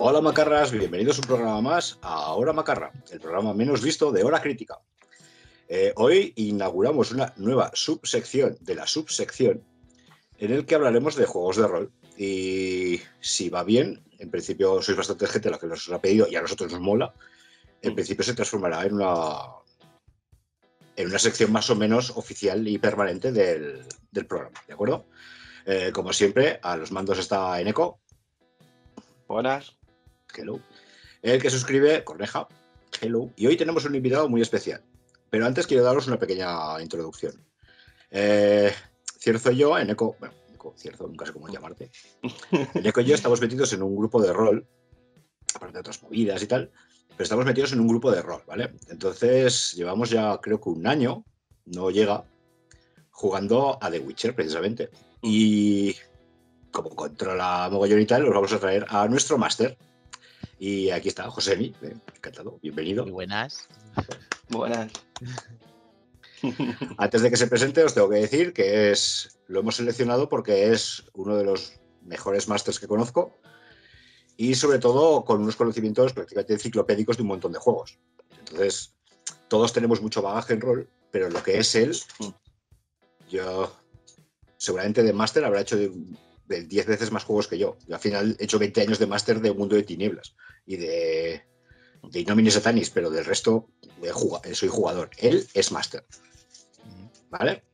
Hola Macarras, bienvenidos a un programa más a Hora Macarra, el programa menos visto de Hora Crítica. Eh, hoy inauguramos una nueva subsección de la subsección en el que hablaremos de juegos de rol. Y si va bien, en principio sois bastante gente la que nos ha pedido y a nosotros nos mola, en principio se transformará en una, en una sección más o menos oficial y permanente del, del programa, ¿de acuerdo? Eh, como siempre, a los mandos está Eneco. Buenas. Hello. El que suscribe, Corneja. Hello. Y hoy tenemos un invitado muy especial. Pero antes quiero daros una pequeña introducción. Eh, Cierzo y yo, Eneco, bueno, Eneco, Cierzo, nunca sé cómo llamarte. Eneco y yo estamos metidos en un grupo de rol, aparte de otras movidas y tal, pero estamos metidos en un grupo de rol, ¿vale? Entonces llevamos ya creo que un año, no llega, jugando a The Witcher precisamente. Y como controla mogollón y tal, os vamos a traer a nuestro máster. Y aquí está, Josemi, eh, encantado, bienvenido. Muy buenas. Buenas. Antes de que se presente, os tengo que decir que es lo hemos seleccionado porque es uno de los mejores másters que conozco y sobre todo con unos conocimientos prácticamente enciclopédicos de un montón de juegos. Entonces, todos tenemos mucho bagaje en rol, pero lo que es él, yo seguramente de máster habrá hecho de, de 10 veces más juegos que yo. Yo al final he hecho 20 años de máster de Mundo de Tinieblas y de, de Innomine Satanis, pero del resto de soy jugador. Él es máster. ¿Vale?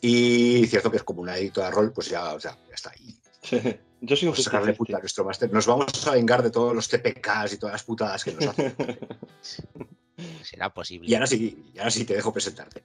Y cierto que es como un adicto a rol, pues ya, o sea, ya está ahí. Yo soy un Pues sacarle puta a nuestro máster. Nos vamos a vengar de todos los TPKs y todas las putadas que nos hacen. Será posible. Y ahora sí, y ahora sí te dejo presentarte.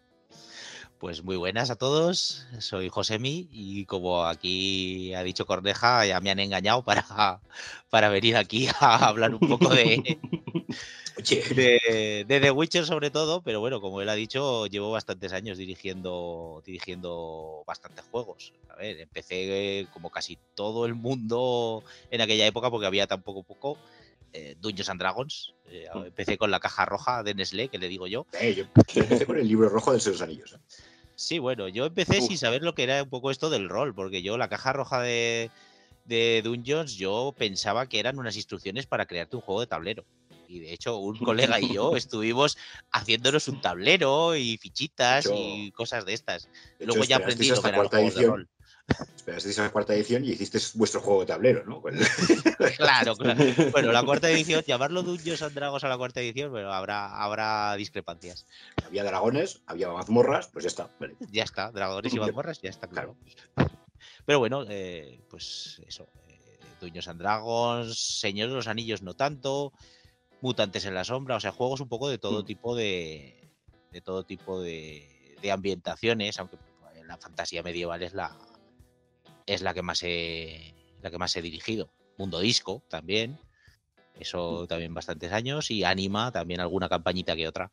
Pues muy buenas a todos. Soy Josemi y como aquí ha dicho Corneja, ya me han engañado para, para venir aquí a hablar un poco de, Oye, de, de The Witcher sobre todo, pero bueno, como él ha dicho, llevo bastantes años dirigiendo, dirigiendo bastantes juegos. A ver, empecé eh, como casi todo el mundo en aquella época porque había tan poco poco. Eh, Dungeons and Dragons. Eh, empecé con la caja roja de Nestlé, que le digo yo. eh, yo empecé con el libro rojo de los Anillos. Sí, bueno, yo empecé Uf. sin saber lo que era un poco esto del rol, porque yo la caja roja de, de Dungeons, yo pensaba que eran unas instrucciones para crearte un juego de tablero. Y de hecho, un colega y yo estuvimos haciéndonos un tablero y fichitas De y cosas de estas. De Luego hecho, ya aprendí lo que eran los juegos de edición. rol. Esperasteis a la cuarta edición y hicisteis vuestro juego de tablero, ¿no? El- Claro, claro. Bueno, la cuarta edición, llamarlo Dungeons and Dragons a la cuarta edición, pero habrá, habrá discrepancias. había dragones, había mazmorras, pues ya está. Vale. Ya está, dragones y mazmorras, ya está claro. Pero bueno, eh, pues eso. Eh, Dungeons and Dragons, Señor de los Anillos no tanto, Mutantes en la Sombra, o sea, juegos un poco de todo Mm. tipo de. de todo tipo de, de ambientaciones, aunque la fantasía medieval es la. Es la que más he. la que más he dirigido. Mundo Disco también. Eso también bastantes años. Y Anima también alguna campañita que otra.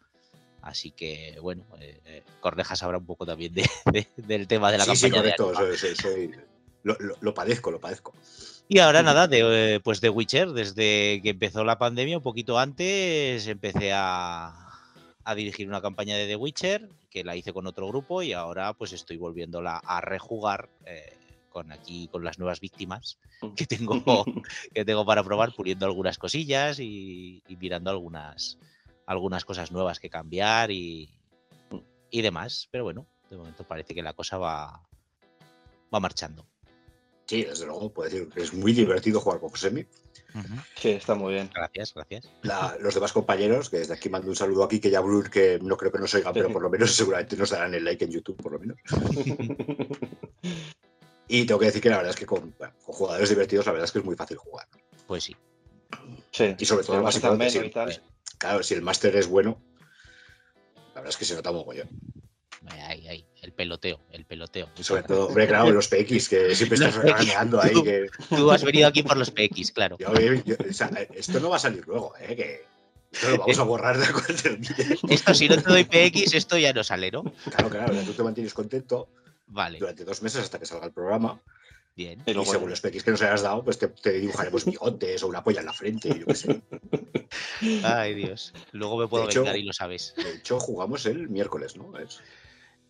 Así que, bueno, eh, eh, Corneja sabrá un poco también de- de- del tema de la sí, sí, campaña. de correcto. Anima. soy- soy- soy- lo, lo- lo padezco, lo padezco. Y ahora nada, de, eh, pues de Witcher, desde que empezó la pandemia, un poquito antes, empecé a, a dirigir una campaña de The Witcher, que la hice con otro grupo y ahora pues estoy volviéndola a rejugar eh, con aquí, con las nuevas víctimas que tengo, que tengo para probar, puliendo algunas cosillas y, y mirando algunas, algunas cosas nuevas que cambiar y, y demás. Pero bueno, de momento parece que la cosa va, va marchando. Sí, desde luego, puedo decir que es muy divertido jugar con Josemi. Sí, está muy bien. Gracias, gracias. La- los demás compañeros, que desde aquí mando un saludo aquí, que ya Blur, que no creo que nos oigan, pero por lo menos seguramente nos darán el like en YouTube, por lo menos. Y tengo que decir que la verdad es que con, bueno, con jugadores divertidos, la verdad es que es muy fácil jugar. Pues sí. Sí. Y sobre todo, más importante. Claro, si el máster es bueno, la verdad es que se nota mogollón. Ahí, ahí, el peloteo, el peloteo. Y sobre todo, hombre, claro, los PX, que siempre estás regañando ahí. Que, Tú has venido aquí por los PX, claro. yo- yo- o sea, esto no va a salir luego, ¿eh? Que esto lo vamos a borrar de cuando termine. Esto, si no te doy PX, esto ya no sale, ¿no? Claro, claro, tú te mantienes contento Vale, durante dos meses hasta que salga el programa. bien. Y Y luego- según los PX que nos hayas dado, pues te, te dibujaremos bigotes o una polla en la frente, yo qué sé. Ay, Dios. Luego me puedo De hecho- vengar y lo sabes. De hecho, jugamos el miércoles, ¿no? Es-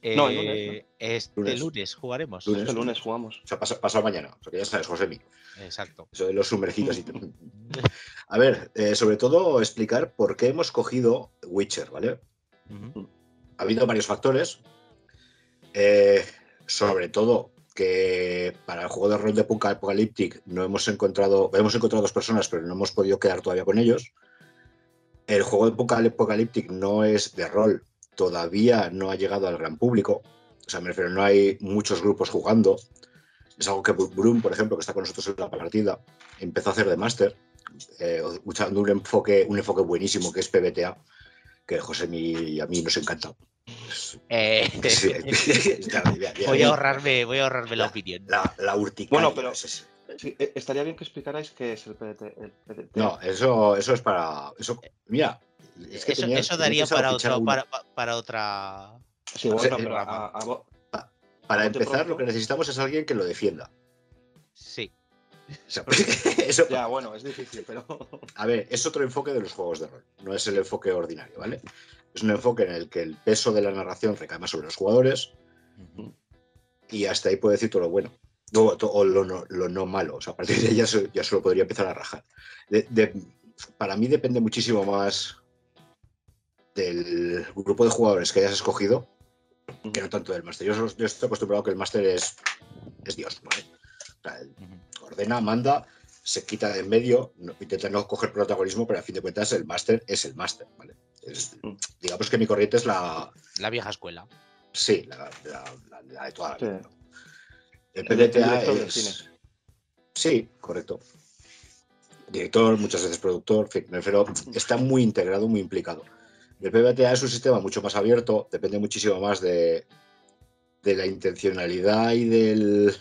No, el lunes, Eh, Este Lunes. lunes, jugaremos. Lunes. Este lunes jugamos. O sea, pasa- pasado mañana. O sea, que ya sabes, Josemi. Exacto. Eso de los sumergidos y tal. A ver, eh, sobre todo explicar por qué hemos cogido Witcher, ¿vale? Ha habido varios factores. Eh, sobre todo que para el juego de rol de Punk Apocalyptic no hemos encontrado, hemos encontrado dos personas, pero no hemos podido quedar todavía con ellos. El juego de Punk Apocalyptic no es de rol, todavía no ha llegado al gran público. O sea, me refiero, no hay muchos grupos jugando. Es algo que Brum, por ejemplo, que está con nosotros en la partida, empezó a hacer de máster, eh, usando un enfoque, un enfoque buenísimo que es PBTA, que José y a mí nos encanta. Eh, Sí, voy a ahorrarme, voy a ahorrarme la La- opinión. La, la urticaria. Bueno, pero- es ese. Sí, eh, estaría bien que explicarais qué es el PDT. El PDT. No, eso, eso es para. Eso, mira, es que eso, tenía- eso tenía daría para, otro, para, pa- para otra. Sí, pero a- a Para empezar, pronto. lo que necesitamos es alguien que lo defienda. Sí. Eso, Ya, bueno, es difícil, pero. a ver, es otro enfoque de los juegos de rol. No es el enfoque ordinario, ¿vale? Es un enfoque en el que el peso de la narración recae más sobre los jugadores y hasta ahí puedo decir todo lo bueno. O, lo, no, lo no malo. O sea, a partir de ahí ya, se- ya solo podría empezar a rajar. De- de- para mí depende muchísimo más del grupo de jugadores que hayas escogido que no tanto del máster. Yo, estoy acostumbrado a que el máster es, es Dios, ¿vale? O sea, él Ujú. ordena, manda, se quita de en medio, no- intenta no coger protagonismo, pero a fin de cuentas el máster es el máster, ¿vale? Es- digamos que mi corriente es la, La vieja escuela. sí, la, la- la- la de toda la vida. El PBTA es... cine. Sí, correcto. Director, muchas veces productor, en fin, me refiero, está muy integrado, muy implicado. El PBTA es un sistema mucho más abierto, depende muchísimo más de, de la intencionalidad y de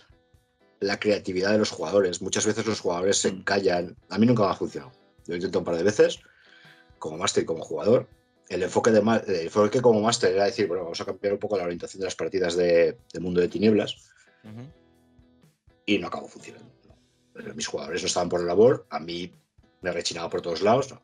la creatividad de los jugadores. Muchas veces los jugadores se Mm. callan. A mí nunca me ha funcionado. Lo he intentado un par de veces, como máster y como jugador. El enfoque, de, el enfoque como máster era decir, bueno, vamos a cambiar un poco la orientación de las partidas de, de Mundo de Tinieblas Ujú. y no acabó funcionando. Pero mis jugadores no estaban por la labor, a mí me rechinaba por todos lados. no.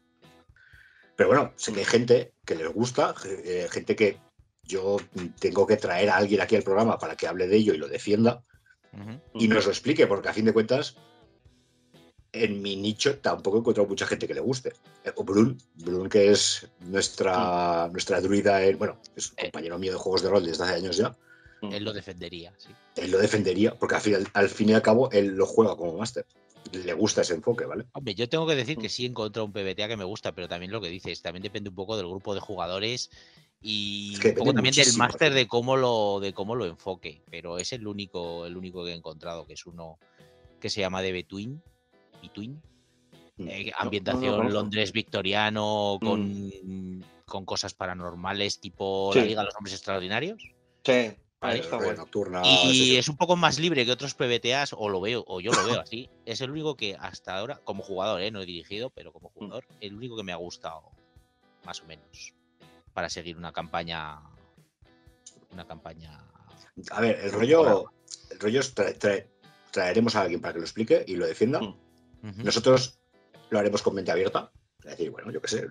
Pero bueno, sé que hay gente que les gusta, eh, gente que yo tengo que traer a alguien aquí al programa para que hable de ello y lo defienda Ujú. y nos lo explique, porque a fin de cuentas, en mi nicho tampoco he encontrado mucha gente que le guste. Eh, O Brun, Brun que es nuestra, nuestra druida, en- bueno, es un Eh. compañero mío de juegos de rol desde hace años ya. Él lo defendería, sí. él lo defendería, porque al fin, al fin y al cabo él lo juega como máster. Le gusta ese enfoque, ¿vale? Hombre, yo tengo que decir Mm. que sí he encontrado un PBTA que me gusta, pero también lo que dices, también depende un poco del grupo de jugadores y Es que un poco también del máster al de cómo lo de cómo lo enfoque, pero es el único el único que he encontrado que es uno que se llama de Between, Between, Mm. eh, no ambientación. Londres victoriano con, con cosas paranormales tipo la. Liga de los Hombres Extraordinarios. Sí, ahí está bueno. nocturna, Y sí, es un poco más libre que otros PBTAs, o lo veo, o yo lo veo así. Es el único que hasta ahora, como jugador, ¿eh? no he dirigido, pero como jugador, el único que me ha gustado, más o menos, para seguir una campaña. Una campaña. A ver, el rollo, el rollo es trae- trae- traeremos a alguien para que lo explique y lo defienda. Mm. Nosotros lo haremos con mente abierta. Es decir, bueno, yo qué sé,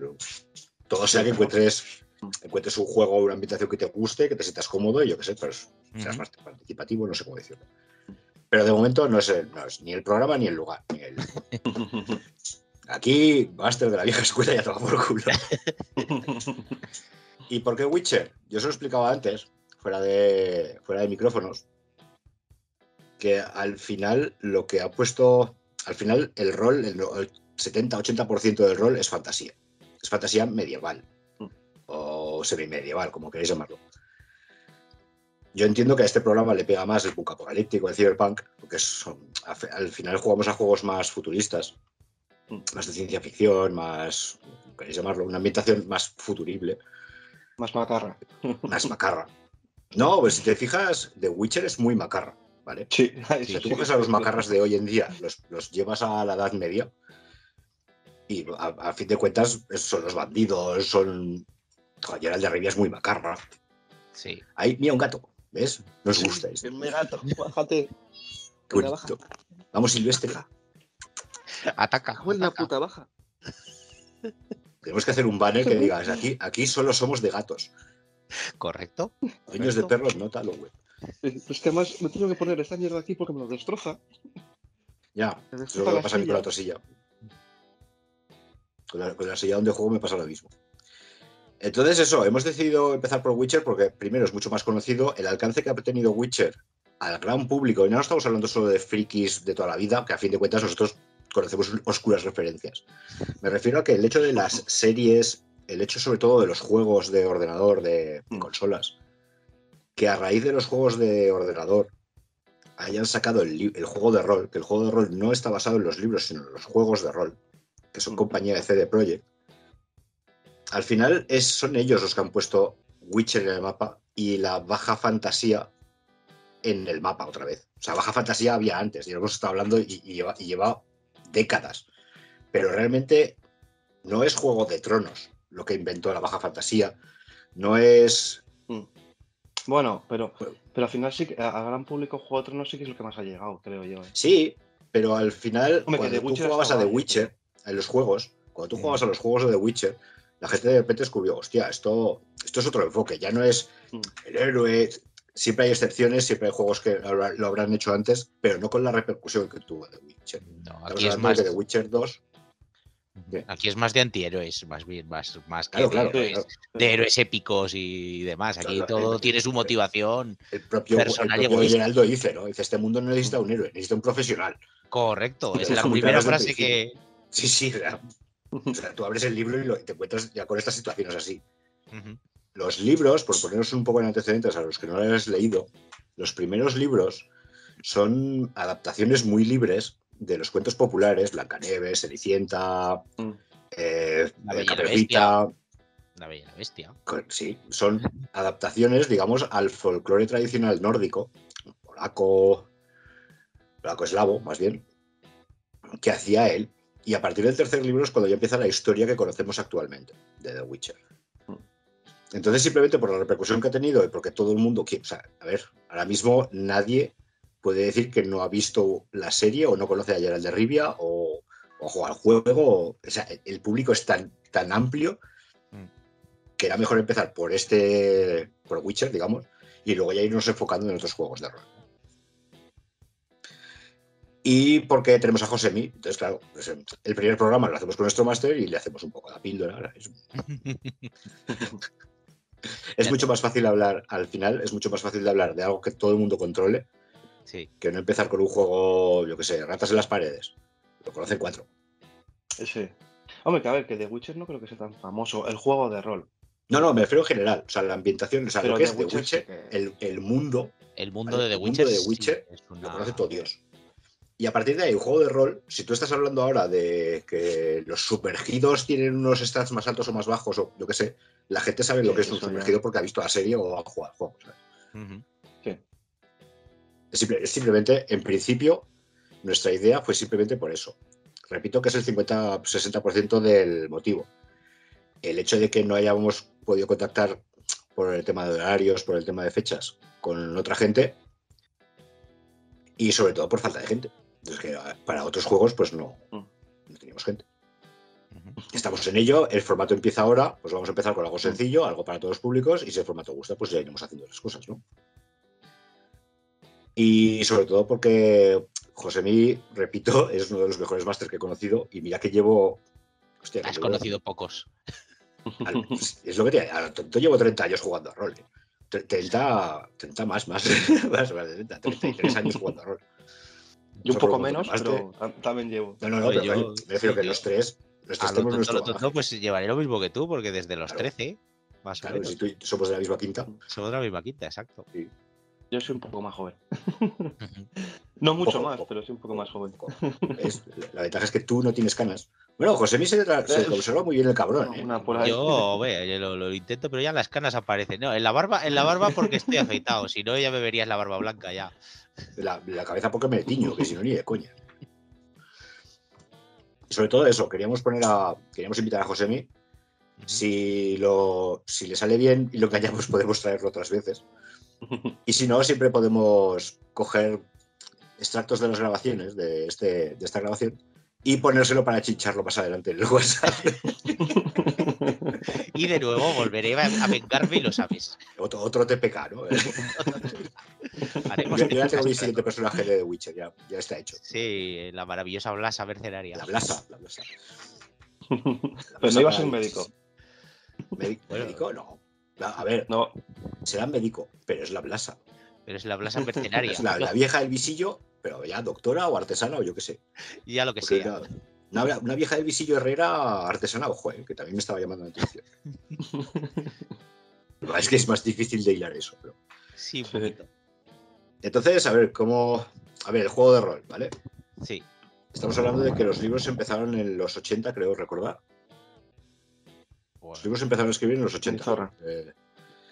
todo sea que encuentres, encuentres un juego o una ambientación que te guste, que te sientas cómodo y yo qué sé, pues seas más participativo, no sé cómo decirlo. Pero de momento no es, el- no es ni el programa ni el lugar. Ni el... Aquí, máster de la vieja escuela ya toma por culo. ¿Y por qué Witcher? Yo se lo explicaba antes, fuera de, fuera de micrófonos, que al final lo que ha puesto, al final el rol, el, no- el 70-80% del rol es fantasía. Es fantasía medieval Mm. o semimedieval, como queréis llamarlo. Yo entiendo que a este programa le pega más el punk apocalíptico, el cyberpunk, porque son- al fi- al final jugamos a juegos más futuristas, Mm. más de ciencia ficción, más, como queréis llamarlo, una ambientación más futurible Más macarra. más macarra. No, pues si te fijas, The Witcher es muy macarra, ¿vale? Sí, sí, tú coges sí, a los sí. macarras de hoy en día, los, los llevas a la Edad Media y a, a fin de cuentas son los bandidos, son... Joder, Geralt de Rivia es muy macarra. Sí. Ahí, mira un gato, ¿ves? Nos gusta esto. Me gato, bájate. Qué bonito. Vamos, Silvestre. Ataca. La ataca. puta baja. Tenemos que hacer un banner que diga, aquí, aquí solo somos de gatos. Correcto. Dueños de perros, no tal, güey. Es es que además me tengo que poner esta mierda aquí porque me lo destroza. Ya, Me es lo que me pasa a mí con la otra silla. Con la, con la silla donde juego me pasa lo mismo. Entonces, eso, hemos decidido empezar por Witcher porque, primero, es mucho más conocido. El alcance que ha tenido Witcher al gran público, y no estamos hablando solo de frikis de toda la vida, que a fin de cuentas nosotros conocemos oscuras referencias. Me refiero a que el hecho de las series, el hecho sobre todo de los juegos de ordenador, de Mm. consolas, que a raíz de los juegos de ordenador hayan sacado el, juego de rol, que el juego de rol no está basado en los libros, sino en los juegos de rol, que son Mm. compañía de CD Projekt, al final es, son ellos los que han puesto Witcher en el mapa y la baja fantasía en el mapa otra vez. O sea, baja fantasía había antes, y hemos estado hablando y, y lleva, y lleva décadas. Pero realmente no es Juego de Tronos lo que inventó la baja fantasía. No es. Bueno, pero, Bueno. pero al final sí que a, a gran público Juego de Tronos sí que es lo que más ha llegado, creo yo. ¿eh? Sí, pero al final, Hombre, cuando The tú Witcher jugabas a The ahí, Witcher, en los juegos, cuando tú jugabas a los juegos de The Witcher, la gente de repente descubrió, hostia, esto, esto es otro enfoque, ya no es Mm. el héroe. Siempre hay excepciones, siempre hay juegos que lo habrá- lo habrán hecho antes, pero no con la repercusión que tuvo The Witcher. No, aquí es más. de que The Witcher 2. Aquí es más de antihéroes, más bien, más, más que Claro, de, héroes, claro. de héroes épicos y demás. Aquí todo el- tiene su el- motivación. El propio, el Personal propio. Geraldo dice, ¿no? Dice, este mundo no necesita un héroe, necesita un profesional. Correcto. Es la primera frase el que. Sí, sí, o sea, o sea, tú abres el libro y, lo- y te encuentras ya con estas situaciones así. Los libros, por poneros un poco en antecedentes a los que no lo hayáis leído, los primeros libros son adaptaciones muy libres de los cuentos populares, Blancanieves, Cenicienta, Mm. eh, La Bella y la Caperucita, La bella la bestia. sí, son adaptaciones, digamos, al folclore tradicional nórdico, polaco, polaco eslavo, más bien, que hacía él. Y a partir del tercer libro es cuando ya empieza la historia que conocemos actualmente de The Witcher. Entonces, simplemente por la repercusión que ha tenido y porque todo el mundo quiere. O sea, a ver, ahora mismo nadie puede decir que no ha visto la serie o no conoce a Geralt de Rivia o, o juega al juego. O sea, el público es tan, tan amplio Mm. que era mejor empezar por este, por Witcher, digamos, y luego ya irnos enfocando en otros juegos de rol. Y porque tenemos a Josemi, entonces, claro, pues, el primer programa lo hacemos con nuestro máster y le hacemos un poco la píldora. Es, es mucho más fácil hablar, al final, es mucho más fácil de hablar de algo que todo el mundo controle Sí. que no empezar con un juego, yo qué sé, ratas en las paredes. Lo conocen cuatro. Sí. Hombre, que a ver, que The Witcher no creo que sea tan famoso. El juego de rol. No, no, me refiero en general, o sea, la ambientación, o sea, Pero lo que The es The Witcher Witcher, que- el, el mundo El mundo Vale, de The el mundo Witcher. de sí, Witcher lo conoce todo Dios. Y a partir de ahí, un juego de rol, si tú estás hablando ahora de que los sumergidos tienen unos stats más altos o más bajos, o yo qué sé, la gente sabe lo que es un ya. sumergido porque ha visto la serie o ha jugado al juego. ¿sabes? Es, simple- es simplemente, en principio, nuestra idea fue simplemente por eso. Repito que es el 50-60% del motivo. El hecho de que no hayamos podido contactar por el tema de horarios, por el tema de fechas, con otra gente y sobre todo por falta de gente. Entonces, que ah, para otros juegos, pues no, Mm. no teníamos gente. Estamos en ello, el formato empieza ahora, pues vamos a empezar con algo sencillo, algo para todos los públicos, y si el formato gusta, pues ya iremos haciendo las cosas, ¿no? Y sobre todo porque Josemi, repito, es uno de los mejores másters que he conocido, y mira que llevo. hostia, que Has llevo- conocido pocos. al- es lo que te a lo tonto llevo 30 años jugando a rol. ¿eh? Tre- 30, 30 más, más, más, más de 30, 33 años jugando a rol. Y un poco menos, pero tam- también llevo. No, no, no, pero yo- me refiero sí, que yo- los tres, los tres A lo tenemos tonto, nuestro lo tonto, bagaje. pues llevaré lo mismo que tú, porque desde los Claro. 13, más o Claro, menos. si tú y- somos de la misma quinta. Somos de la misma quinta, exacto. Yo soy un poco más joven. No mucho Poco, más, poco. pero sí un poco más joven. Es- la ventaja es que tú no tienes canas. Bueno, José se, se Eh, conserva muy bien el cabrón. ¿eh? Una por ahí. Yo, ve, yo lo, lo intento, pero ya las canas aparecen. No, en la barba, en la barba porque estoy afeitado. Si no, ya me verías la barba blanca ya. La, la cabeza porque me tiño, que si no ni de coña. Y sobre todo eso, queríamos poner a. Queríamos invitar a Josemi. Si lo. Si le sale bien y lo engañamos, podemos traerlo otras veces. Y si no, siempre podemos coger extractos de las grabaciones, de, este, de esta grabación, y ponérselo para chincharlo más adelante en el WhatsApp. Y de nuevo volveré a, vengarme y lo sabes. Otro, otro TPK, ¿no? Haremos Yo ya tengo mi siguiente personaje de The Witcher, ya, ya está hecho. Sí, la maravillosa Blasa mercenaria. La Blasa, la Blasa. Pero no iba a ser médico. Médico, Bueno. médico, no. A ver, No, será médico, pero es la Blasa. Pero es la Blasa mercenaria. Es la, la vieja del visillo, pero ya doctora o artesana o yo qué sé. Ya lo que Porque sea. una, una vieja del visillo herrera artesana, ojo, eh, que también me estaba llamando la atención. Es que es más difícil de hilar eso. Pero... Sí, un poquito. Entonces, a ver, ¿cómo...? A ver, el juego de rol, ¿vale? Sí. Estamos hablando de que los libros empezaron en los 80, creo recordar. Los libros empezaron a escribir en los 80. Zorra. Eh,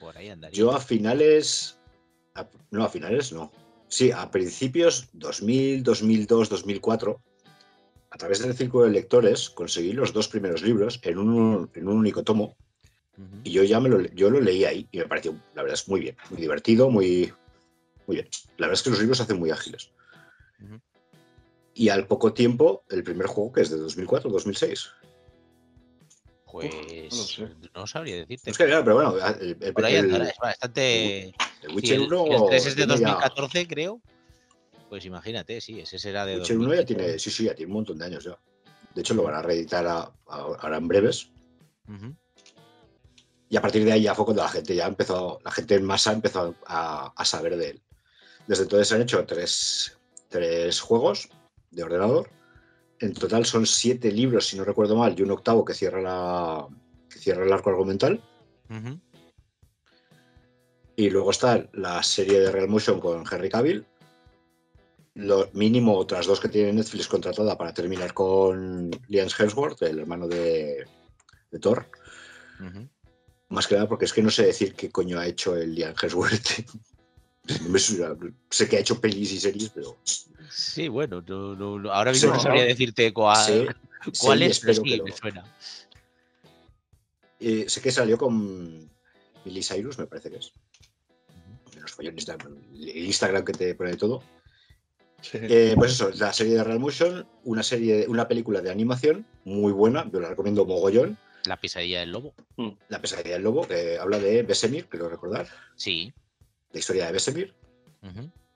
por ahí andaría. yo a finales... a- no, a finales no. Sí, a principios 2000, 2002, 2004, a través del círculo de lectores, conseguí los dos primeros libros en un, en un único tomo. Y yo ya me lo, yo lo leí ahí y me pareció, la verdad es muy bien, muy divertido, muy, muy bien. La verdad es que los libros se hacen muy ágiles. Y al poco tiempo, el primer juego, que es de 2004, 2006. Pues no sabría decirte. Es que, claro, pero bueno, el, el- Por ahí el- andará, es bastante. el Witcher el, 1 el 3 es de tiene ya- 2014, creo. Pues imagínate, sí, ese será de Witcher 1 ya 2015. tiene, sí, sí, ya tiene un montón de años ya. De hecho, lo van a reeditar a- a- ahora en breves. Y a partir de ahí ya fue cuando la gente ya empezó, la gente en masa empezó a, a saber de él. Desde entonces se han hecho tres, tres juegos de ordenador. En total son siete libros, si no recuerdo mal, y un octavo que cierra, la, que cierra el arco argumental. Y luego está la serie de Real Motion con Henry Cavill. Lo mínimo otras dos que tiene Netflix contratada para terminar con Liam Hemsworth, el hermano de, de Thor. Más que nada porque es que no sé decir qué coño ha hecho el Liam Hemsworth. No me suena- sé que ha hecho pelis y series, pero Sí, bueno, no- no- no- ahora mismo Sí, no sabría decirte cuál, sé, cuál sé es, pero sí, que me suena. eh, sé que salió con Miley Cyrus, me parece que es. Los follones el Instagram que te pone todo. sí. Eh, pues eso, la serie de Real Motion, una serie, una película de animación muy buena, yo la recomiendo mogollón. La pesadilla del lobo. La pesadilla del lobo, que habla de Besemir, creo recordar, Sí. La historia de Besemir.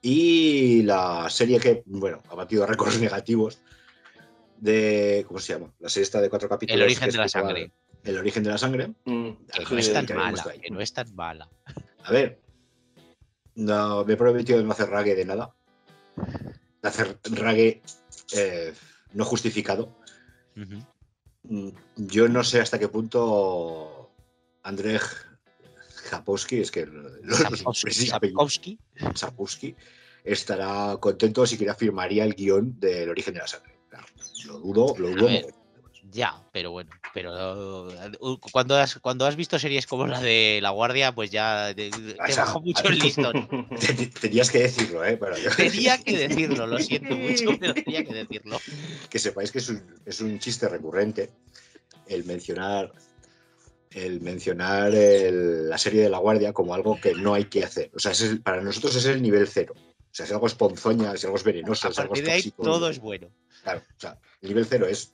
Y la serie que, bueno, ha batido récords negativos de, ¿cómo se llama? La serie está de cuatro capítulos. El origen de la sangre. El origen de la sangre. Mm, Que no es tan mala, que no es tan mala. A ver, no, me he prometido no hacer rague de nada. De hacer rague eh, no justificado. Mm, Yo no sé hasta qué punto Andrzej Japowski, es que Sapkowski. Sapkowski, estará contento si quiera firmaría el guion del origen de la sangre. Claro, lo dudo, lo dudo. Ya, pero bueno, pero uh, cuando has, cuando has visto series como la de La Guardia, pues ya te, te O sea, bajó mucho el listón. Te- te- Tenías que decirlo, ¿eh? Yo- Tenía que decirlo, lo siento mucho, pero tenía que decirlo. que sepáis que es un, es un chiste recurrente el mencionar el mencionar el- la serie de la guardia como algo que no hay que hacer. O sea, es el- para nosotros es el nivel cero. O sea, si algo es ponzoña, si algo es venenoso, A si algo es de ahí tóxico. todo es bueno. Claro, o sea, el nivel cero es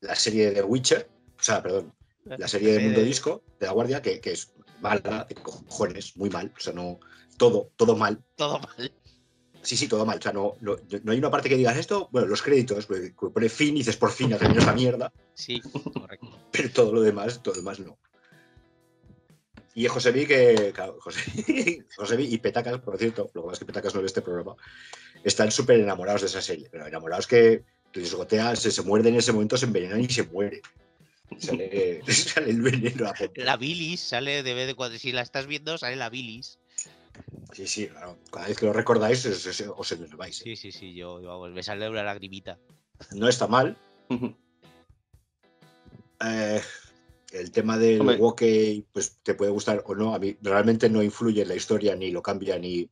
la serie de Witcher, o sea, perdón, la serie de Eh, Mundo Disco de la guardia, que, que es mala, de cojones, muy mal. O sea, no, todo, todo mal. Todo mal. Sí, sí, todo mal. O sea, no, no, no hay una parte que digas esto, bueno, los créditos, pues, que pone fin y dices por fin, ha terminado esta mierda. Sí, correcto. pero todo lo demás, todo lo demás no. Y José Vi, que. Claro, José, José y Petacas, por cierto, lo que pasa es que Petacas no ve este programa, están súper enamorados de esa serie, pero enamorados que les gotea, se, se muerden en ese momento, se envenenan y se mueren. Sale, sale el veneno a poco. La bilis sale de vez de cuando. Si la estás viendo, sale la bilis. Sí, sí, claro. Cada vez que lo recordáis, os, os enerváis. Sí, sí, sí, yo, vamos, me sale una lagrimita. No está mal. Eh, el tema del Hombre. walkie, pues te puede gustar o no. A mí realmente no influye en la historia, ni lo cambia, ni,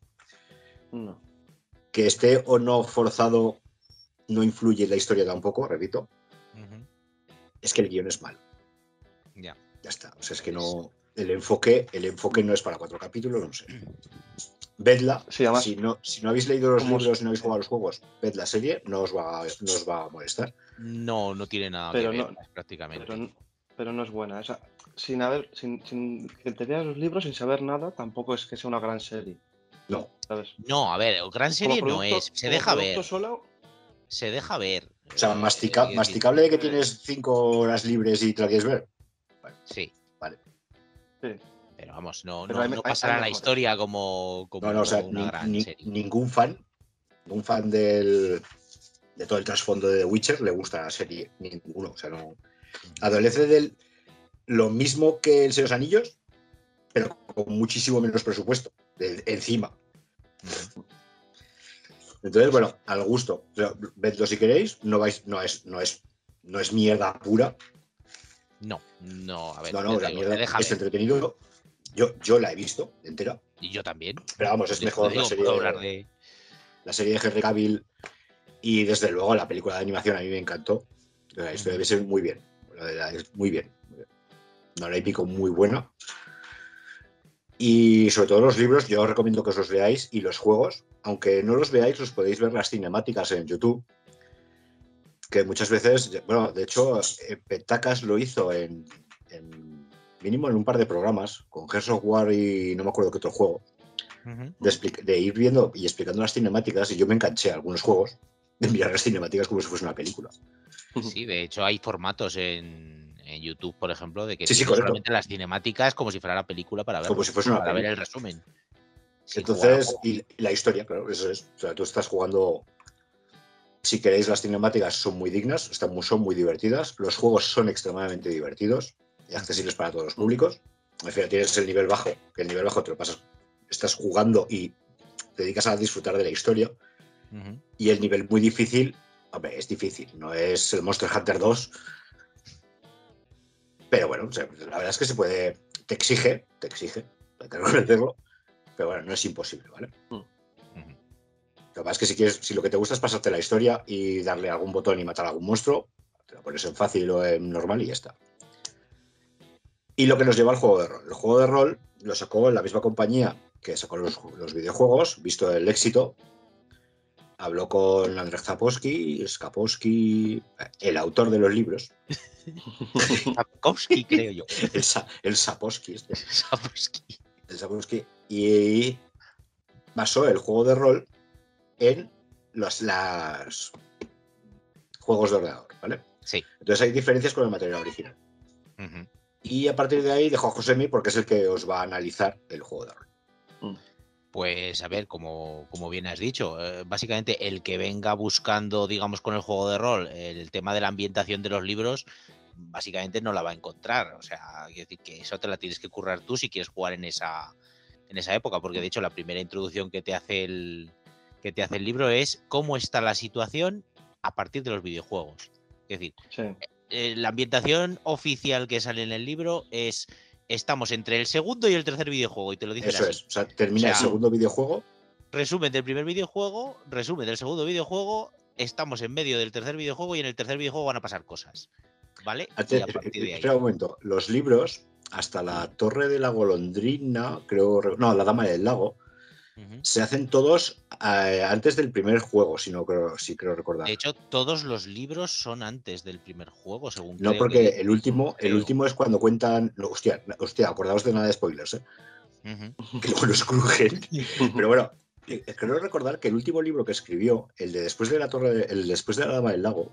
No. que esté o no forzado no influye en la historia tampoco, repito, Ujú. es que el guion es malo. Ya. Ya está. O sea, es que no. El enfoque, el enfoque no es para cuatro capítulos, no sé. Vedla, Sí, además, si no, si no habéis leído los libros y no habéis jugado a los juegos, ved la serie, no os va, no os va a molestar. No, no tiene nada Pero que ver, prácticamente. pero, pero no es buena. Esa, sin haber, sin, sin que te los libros, sin saber nada, tampoco es que sea una gran serie, No, ¿sabes? No, a ver, gran serie no es. Se deja ver. solo, Se deja ver. o sea, Eh, mastica- masticable de que tienes cinco horas libres y te la quieres ver. Sí. Sí. Pero vamos, no, Pero no, hay- no hay- pasará la historia como, como No, no, o sea, una ni- gran ni- serie. ningún fan, ningún fan del, de todo el trasfondo de The Witcher le gusta la serie. Ninguno. O sea, no. Adolece del lo mismo que El Señor de los Anillos, pero con muchísimo menos presupuesto. de- encima. Entonces, bueno, al gusto. Vedlo si queréis. No vais, no es, no es, no es mierda pura. No, no, a ver, No, no, la digo, mierda es entretenido. Yo, yo la he visto entera. Y yo también. Pero vamos, es mejor digo, la serie, hablar de. la serie de Henry Cavill y desde luego la película de animación a mí me encantó. La historia debe ser muy bien. La verdad, es muy bien. Una hora y pico muy buena. Y sobre todo los libros, yo os recomiendo que os los leáis y los juegos, aunque no los veáis, los podéis ver las cinemáticas en YouTube. Que muchas veces, bueno, de hecho, eh, Petacas lo hizo en, en mínimo en un par de programas, con Gears of War y no me acuerdo qué otro juego de, ir viendo y explicando las cinemáticas y yo me enganché a algunos juegos de mirar las cinemáticas como si fuese una película. Sí, de hecho hay formatos en, en YouTube, por ejemplo, de que Sí, sí, solamente las cinemáticas como si fuera la película para ver, Como si fuese una para ver el resumen. Entonces, y la historia, claro, eso es. O sea, tú estás jugando. Si queréis, las cinemáticas son muy dignas, están muy, son muy divertidas. Los juegos son extremadamente divertidos y accesibles para todos los públicos. Al final tienes el nivel bajo, que el nivel bajo te lo pasas, estás jugando y te dedicas a disfrutar de la historia. Y el nivel muy difícil, hombre, es difícil, no es el Monster Hunter 2. Pero bueno, o sea, la verdad es que se puede, te exige, te exige, hay que reconocerlo, pero bueno, no es imposible, ¿vale? Ujú. Lo que pasa es que si quieres, si lo que te gusta es pasarte la historia y darle algún botón y matar a algún monstruo, te lo pones en fácil o en normal y ya está. Y lo que nos lleva al juego de rol. El juego de rol lo sacó la misma compañía que sacó los, los videojuegos, visto el éxito. Habló con Andrzej Sapowski, Skapowski, el autor de los libros, Sapkowski, creo yo. el, Sa- el Sapowski, este, Sapkowski. el Sapowski, y basó el juego de rol en los las juegos de ordenador, ¿vale? Sí. Entonces hay diferencias con el material original. Y a partir de ahí dejo a Josemi porque es el que os va a analizar el juego de rol. Pues a ver, como, como bien has dicho, eh, básicamente el que venga buscando, digamos, con el juego de rol, el tema de la ambientación de los libros, básicamente no la va a encontrar. O sea, quiero decir que eso te la tienes que currar tú si quieres jugar en esa, en esa época, porque de hecho la primera introducción que te hace el, que te hace el libro es cómo está la situación a partir de los videojuegos. Es decir, Sí. eh, la ambientación oficial que sale en el libro es estamos entre el segundo y el tercer videojuego y te lo dicen Eso así. es. O sea, termina O el segundo videojuego. Resumen del primer videojuego, resumen del segundo videojuego, estamos en medio del tercer videojuego y en el tercer videojuego van a pasar cosas. ¿Vale? Y Ante- a partir de ahí. Espera un momento. Los libros, hasta la Torre de la Golondrina, creo. No, la Dama del Lago, Se hacen todos eh, antes del primer juego, si no creo, si creo recordar. De hecho, todos los libros son antes del primer juego, según No, creo porque que- el último, el último es cuando cuentan. no, hostia, hostia, acordaos de nada de spoilers, ¿eh? Que luego nos crujen. Pero bueno, eh, creo recordar que el último libro que escribió, el de después de la torre, el después de la Dama del Lago,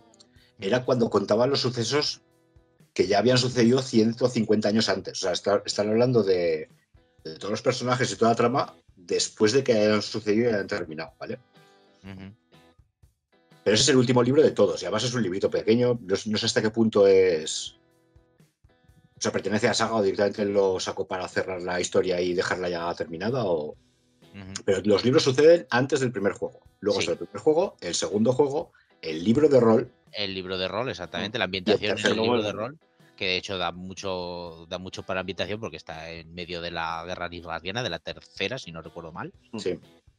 era cuando contaba los sucesos que ya habían sucedido 150 años antes. O sea, está- están hablando de, de todos los personajes y toda la trama después de que hayan sucedido y hayan terminado, ¿vale? Pero ese es el último libro de todos, y además es un librito pequeño, no, sé- no sé hasta qué punto es... O sea, pertenece a Saga o directamente lo sacó para cerrar la historia y dejarla ya terminada o... Pero los libros suceden antes del primer juego. Luego Sí. está el primer juego, el segundo juego, el libro de rol. El libro de rol, exactamente, la ambientación del libro de rol, que de hecho da mucho, da mucho para ambientación porque está en medio de la guerra irradiana, de la tercera, si no recuerdo mal. Sí.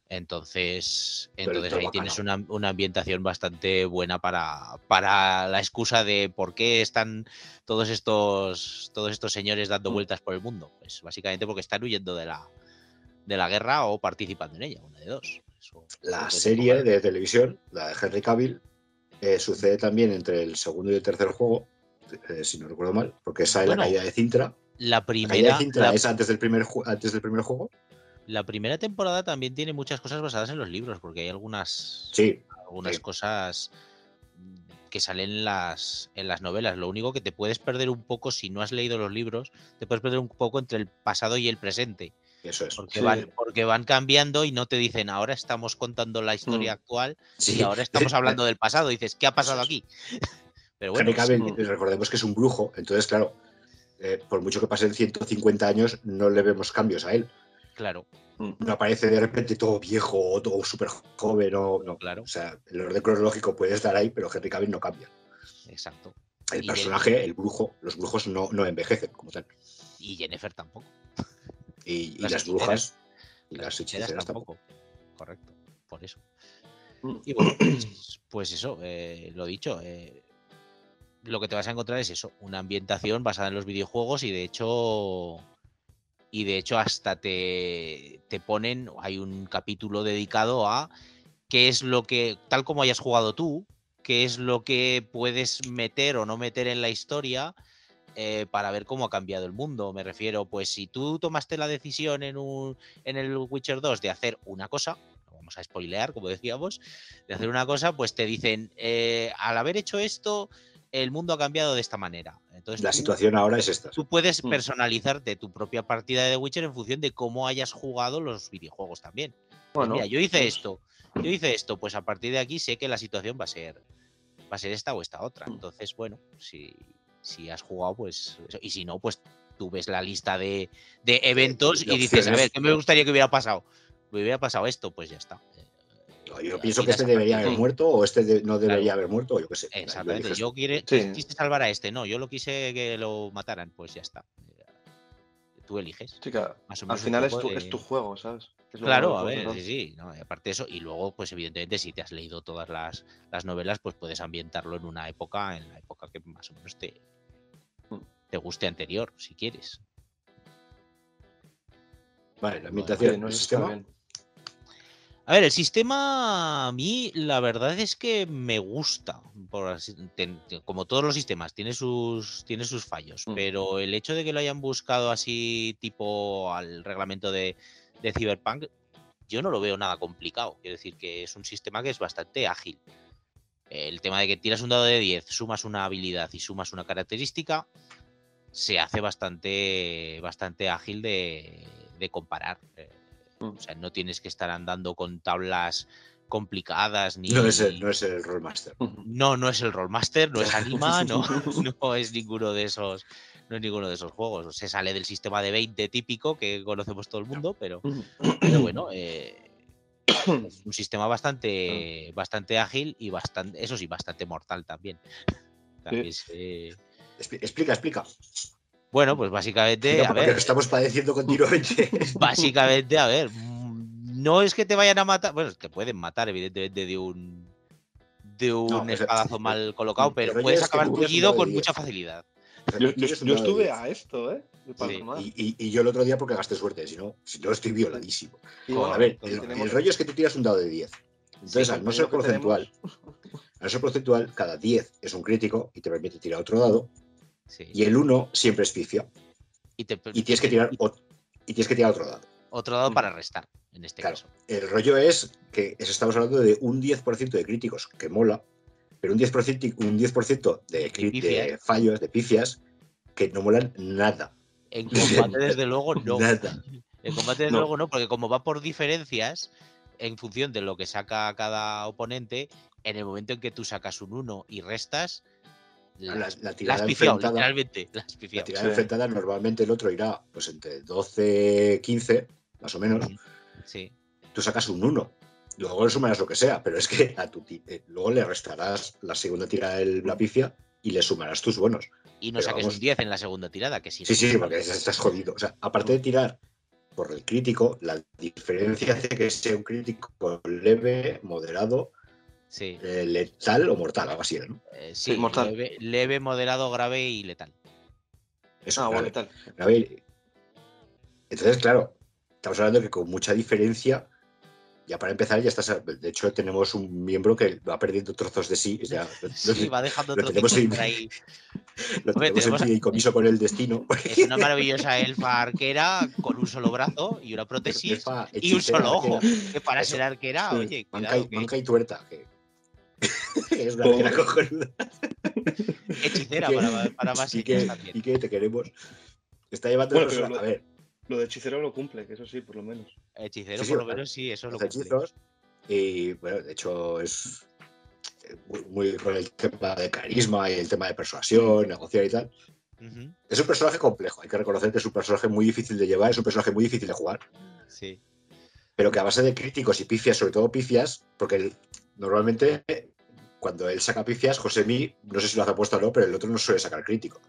Entonces, entonces ahí tienes una, una ambientación bastante buena para, para la excusa de por qué están todos estos, todos estos señores dando Mm. vueltas por el mundo. Pues básicamente porque están huyendo de la, de la guerra o participando en ella, una de dos. Eso- La serie de televisión, la de Henry Cavill, eh, sucede también entre el segundo y el tercer juego, eh, si no recuerdo mal, porque sale Bueno. la caída de Cintra. La ¿La caída primera, de Cintra la, es antes del, primer, antes del primer juego? la primera temporada también tiene muchas cosas basadas en los libros, porque hay algunas, Sí, algunas sí. cosas que salen en las, en las novelas. Lo único que te puedes perder un poco si no has leído los libros, te puedes perder un poco entre el pasado y el presente. eso es. Porque, Sí. van, porque van cambiando y no te dicen ahora estamos contando la historia Mm. actual Sí. y ahora estamos hablando del pasado. dices, ¿qué ha pasado es. aquí? Pero bueno, Henry Cavill, recordemos que es un brujo, entonces, claro, eh, por mucho que pasen 150 años, no le vemos cambios a él. claro, Mm. No aparece de repente todo viejo o todo súper joven, o no. Claro. O sea, el orden cronológico puede estar ahí, pero Henry Cavill no cambia. exacto. El Y personaje, el brujo, los brujos no, no envejecen como tal. Y Jennifer tampoco. Y, y Las brujas y Las las hechiceras hechiceras tampoco. Correcto, por eso. Mm. Y bueno, pues, pues eso, eh, lo dicho. eh, lo que te vas a encontrar es eso, una ambientación basada en los videojuegos y de hecho. Y de hecho, hasta te, te ponen. Hay un capítulo dedicado a qué es lo que. Tal como hayas jugado tú, qué es lo que puedes meter o no meter en la historia. eh, para ver cómo ha cambiado el mundo. Me refiero, pues si tú tomaste la decisión en, un, en el Witcher 2 de hacer una cosa, vamos a spoilear, como decíamos, de hacer una cosa, pues te dicen, eh, al haber hecho esto, el mundo ha cambiado de esta manera. Entonces La tú- situación ahora es esta. Tú puedes Mm. personalizarte tu propia partida de The Witcher en función de cómo hayas jugado los videojuegos también. Pues Bueno, mira, yo hice pues, esto, yo hice esto, pues a partir de aquí sé que la situación va a ser, va a ser esta o esta otra. Mm. Entonces, bueno, si, si has jugado, pues y si no, pues tú ves la lista de, de eventos de y dices, a ver, ¿qué me gustaría que hubiera pasado? Me hubiera pasado esto, pues ya está. Eh, Yo eh, pienso que este debería haber muerto o este de- no debería Claro. haber muerto, o yo qué sé. Exactamente. Yo quiere- Sí. quise salvar a este, no, yo lo quise que lo mataran, pues ya está. Eh, Tú eliges. Más o al menos final es tu, de- es tu juego, ¿sabes? Es Claro, a ver, sí, sí, no, aparte de eso, y luego, pues evidentemente, si te has leído todas las, las novelas, pues puedes ambientarlo en una época, en la época que más o menos te, Mm. te guste anterior, si quieres. Vale, la ambientación, no, está sistema. bien. A ver, el sistema a mí la verdad es que me gusta. por así- ten- como todos los sistemas, tiene sus, tiene sus fallos. Mm. Pero el hecho de que lo hayan buscado así tipo al reglamento de, de Cyberpunk, yo no lo veo nada complicado. Quiero decir que es un sistema que es bastante ágil. El tema de que tiras un dado de 10, sumas una habilidad y sumas una característica, se hace bastante, bastante ágil de, de comparar. O sea, no tienes que estar andando con tablas complicadas ni. No es el, no es el Rollmaster. No, no es el Rollmaster, no es Anima, no, no es ninguno de esos. No es ninguno de esos juegos. Se sale del sistema de 20 típico que conocemos todo el mundo, pero, pero bueno, eh, es un sistema bastante, bastante ágil y bastante, eso sí, bastante mortal también. También se- Expli- Explica, explica. Bueno, pues básicamente, No, a porque ver, estamos padeciendo continuamente. básicamente, a ver, no es que te vayan a matar, bueno, te pueden matar, evidentemente, de un de un No, o sea, espadazo mal colocado, pero puedes acabar tullido con 10. mucha facilidad. Yo, estuve 10. a esto, ¿eh? Sí. Y, y- y yo el otro día porque gasté suerte, si no, si no estoy violadísimo. Bueno, a ver, el, tenemos- el rollo es que tú tiras un dado de 10. Entonces, Sí, al no ser que porcentual, al no ser porcentual, cada 10 es un crítico y te permite tirar otro dado. Sí. Y el 1 siempre es pifia. Y, te- Y tienes que tirar, ot- y tienes que tirar otro dado. otro dado para restar, en este Claro. caso. El rollo es que es- estamos hablando de un 10% de críticos, que mola, pero un 10%, y- un 10 de, de pifias. fallos, de pifias, que no molan nada. En combate, desde luego, no. Nada. En combate, desde No. luego, no, porque como va por diferencias, en función de lo que saca cada oponente, en el momento en que tú sacas un 1 y restas, La, tirada enfrentada, literalmente. La tirada Sí. enfrentada normalmente el otro irá pues entre 12, 15, más o menos. Sí. Tú sacas un 1. Luego le sumarás lo que sea, pero es que a tu eh, luego le restarás la segunda tirada de la pifia y le sumarás tus buenos. Y no Pero saques vamos- un 10 en la segunda tirada, que si Sí, no, sí, pues, porque estás jodido. O sea, aparte de tirar por el crítico, la diferencia hace que sea un crítico leve, moderado, Sí, eh, letal o mortal, algo así, ¿no? eh, sí, mortal. Leve, leve, moderado, grave y letal. Eso, Ah, grave, bueno, tal. grave. Entonces, claro, estamos hablando que con mucha diferencia, ya para empezar, ya estás. De hecho, tenemos un miembro que va perdiendo trozos de sí. ya- Sí, va dejando lo tenemos ahí. por ahí. Lo Hombre, tenemos tenemos- en comiso con el destino. Es una maravillosa elfa arquera con un solo brazo y una prótesis y un solo ojo. Que para Eso. ser arquera, Sí. oye, Manca cuidado, y, que manca y tuerta. Que es una cojonuda. hechicera que- para, para más Y que, y que te queremos. Está llevando Bueno, el pero personaje- lo- A ver, Lo de hechicero lo cumple, que eso sí, por lo menos. Hechicero, Sí, sí, por lo menos sí, eso lo hace cumple. hechizos. Y bueno, de hecho es eh, muy, muy con el tema de carisma y el tema de persuasión, negociar y tal. Es un personaje complejo, hay que reconocer que es un personaje muy difícil de llevar, es un personaje muy difícil de jugar, Sí. pero que a base de críticos y pifias, sobre todo pifias, porque él- normalmente eh, cuando él saca pifias, Josemi, no sé si lo hace apuesto o no, pero el otro no suele sacar críticos.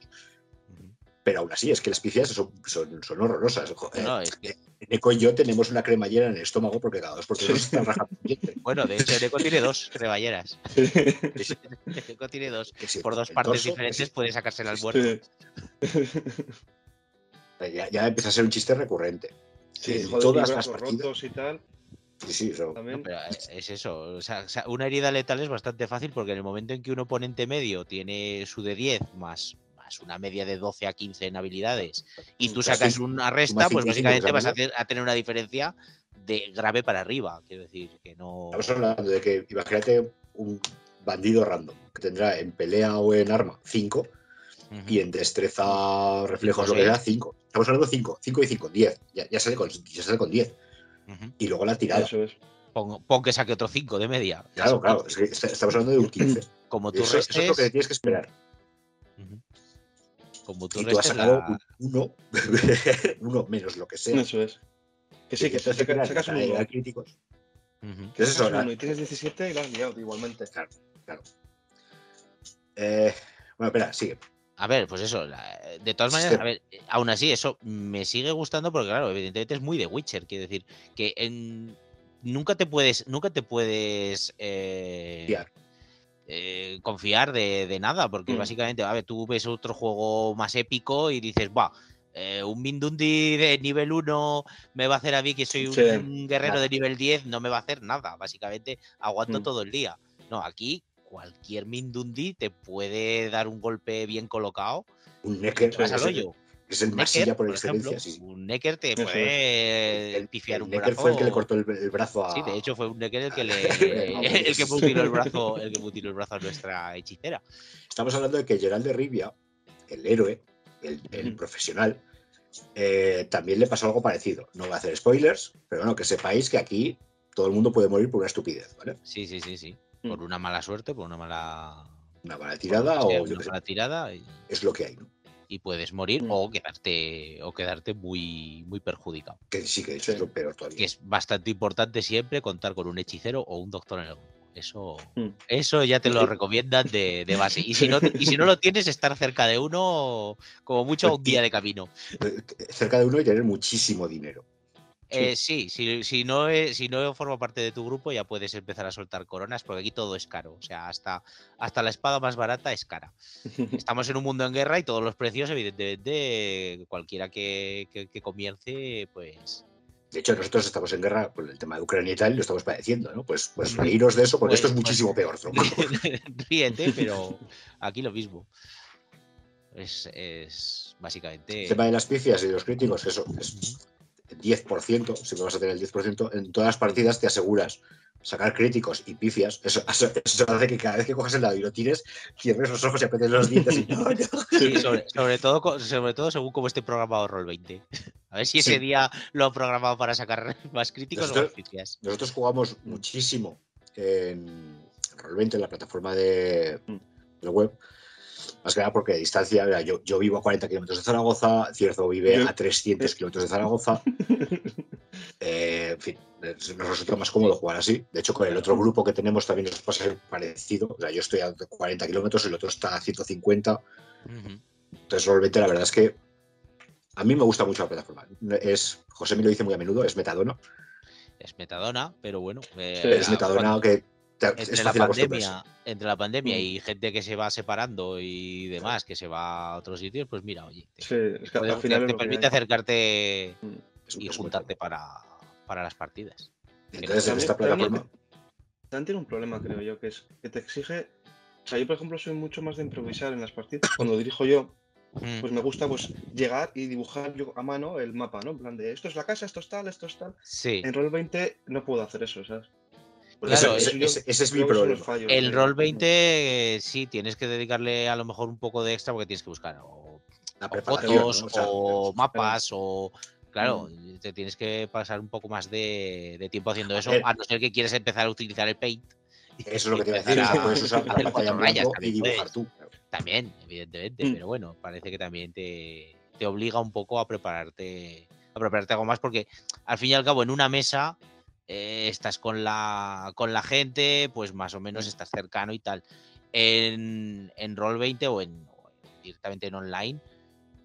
Pero aún así, es que las pifias son, son, son horrorosas. Eh, No, es que- Neko y yo tenemos una cremallera en el estómago porque cada dos por tres nos están rajando. Bueno, de hecho, Neko tiene dos cremalleras. Neko tiene dos. Que sí, Por dos partes torso, diferentes sí, puede sacársela al Sí. muerto. Ya, ya empieza a ser un chiste recurrente. Sí, En joder, todas las partidas. rotos y tal. Sí, sí, eso-. No, pero eh, es eso. O sea, una herida letal es bastante fácil porque en el momento en que un oponente medio tiene su de 10 más, más una media de 12 a 15 en habilidades y tú sacas una resta, pues básicamente vas a, hacer- a tener una diferencia de grave para arriba. Quiero decir que no. Estamos hablando de que, imagínate un bandido random que tendrá en pelea o en arma 5 Ujú. y en destreza, reflejos, lo Cinco, que sea seis. 5. Estamos hablando 5, 5 y 5, 10. Ya, ya, sale con, ya sale con 10. Ujú. Y luego la tirada. Eso es. Pon, pon que saque otro 5 de media. Claro, claro. es que est- estamos hablando de un 15. Como tú Eso, eso es lo restes. que tienes que esperar. Ujú. Como tú Y tú has restes sacado la- un 1, uno menos lo que sea. Eso es. Que sí, que Entonces, saca- claro, sacas un uno. críticos. Ujú. ¿Qué es eso? Sacas uno y tienes 17 y la has liado igualmente. Eh, bueno, espera, sigue. A ver, pues eso, la- de todas maneras, a ver, eh, aún así, eso me sigue gustando porque, claro, evidentemente es muy de Witcher, quiero decir, que en- nunca te puedes, nunca te puedes eh, Fiar. eh, confiar de, de nada, porque Mm. básicamente, a ver, tú ves otro juego más épico y dices, va, eh, un Mindundi de nivel 1 me va a hacer a mí que soy un, Sí, guerrero nada. de nivel 10, no me va a hacer nada, básicamente aguanto Mm. todo el día. No, aquí cualquier Mindundi te puede dar un golpe bien colocado Un Necker. vas al hoyo. que es el Necker, por por excelencia. Sí, un Necker te puede El, pifiar el un Necker brazo. fue el que le cortó el, el brazo a. Sí, de hecho fue un Necker el que le el que mutiló el brazo, el que mutiló el brazo a nuestra hechicera. Estamos hablando de que Gerald de Rivia, el héroe, el, profesional, eh, también le pasó algo parecido. No voy a hacer spoilers, pero bueno, que sepáis que aquí todo el mundo puede morir por una estupidez, ¿vale? Sí, sí, sí, sí. Mm. Por una mala suerte, por una mala, Una mala tirada o una mala tirada y, es lo que hay, ¿no? y puedes morir Mm. o quedarte o quedarte muy muy perjudicado. Que sí, que Sí. es lo peor todavía. Que es bastante importante siempre contar con un hechicero o un doctor en el grupo. Eso, Mm. eso ya te lo recomiendan de, de base. Y si, no, y si no lo tienes, estar cerca de uno, como mucho Pues un día de camino. Eh, Cerca de uno y tener muchísimo dinero. Eh, sí, si, si, no es- si no forma parte de tu grupo, ya puedes empezar a soltar coronas, porque aquí todo es caro. O sea, hasta, hasta la espada más barata es cara. Estamos en un mundo en guerra y todos los precios, evidentemente, cualquiera que, que, que comience, pues. De hecho, nosotros estamos en guerra con el tema de Ucrania y tal, y lo estamos padeciendo, ¿no? Pues, pues reíros de eso, porque esto es Pues- pues- muchísimo peor, tronco. Ríete, pero aquí lo mismo. Es, es básicamente. El tema de las pifias y de los críticos, eso es 10%, si vas a tener el 10%, en todas las partidas te aseguras sacar críticos y pifias. Eso, eso, eso hace que cada vez que cojas el dado y lo tires, cierres los ojos y aprietes los dientes y no, no. Sí, sobre, sobre todo, sobre todo según cómo esté programado Roll 20. A ver si ese Sí. día lo han programado para sacar más críticos o Nosotros- más pifias. Nosotros jugamos muchísimo en Roll20, en la plataforma de, de web. Más que nada porque a distancia, mira, yo, yo vivo a 40 kilómetros de Zaragoza, Cierzo vive a 300 kilómetros de Zaragoza. Eh, en fin, eh, nos resulta más cómodo jugar así. De hecho, con el otro grupo que tenemos también nos pasa parecido. O sea, yo estoy a 40 kilómetros, el otro está a 150. Ujú. Entonces, realmente la verdad es que a mí me gusta mucho la plataforma. Es, José me lo dice muy a menudo, es metadona. Es metadona, pero bueno. eh, es metadona cuando- que te- entre la pandemia, entre la pandemia Mm. y gente que se va separando y demás, que se va a otros sitios, pues mira, oye, te, Sí, es que puede- al final te permite acercarte Es- y juntarte para, para las partidas. Entonces, en También- esta plataforma, También tiene un problema, creo yo, que es que te exige O sea, yo, por ejemplo, soy mucho más de improvisar en las partidas. Cuando dirijo yo, Mm. pues me gusta pues llegar y dibujar yo a mano el mapa, ¿no? En plan de esto es la casa, esto es tal, esto es tal. Sí. En Roll 20 no puedo hacer eso, ¿sabes? Pues Claro, ese, eso yo ese- ese es mi problema. fallos El Roll 20 eh, sí tienes que dedicarle a lo mejor un poco de extra porque tienes que buscar o, La o preparación, fotos ¿no? O sea, o mapas o claro, Mm. te tienes que pasar un poco más de, de tiempo haciendo eso, ver. a no ser que quieres empezar a utilizar el Paint. Eso es lo que te iba a decir, a puedes usar la pantalla rayas blanco y también dibujar puedes. tú. También, evidentemente, Mm. pero bueno, parece que también te, te obliga un poco a prepararte a prepararte algo más porque al fin y al cabo en una mesa eh, estás con la con la gente, pues más o menos estás cercano y tal. En, en Roll20 o en directamente en online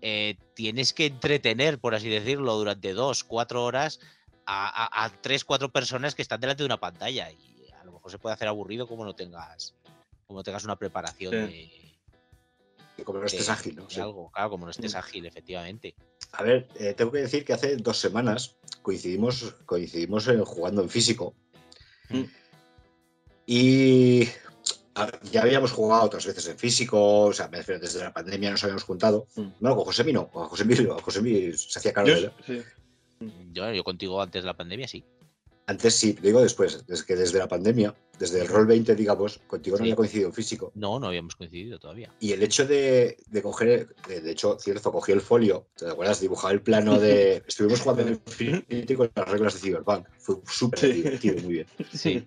eh, tienes que entretener, por así decirlo, durante dos, cuatro horas a, a- a tres, cuatro personas que están delante de una pantalla y a lo mejor se puede hacer aburrido como no tengas como no tengas una preparación Sí. de, como no estés de- ágil, ¿no? de Sí. algo, claro, como no estés Mm. ágil, efectivamente. A ver, eh, tengo que decir que hace dos semanas coincidimos, coincidimos eh, jugando en físico. Mm. Y a ya habíamos jugado otras veces en físico, o sea, me refiero, desde la pandemia nos habíamos juntado. Mm. No, con Josemi no, con Josemi, Josemi se hacía. Yo- ¿verdad? sí. Yo, yo contigo antes de la pandemia, sí. Antes sí, digo después, desde que desde la pandemia, desde el Roll 20, digamos, contigo no Sí. había coincidido en físico. No, no habíamos coincidido todavía. Y el hecho de, de coger, de, de hecho, cierto, cogí el folio, ¿te acuerdas? Dibujaba el plano de. Estuvimos jugando en Infinity con las reglas de Cyberpunk. Fue súper Sí. divertido, muy bien. Sí.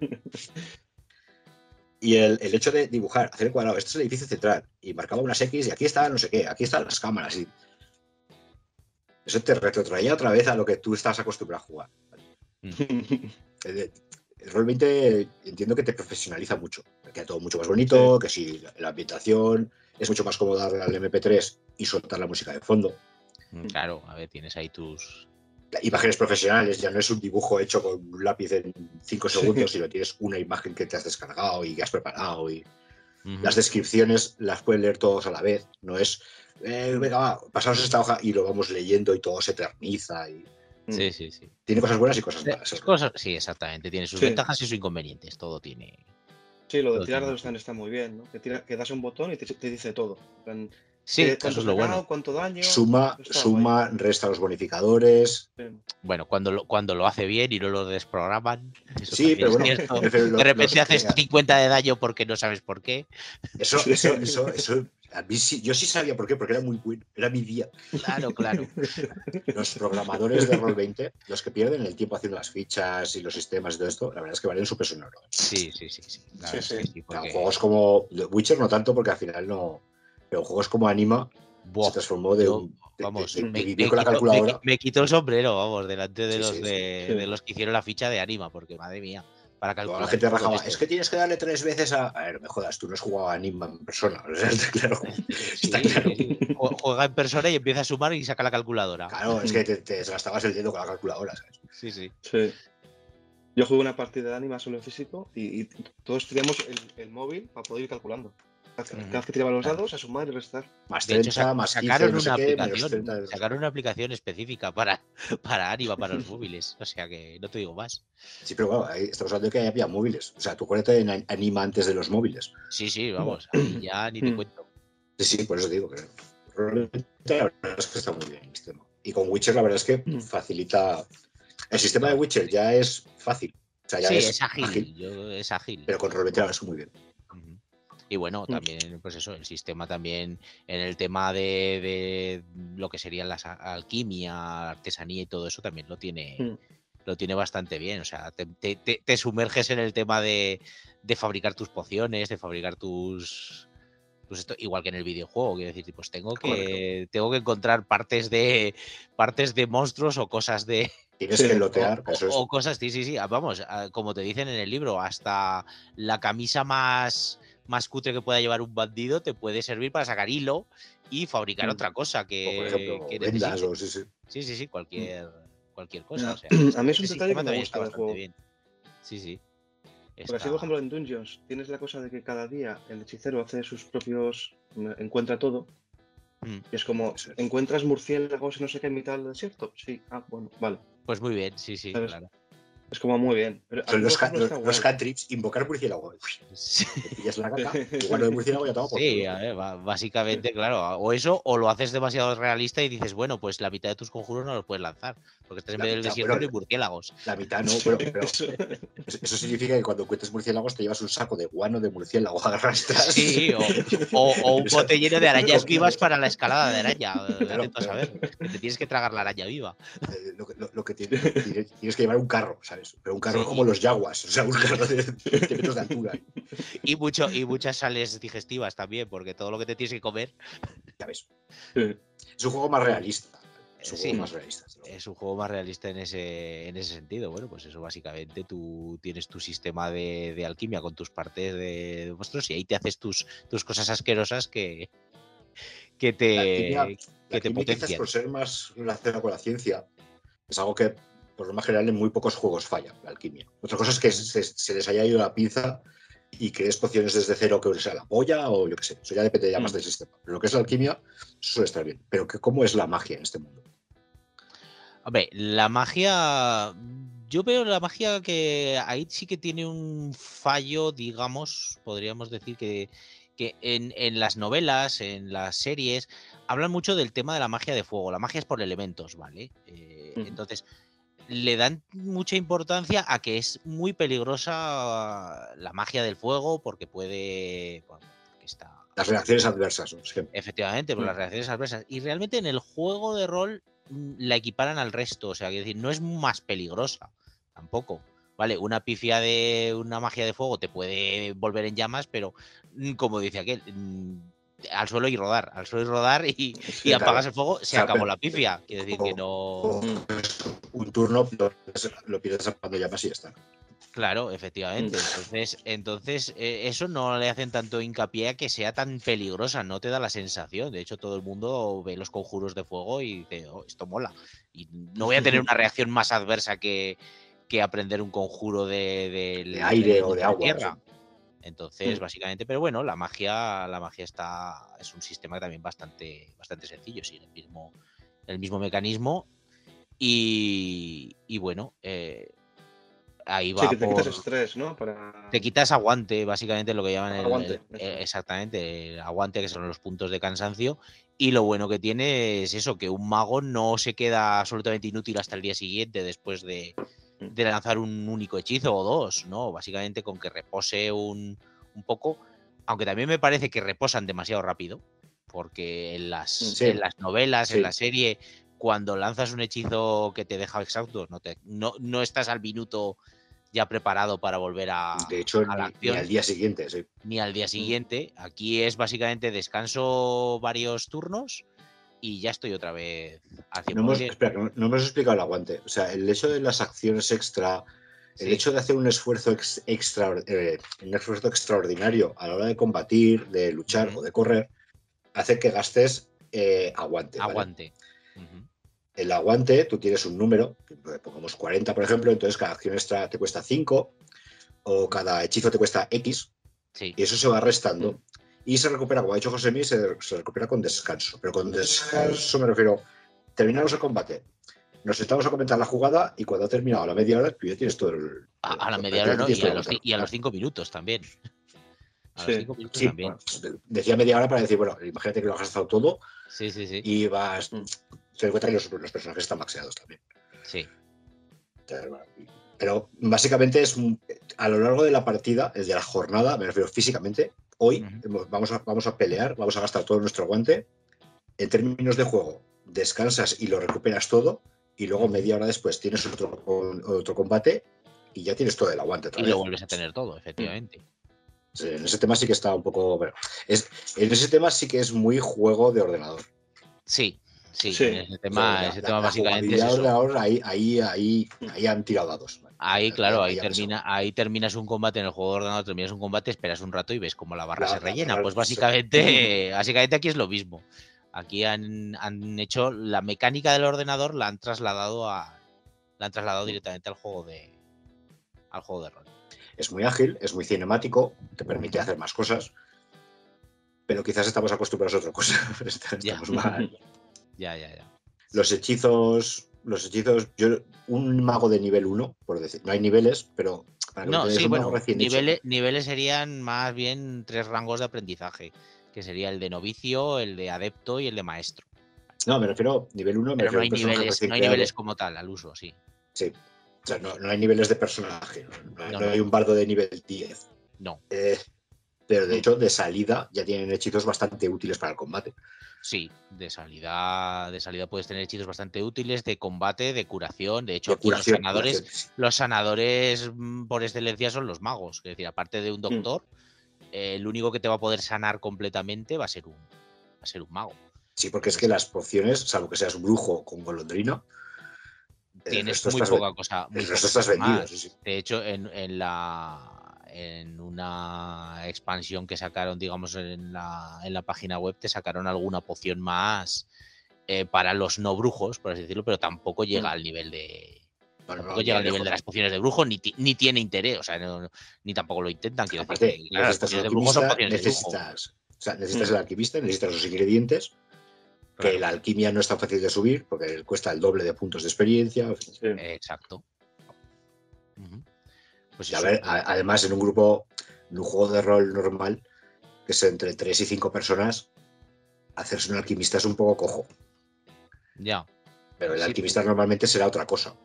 Y el, el hecho de dibujar, hacer el cuadrado, este es el edificio central, y marcaba unas X, y aquí está no sé qué, aquí están las cámaras. Y... Eso te retrotraía otra vez a lo que tú estás acostumbrado a jugar. El, el Roll 20 entiendo que te profesionaliza mucho, que queda todo mucho más bonito, que si la, la ambientación es mucho más cómodo darle al MP3 y soltar la música de fondo. Mm, Claro, a ver, tienes ahí tus. Imágenes profesionales, ya no es un dibujo hecho con un lápiz en 5 Sí. segundos, sino tienes una imagen que te has descargado y que has preparado. Y Ujú. las descripciones las pueden leer todos a la vez, no es, eh, venga, va, pasamos esta hoja y lo vamos leyendo y todo se eterniza. Y... Sí, sí, sí. Tiene cosas buenas y cosas Eh, malas. cosas- sí, exactamente. Tiene sus Sí. ventajas y sus inconvenientes. Todo tiene. Sí, lo de tirar tiene- dados también está muy bien, ¿no? Que, tira- que das un botón y te, te dice todo. Plan, Sí, eh, eso es lo bueno. cuánto daño. Suma, suma, resta los bonificadores. Sí. Bueno, cuando lo, cuando lo hace bien y no lo desprograman. eso Sí, pero bueno, De repente los- haces mira, 50 de daño porque no sabes por qué. Eso, eso, eso, eso, a mí sí, yo sí sabía por qué, porque era muy bueno, era mi día. Claro, claro. Los programadores de Roll20, los que pierden el tiempo haciendo las fichas y los sistemas y todo esto, la verdad es que valen súper sonoro. Sí, sí, sí. sí. Sí, sí. Juegos como Witcher no tanto, porque al final no. Pero juegos como Anima Buah, se transformó de, yo- un- de- vamos, de- de me, me con la quito, me calculadora. qui- me quito el sombrero, vamos, delante de Sí, los sí, sí. de, Sí. de los que hicieron la ficha de Anima, porque madre mía, para calcular. la gente todo rajaba. esto. Es que tienes que darle tres veces a. A ver, me jodas, tú no has jugado a Anima en persona. O sea, está claro. Sí, está claro. sí, sí. Jue- Juega en persona y empieza a sumar y saca la calculadora. Claro, es que te, te desgastabas el dedo con la calculadora, ¿sabes? Sí, sí. Sí. Yo jugué una partida de anima solo en físico y, y todos teníamos el, el móvil para poder ir calculando. Cada vez que tiraba los Claro. dados, a sumar y restar. Más De 30, hecho, sa- más 15, sacaron, no sé una qué, aplicación, 30. de- sacaron una aplicación específica para, para Anima, para los móviles. O sea que no te digo más. Sí, pero bueno, ahí estamos hablando de que había móviles. O sea, tú acuérdate en An- Anima antes de los móviles. Sí, sí, vamos. ahí ya ni te Mm. cuento. Sí, sí, por eso digo que realmente la verdad es que está muy bien el sistema. Y con Witcher la verdad es que Mm. facilita. El sistema de Witcher ya es fácil. O sea, ya Sí, es, es, ágil. yo- es ágil. Pero con Roll20 la verdad es que muy bien. Y bueno, Mm. también, pues eso, el sistema también en el tema de, de lo que serían las alquimia, artesanía y todo eso también lo tiene, Mm. lo tiene bastante bien. O sea, te, te- te- te sumerges en el tema de, de fabricar tus pociones, de fabricar tus. tus esto, igual que en el videojuego, quiero decir, pues tengo que, tengo que encontrar partes de partes de monstruos o cosas de, Tienes que lotear, o, eso es. o cosas, sí, sí, sí. ah, Vamos, ah, como te dicen en el libro, hasta la camisa más, más cutre que pueda llevar un bandido te puede servir para sacar hilo y fabricar Mm. otra cosa o que, por ejemplo, que vendas necesite. o sí, sí. Sí, sí, sí, cualquier, cualquier cosa. Ya. o sea, A mí es un ese detalle que me gusta está del bastante juego. bien. Sí, sí. Porque así, por ejemplo, en Dungeons tienes la cosa de que cada día el hechicero hace sus propios. encuentra todo. Mm. Y es como. ¿encuentras murciélagos y no sé qué en mitad del desierto? Sí, ah, bueno, vale. Pues muy bien, sí, sí, ¿Sabes? claro. Es como muy bien. Pero Son los, ca- ejemplo, los, los cantrips, invocar murciélago. Sí. Te pillas la caca, igual de murciélago ya por Sí, a ver, básicamente, claro. O eso, o lo haces demasiado realista y dices, bueno, pues la mitad de tus conjuros no los puedes lanzar. Porque estás en medio del desierto bueno, y murciélagos. La mitad no, pero, pero Eso- significa que cuando encuentres murciélagos te llevas un saco de guano de murciélago arrastras. Sí, o, o- o un bote lleno de arañas vivas para la escalada de araña. Claro, vete tú a saber. Que te tienes que tragar la araña viva. Eh, lo, que- lo- lo que tienes, tienes- tienes que llevar un carro, ¿sabes? Pero un carro Sí. como los yaguas, o sea, un carro de 20 metros de altura. Y, mucho, y muchas sales digestivas también, porque todo lo que te tienes que comer Ya ves. Es un juego más realista. Es un Sí. juego más realista. es un juego más realista en ese, en ese sentido. Bueno, pues eso básicamente tú tienes tu sistema de, de alquimia con tus partes de, de monstruos y ahí te haces tus, tus cosas asquerosas que, que La te, la que te potencian. por ser más relacionada con la ciencia, es algo que por lo más general en muy pocos juegos falla, la alquimia. Otra cosa es que se, se les haya ido la pinza y crees pociones desde cero que sea la polla o yo qué sé. Eso ya depende ya más Mm. del sistema. Pero lo que es la alquimia, suele estar bien. Pero que, ¿cómo es la magia en este mundo? Hombre, la magia. Yo veo la magia que ahí sí que tiene un fallo, digamos, podríamos decir que, que en, en las novelas, en las series, hablan mucho del tema de la magia de fuego. La magia es por elementos, ¿vale? Eh. Entonces, le dan mucha importancia a que es muy peligrosa la magia del fuego porque puede. bueno, porque está, Las reacciones adversas. Efectivamente, por Mm. las reacciones adversas. Y realmente en el juego de rol mm, la equiparan al resto. O sea, quiero decir, no es más peligrosa tampoco. Vale, una pifia de una magia de fuego te puede volver en llamas, pero mm, como dice aquel, mm, al suelo y rodar, al suelo y rodar y, apagas claro. el fuego, se sea, acabó la pifia. Quiere decir que no. Un turno lo, pierdes cuando llamas y ya está. Claro, efectivamente. Entonces, entonces eh, eso no le hacen tanto hincapié a que sea tan peligrosa, no te da la sensación. De hecho, todo el mundo ve los conjuros de fuego y dice, "Oh, esto mola. Y no voy a tener una reacción más adversa que, que aprender un conjuro de, aire o de agua, tierra. Entonces, Mm. básicamente, pero bueno, la magia, la magia está, es un sistema también bastante, bastante sencillo, sí, el mismo, el mismo mecanismo. Y, y bueno, eh, ahí va Sí, que te por- quitas estrés, ¿no? Para... te quitas aguante, básicamente lo que llaman el, Aguante, el- exactamente, el aguante, que son los puntos de cansancio. Y lo bueno que tiene es eso, que un mago no se queda absolutamente inútil hasta el día siguiente después de. De lanzar un único hechizo o dos, ¿no? Básicamente con que repose un, un poco, aunque también me parece que reposan demasiado rápido, porque en las, Sí. en las novelas, en la serie, cuando lanzas un hechizo que te deja exhausto, no, te, no, no estás al minuto ya preparado para volver a, De hecho, a la ni, ni acción al día siguiente. sí. ni al Mm. día siguiente. Aquí es básicamente descanso varios turnos y ya estoy otra vez al No hemos, 100%. espera, que no, no hemos explicado el aguante. O sea, el hecho de las acciones extra, el Sí. hecho de hacer un esfuerzo ex- extra, eh, un esfuerzo extraordinario a la hora de combatir, de luchar o de correr, hace que gastes eh, aguante. El aguante, tú tienes un número, que pongamos 40, por ejemplo, entonces cada acción extra te cuesta 5 o cada hechizo te cuesta X Sí. y eso se va restando. Y se recupera, como ha dicho José Mí, se, se recupera con descanso. Pero con descanso me refiero, terminamos el combate, nos sentamos a comentar la jugada y cuando ha terminado la media hora, tú ya tienes todo el. A, a la media hora no, y a, los, y a los cinco minutos también. A Sí. los cinco minutos Sí, también. bueno, decía media hora para decir, bueno, imagínate que lo has gastado todo Sí, sí, sí. y vas. Te das cuenta que los, los personajes están maxeados también. Sí. Entonces, bueno, Pero básicamente es un- a lo largo de la partida, de la jornada, me refiero físicamente, hoy Ujú. hemos- vamos, a, vamos a pelear, vamos a gastar todo nuestro aguante. En términos de juego, descansas y lo recuperas todo, y luego media hora después tienes otro, otro combate y ya tienes todo el aguante otra Y vez. lo vuelves a tener todo, efectivamente. Sí, En ese tema sí que está un poco. bueno, es, en ese tema sí que es muy juego de ordenador. Sí, sí. Sí. en Ese tema, La- ese la- tema la básicamente es eso. ordenador, ahí, ahí, ahí, ahí han tirado dados. Ahí, claro, ahí termina, ahí terminas un combate en el juego de ordenador, terminas un combate, esperas un rato y ves cómo la barra Claro, se rellena. claro, Pues eso. básicamente, básicamente aquí es lo mismo. Aquí han, han hecho la mecánica del ordenador, la han trasladado a, la han trasladado directamente al juego de, al juego de rol. Es muy ágil, es muy cinemático, te permite hacer más cosas. Pero quizás estamos acostumbrados a otra cosa. Ya. Estamos mal. Ya, ya, ya. Los hechizos los hechizos, yo, un mago de nivel 1, por decir, no hay niveles, pero para que No, sí, bueno, recién hecho. niveles, niveles serían más bien tres rangos de aprendizaje, que sería el de novicio, el de adepto y el de maestro. No, me refiero nivel 1, me Pero no refiero a hay niveles, no hay niveles como tal al uso, sí. Sí. O sea, no, no hay niveles de personaje. No no. hay un bardo de nivel 10. No, Eh, pero Mm. de hecho, de salida ya tienen hechizos bastante útiles para el combate. sí, de salida, de salida puedes tener hechizos bastante útiles de combate, de curación. De hecho, De aquí los sanadores, curación, los sanadores mm, por excelencia son los magos. Es decir, aparte de un doctor, eh, el único que te va a poder sanar completamente va a ser un, va a ser un mago. Sí, porque es que las pociones, salvo que seas brujo con golondrina, el Tienes muy poca cosa. muy el resto estás vendido. sí, sí. De hecho, en, en la en una expansión que sacaron, digamos, en la, en la página web, te sacaron alguna poción más eh, para los no brujos, por así decirlo, pero tampoco llega Mm. al nivel de. Tampoco no, llega al ni nivel de las pociones de brujo, ni, ni tiene interés, o sea, no- ni tampoco lo intentan. Quiero Aparte, decir, que, claro, las necesitas pociones de brujo son pociones de brujo. necesitas, o sea, necesitas Mm. el alquimista, necesitas los ingredientes, que Claro. la alquimia no es tan fácil de subir, porque cuesta el doble de puntos de experiencia. en fin. Sí. Exacto. Pues Y a eso, ver, a- además, en un grupo, en un juego de rol normal, que es entre 3 y 5 personas, hacerse un alquimista es un poco cojo. ya. Pero el Sí, alquimista normalmente será otra cosa.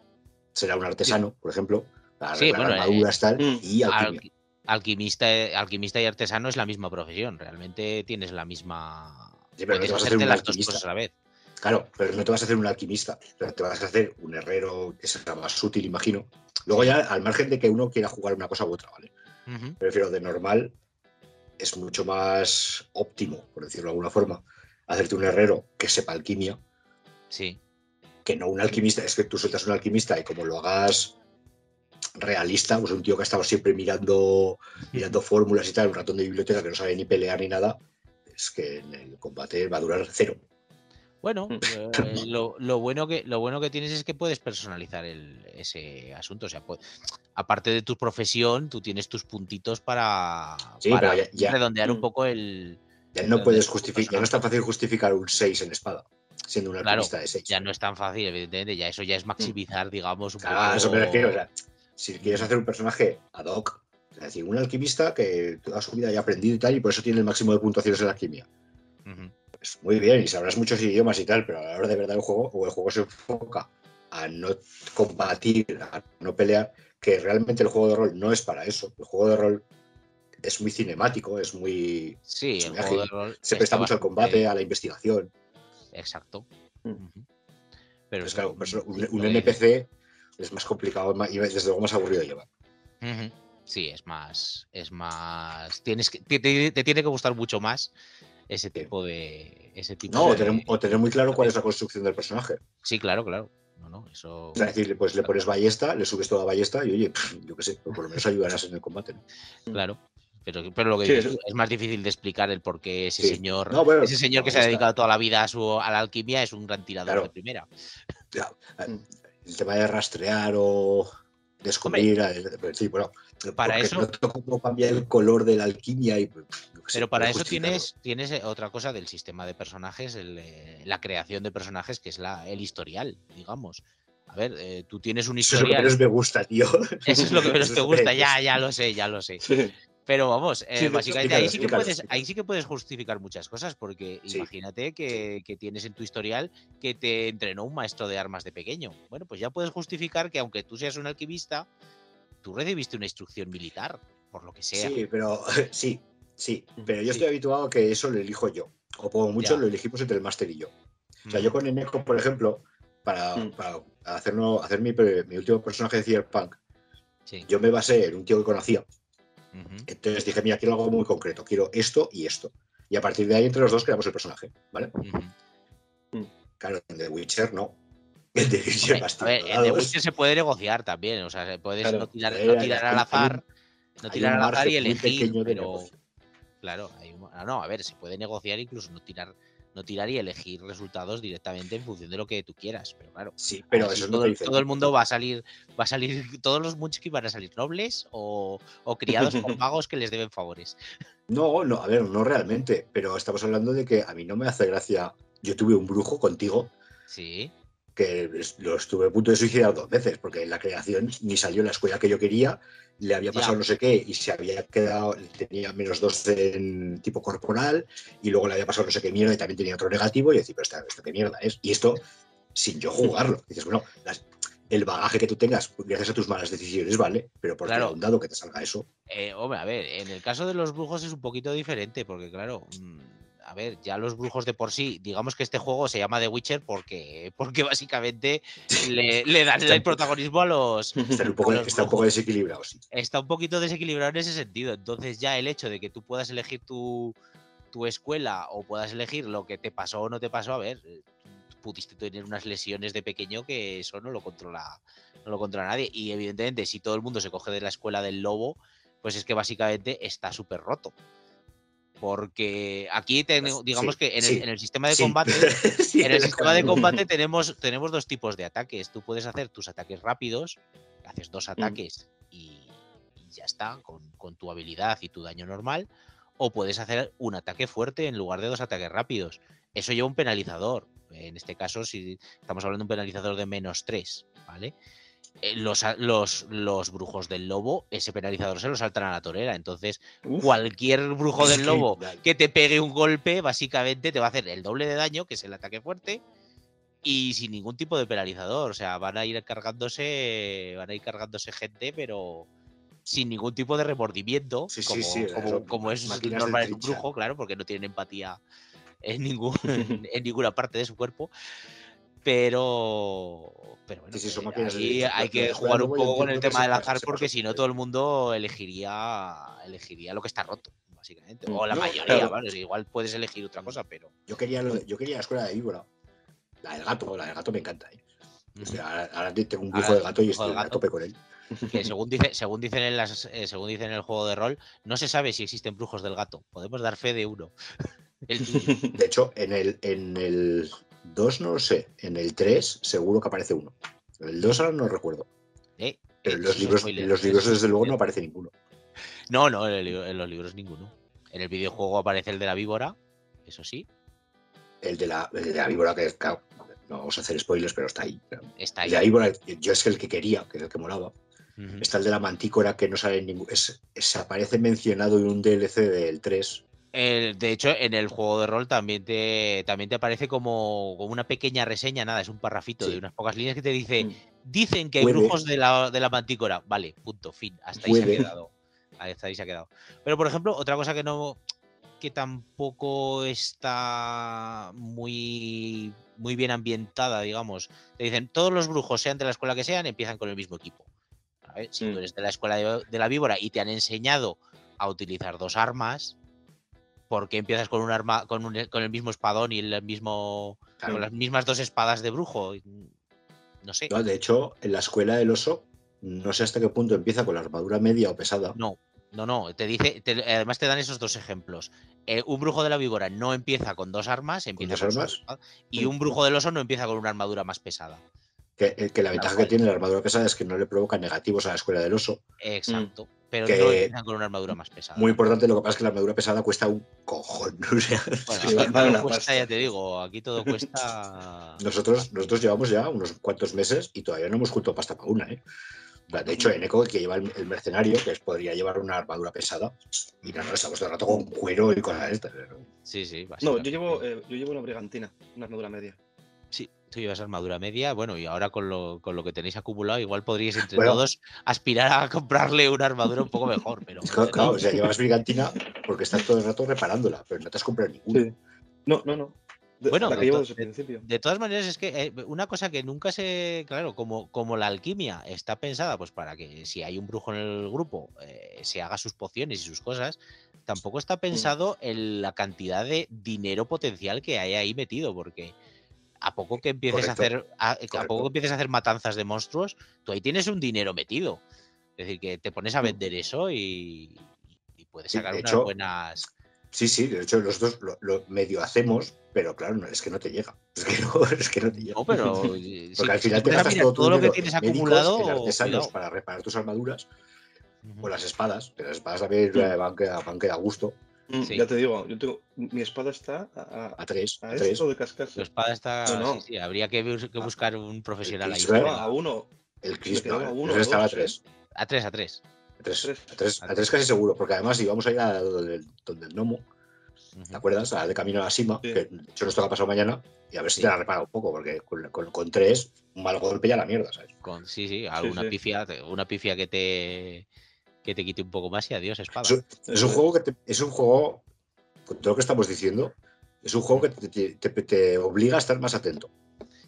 Será un artesano, por ejemplo, para Sí, arreglar bueno, eh, tal, mm, y alquimia. Alquimista, alquimista y artesano es la misma profesión. Realmente tienes la misma. Sí, pero no puedes te vas a hacer un las dos alquimista. cosas a la vez. Claro, pero no te vas a hacer un alquimista, te vas a hacer un herrero que será más útil, imagino. Luego ya, al margen de que uno quiera jugar una cosa u otra, ¿vale? Ujú. Prefiero de normal, es mucho más óptimo, por decirlo de alguna forma, hacerte un herrero que sepa alquimia, Sí. que no un alquimista. Es que tú sueltas un alquimista y como lo hagas realista, pues un tío que ha estado siempre mirando, mirando fórmulas y tal, un ratón de biblioteca que no sabe ni pelear ni nada, es que en el combate va a durar cero. Bueno, Mm. eh, lo, lo bueno que, lo bueno que tienes es que puedes personalizar el- ese asunto. O sea, aparte de tu profesión, tú tienes tus puntitos para, Sí, para ya- ya- redondear un Mm. poco el. Ya no puedes de- justificar, ya no es tan fácil justificar un 6 en espada, siendo un Claro, alquimista de 6. Ya no es tan fácil, evidentemente. Ya eso ya es maximizar, digamos, un Mm. A poco. eso me refiero. o sea, si quieres hacer un personaje ad hoc, es decir, un alquimista que toda su vida haya aprendido y tal, y por eso tiene el máximo de puntuaciones en la alquimia. Pues muy bien, y sabrás muchos idiomas y tal, pero a la hora de verdad el juego, o el juego se enfoca a no combatir, a no pelear, que realmente el juego de rol no es para eso. El juego de rol es muy cinemático, es muy. Sí, Es el un juego de viaje. rol. Se presta mucho al combate, a la investigación. Exacto. Mm. Pero Pues claro, pues un, de- NPC es más complicado y desde luego más aburrido de llevar. Sí, es más, es más. Tienes que, te, te- te tiene que gustar mucho más ese tipo de. Ese tipo No, o tener, o tener muy claro cuál es la construcción del personaje. Sí, claro, claro. No, no, eso. Es decir, pues le pones ballesta, le subes toda ballesta y oye, yo qué sé, pues por lo menos ayudarás en el combate. ¿no? Claro. Pero, pero lo que Sí, es más difícil de explicar el por qué ese Sí. señor. No, bueno, ese señor que se ha dedicado toda la vida a, su, a la alquimia es un gran tirador Claro. de primera. El tema de rastrear o descubrir, sí, bueno, Para eso- no cómo cambiar el color de la alquimia y Pero para eso tienes, tienes eh, otra cosa del sistema de personajes, el, eh, la creación de personajes, que es la, el historial, digamos. A ver, eh, tú tienes un Eso es lo que historial. menos me gusta, tío. Eso es lo que menos te gusta, ya, ya lo sé, ya lo sé. Pero vamos, eh, Sí, básicamente ahí sí, que puedes, ahí sí que puedes justificar muchas cosas, porque Sí. imagínate que, que tienes en tu historial que te entrenó un maestro de armas de pequeño. Bueno, pues ya puedes justificar que aunque tú seas un alquimista, tú recibiste una instrucción militar, por lo que sea. Sí, pero sí, sí. Pero yo Sí. estoy habituado a que eso lo elijo yo. O como mucho Ya. lo elegimos entre el máster y yo. O sea, Mm. yo con Eneco, por ejemplo, para, Mm. para hacerlo, hacer mi, último personaje de Cyberpunk, Sí. yo me basé en un tío que conocía. Entonces dije, mira, quiero algo muy concreto, quiero esto y esto. Y a partir de ahí, entre los dos, creamos el personaje, ¿vale? Ujú. Claro, en The Witcher no. En The Witcher Hombre, a ver, en The. Witcher se puede negociar también, o sea, se puedes Claro, no tirar, no tirar al azar, no tirar al azar y elegir, pero negocio. Claro, hay un- ah, no, a ver, se puede negociar incluso no tirar, no tirar y elegir resultados directamente en función de lo que tú quieras, pero claro. Sí, pero eso todo, dice. todo el mundo va a salir, va a salir, todos los Munchki van a salir nobles o, o criados por magos que les deben favores. No, no, a ver, no realmente. Pero estamos hablando de que a mí no me hace gracia. Yo tuve un brujo contigo Sí, que lo estuve a punto de suicidar dos veces, porque en la creación ni salió en la escuela que yo quería, le había pasado no sé qué y se había quedado, tenía menos dos en tipo corporal, y luego le había pasado no sé qué mierda y también tenía otro negativo, y decir, pero esto, esto qué mierda es. Y esto sin yo jugarlo. dices, bueno, el bagaje que tú tengas gracias a tus malas decisiones, vale, pero por claro. dado que te salga eso. Eh, hombre, a ver, en el caso de los brujos es un poquito diferente, porque claro, mm, a ver, ya los brujos de por sí, digamos que este juego se llama The Witcher porque, porque básicamente le, dan el protagonismo a los. Está un poco, está un poco desequilibrado, sí. Está un poquito desequilibrado en ese sentido. Entonces, ya el hecho de que tú puedas elegir tu, tu escuela o puedas elegir lo que te pasó o no te pasó, a ver, pudiste tener unas lesiones de pequeño que eso no lo controla, no lo controla nadie. Y evidentemente, si todo el mundo se coge de la escuela del lobo, pues es que básicamente está súper roto. Porque aquí tenemos, pues digamos que en el, sistema de combate, en el sistema de combate tenemos, tenemos dos tipos de ataques. Tú puedes hacer tus ataques rápidos, haces dos mm. ataques y, ya está, con, con tu habilidad y tu daño normal. O puedes hacer un ataque fuerte en lugar de dos ataques rápidos. Eso lleva un penalizador. En este caso, si estamos hablando de un penalizador de menos 3, ¿vale? Eh, los, los, los, brujos del lobo, ese penalizador se lo saltan a la torera. Entonces, cualquier brujo del lobo que te pegue un golpe, básicamente te va a hacer el doble de daño, que es el ataque fuerte, y sin ningún tipo de penalizador. O sea, van a ir cargándose, van a ir cargándose gente, pero sin ningún tipo de remordimiento, como, es normal en un brujo, claro, porque no tienen empatía en, ningún, en ninguna parte de su cuerpo. Pero, pero bueno, eh, hay que jugar un poco con el tema del azar porque si no todo el mundo elegiría, elegiría lo que está roto, básicamente. O la mayoría, igual puedes elegir otra cosa, pero... Yo quería, yo quería la escuela de víbora. La del gato, la del gato me encanta. ¿eh? ahora, tengo un grupo de gato y estoy a tope con él. Que según, dice, según, dicen en las, eh, según dicen en el juego de rol, no se sabe si existen brujos del gato. Podemos dar fe de uno. De hecho, en el, en el 2 no lo sé, en el 3 seguro que aparece uno. El 2 ahora no recuerdo. Eh, Pero en los, libros, en los libros, desde luego, no aparece ninguno. No, no, en, los libros ninguno. En el videojuego aparece el de la víbora, eso sí. El de la, de la víbora, que claro, no vamos a hacer spoilers, pero está ahí. Está ahí. De la víbora, yo es el que quería, que es el que molaba. Está el de la mantícora que no sale en ningún. Es, aparece mencionado en un DLC del 3 de hecho, en el juego de rol también te, también te aparece como, una pequeña reseña, nada, es un parrafito de unas pocas líneas que te dice, mm. dicen que hay brujos de la, de la mantícora. Vale, punto, fin, hasta ahí se ha quedado. Hasta ahí se ha quedado. Pero, por ejemplo, otra cosa que no que tampoco está muy, muy bien ambientada, digamos. Te dicen, todos los brujos, sean de la escuela que sean, empiezan con el mismo equipo. Si tú mm. eres de la escuela de, de la víbora y te han enseñado a utilizar dos armas, porque empiezas con un arma, con, con el mismo espadón y el mismo, con las mismas dos espadas de brujo. No sé. de hecho, en la escuela del oso, no sé hasta qué punto empieza con la armadura media o pesada. No, no, no. Te dice, además te dan esos dos ejemplos. Eh, un brujo de la víbora no empieza con dos armas, empieza con, dos armas? y un brujo del oso no empieza con una armadura más pesada. Que, eh, la ventaja que tiene la armadura pesada es que no le provoca negativos a la escuela del oso. Exacto. Pero no empiezan con una armadura más pesada. Muy importante, lo que pasa es que la armadura pesada cuesta un cojón. bueno, cuesta, ya te digo, aquí todo cuesta. nosotros, nosotros llevamos ya unos cuantos meses y todavía no hemos junto pasta para una, ¿eh? De hecho, en Eco, que lleva el, mercenario, que podría llevar una armadura pesada, y no, estamos todo el rato con cuero y cosas estas. Sí, sí. No, yo llevo, eh, yo llevo una brigantina, una armadura media. Sí, tú llevas armadura media, bueno, y ahora con lo, con lo que tenéis acumulado, igual podríais entre todos aspirar a comprarle una armadura un poco mejor, pero... Claro, o sea, llevas brigantina porque estás todo el rato reparándola, pero no te has comprado ninguna. No, no, no. bueno, de, todas maneras es que eh, una cosa que nunca se, claro, como, como la alquimia está pensada pues para que si hay un brujo en el grupo eh, se haga sus pociones y sus cosas, tampoco está mm. pensado en la cantidad de dinero potencial que hay ahí metido, porque a poco que empieces a hacer a, poco que empieces a hacer matanzas de monstruos, tú ahí tienes un dinero metido. Es decir, que te pones a mm. vender eso y, puedes sacar unas buenas. Sí, sí, de hecho nosotros lo, medio hacemos, pero claro, no, es que no te llega. Es que no, es que no te llega. No, pero Porque al final te gastas todo, lo que tienes acumulado para reparar tus armaduras o las espadas, que las espadas también van, a, van a gusto. Mm, Sí. Ya te digo, yo tengo, mi espada está a, a, A 3, a a 3. esto de Tu cascarse. espada está. No, no. sí, sí, habría que, bus- que buscar un profesional ahí. A uno. El Chris uno el estaba a dos, 3. A tres, a tres. A 3, Tres. a 3, a 3 casi seguro, porque además íbamos a ir a donde, el- donde el gnomo. ¿te acuerdas? A de camino a la cima, Sí. que de hecho nos toca pasar mañana, y a ver si Sí. te la repara un poco, porque con, con, con 3, un mal golpe ya la mierda, ¿sabes? Con, sí, sí, alguna sí. pifia, una pifia que te que te quite un poco más y adiós, espada. Es, un- es un juego que te- es un juego, con todo lo que estamos diciendo, es un juego que te, te- te- te obliga a estar más atento.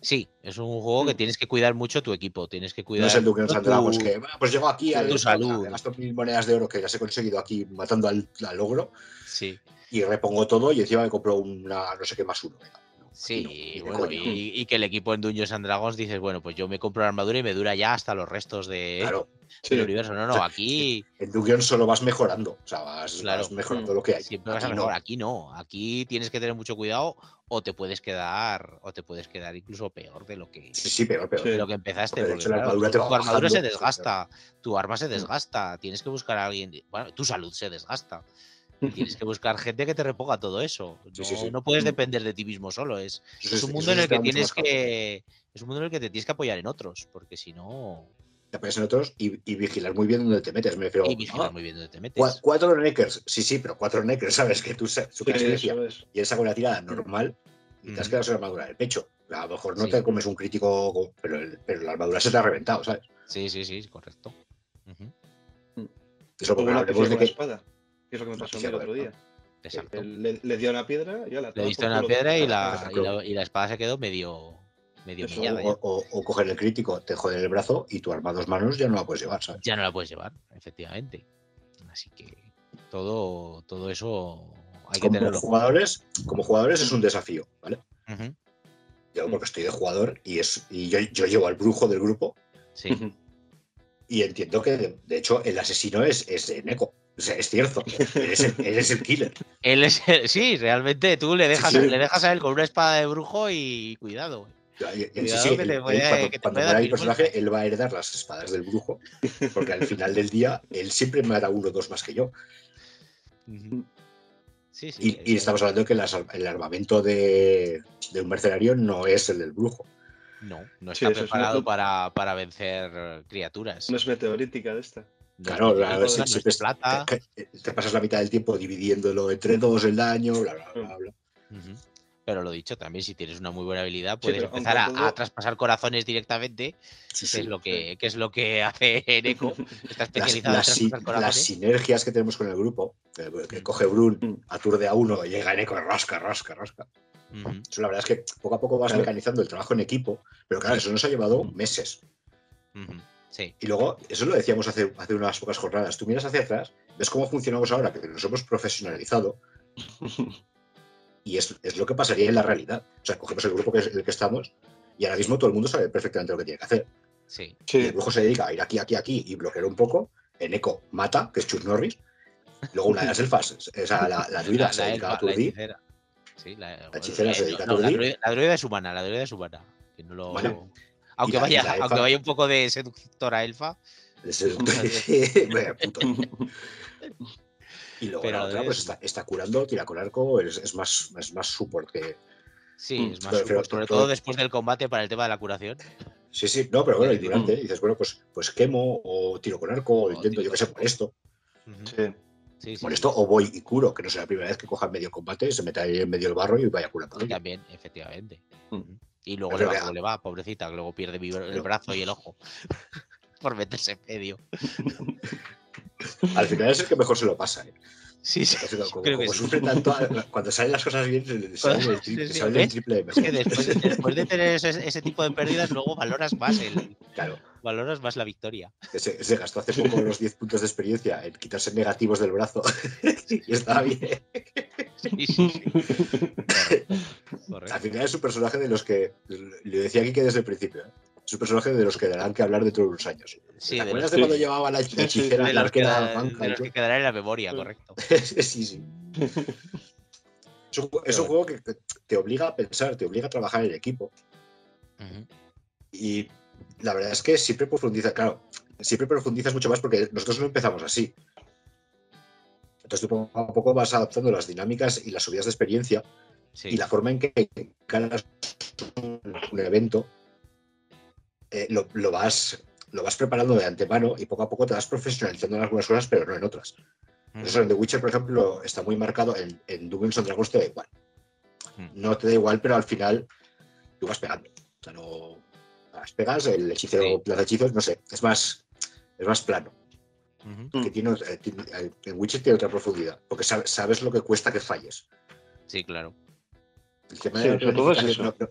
Sí, es un juego que Mm. tienes que cuidar mucho tu equipo, tienes que cuidar No es el Dungeons and Dragons que, "Ah, pues llego aquí, al salud. gasto mil monedas de oro que las he conseguido aquí matando al, al logro Sí, y repongo todo y encima me compro una no sé qué más uno. venga. Sí, aquí de bueno, y, y que el equipo en Dungeons and Dragons dices, bueno, pues yo me compro la armadura y me dura ya hasta los restos de, Claro, Sí. del universo. No, no, aquí en Dungeons solo vas mejorando, o sea, vas, Claro. vas mejorando lo que hay. siempre vas a Aquí mejorar. no. Aquí no, aquí tienes que tener mucho cuidado o te puedes quedar, o te puedes quedar incluso peor de lo que, Sí, sí, peor, peor. De lo que empezaste. Porque de porque, hecho la claro, armadura tu, tu armadura se desgasta, tu arma se desgasta, tienes que buscar a alguien, bueno, tu salud se desgasta. Tienes que buscar gente que te reponga todo eso. No, Sí, sí, sí. no puedes Mm. depender de ti mismo solo. Es, un mundo en el que tienes que. Es un mundo en el que te tienes que apoyar en otros, porque si no. Te apoyas en otros y, y vigilar muy bien dónde te metes. Me refiero, Y vigilar ah, muy bien dónde te cua- metes. cuatro neckers, sí, sí, pero cuatro neckers, ¿sabes? Que tú, sa- tú Sí, que elegías eso es. y él saca una tirada normal y te has quedado sin armadura del pecho. A lo mejor no Sí. te comes un crítico, pero, el- pero la armadura se te ha reventado, ¿sabes? Sí, sí, sí, correcto. Eso porque hablemos de que espada. Que es lo que me pasó a mí pifia el otro día. Exacto. Le, le dio una piedra y la Le diste una piedra y la, y, la, y la espada se quedó medio, medio Eso, o, o- o coger el crítico, te joden el brazo y tu arma a dos manos ya no la puedes llevar, ¿sabes? ya no la puedes llevar, efectivamente. Así que todo, todo eso hay que Como tenerlo. jugadores, como jugadores es un desafío, ¿vale? Yo porque estoy de jugador y es y yo, yo llevo al brujo del grupo Sí, y entiendo que de, de hecho el asesino es, es Neko. O sea, es cierto. Él es el, él es el killer. él es el- sí, realmente tú le dejas, sí. le dejas a él con una espada de brujo y cuidado. Puede- cuando, muera mi personaje, él va a heredar las espadas del brujo, porque al final del día él siempre me hará uno o dos más que yo. Sí, sí. Y, y es- estamos hablando de que las- el armamento de, de un mercenario no es el del brujo. No, no Sí, está es preparado una- para, para vencer eh, criaturas. No es meteorítica de esta. Claro, de a ver, piedra, si- plata. te, pasas la mitad del tiempo dividiéndolo entre todos el daño, bla, bla, bla, bla. Ujú. Pero lo dicho, también si tienes una muy buena habilidad, puedes empezar a, traspasar corazones directamente, Sí, que sí. es lo que, que es lo que hace Neko. Está Las, especializado las en traspasar las corazones. sinergias que tenemos con el grupo, que, que Mm. coge Brun, Mm. aturde a uno y llega Eco, rasca, rasca, rasca. Eso la verdad es que poco a poco vas Claro. mecanizando el trabajo en equipo, pero claro, eso nos ha llevado meses. Ujú. Sí, Y luego, eso lo decíamos hace, hace unas pocas jornadas, tú miras hacia atrás, ves cómo funcionamos ahora, que nos hemos profesionalizado, y es, es lo que pasaría en la realidad. O sea, cogemos el grupo que es el que estamos, y ahora mismo todo el mundo sabe perfectamente lo que tiene que hacer. sí. Y el brujo se dedica a ir aquí, aquí, aquí y bloquear un poco. En eco mata, que es Chus Norris. Luego una de las elfas, o sea, la, la druida La, se la dedica a elfa, la hechicera. Sí, la, hechicera se eh, dedica a no, la, aturdir. druida, la druida es humana, la druida es humana. Que no lo... Bueno, aunque, la- vaya, elfa- aunque vaya un poco de seductora elfa, Es el- Vaya puto. Y luego Pero la otra, pues es- está, está curando, tira con arco, es, es más, es más support que. sí, Mm, es más pero- pero support, sobre todo- todo después del combate para el tema de la curación. Sí, sí, no, pero bueno, y Sí, durante mm. dices, bueno, pues, pues quemo o tiro con arco, o O intento, yo que sé, arco. por esto, Ujú. sí. Sí, sí, por sí. esto, o voy y curo, que no sea la primera vez que coja medio combate, se meta ahí en medio del barro y vaya curando. también, efectivamente. Mm. Ujú. Y luego Pero le va como le va, pobrecita, que luego pierde el brazo y el ojo por meterse en medio. Al final es el que mejor se lo pasa. ¿eh? Sí, sí, Porque como, creo que como sí. sufre tanto, cuando salen las cosas bien, se- salen el triple, Sí, sí, salen el ¿ves? triple de Es que después, de- después de tener ese, ese tipo de pérdidas, luego valoras más el, Claro, valoras más la victoria. se, se gastó hace poco los 10 puntos de experiencia en quitarse negativos del brazo y estaba bien. Sí, sí, sí. Correcto, Al final es un personaje de los que, le decía aquí que desde el principio, ¿eh? es un personaje de los que darán que hablar dentro de unos años. Sí, ¿Te de acuerdas de que- cuando llevaba la, la sí, sí, hechicera de la arquera de los que quedarán en la memoria, correcto. sí, sí. Es un, es un juego que te obliga a pensar, te obliga a trabajar en equipo. Ujú. Y la verdad es que siempre profundiza, claro, siempre profundizas mucho más porque nosotros no empezamos así. Entonces tú poco a poco vas adaptando las dinámicas y las subidas de experiencia Sí. y la forma en que encaras un evento eh, lo, lo vas, lo vas preparando de antemano y poco a poco te vas profesionalizando en algunas cosas, pero no en otras. Ujú. Eso en The Witcher, por ejemplo, está muy marcado. En, en Dungeons Dragons te da igual. Mm. No te da igual, pero al final tú vas pegando. O sea, no vas pegas, el hechicero Sí. lanza hechizos, no sé, es más, es más plano. Ujú. Que tiene, eh, tiene- eh, en Witcher tiene otra profundidad, porque sabes, sabes lo que cuesta que falles. Sí, claro. El tema Sí, de sobre todo es eso. no- no,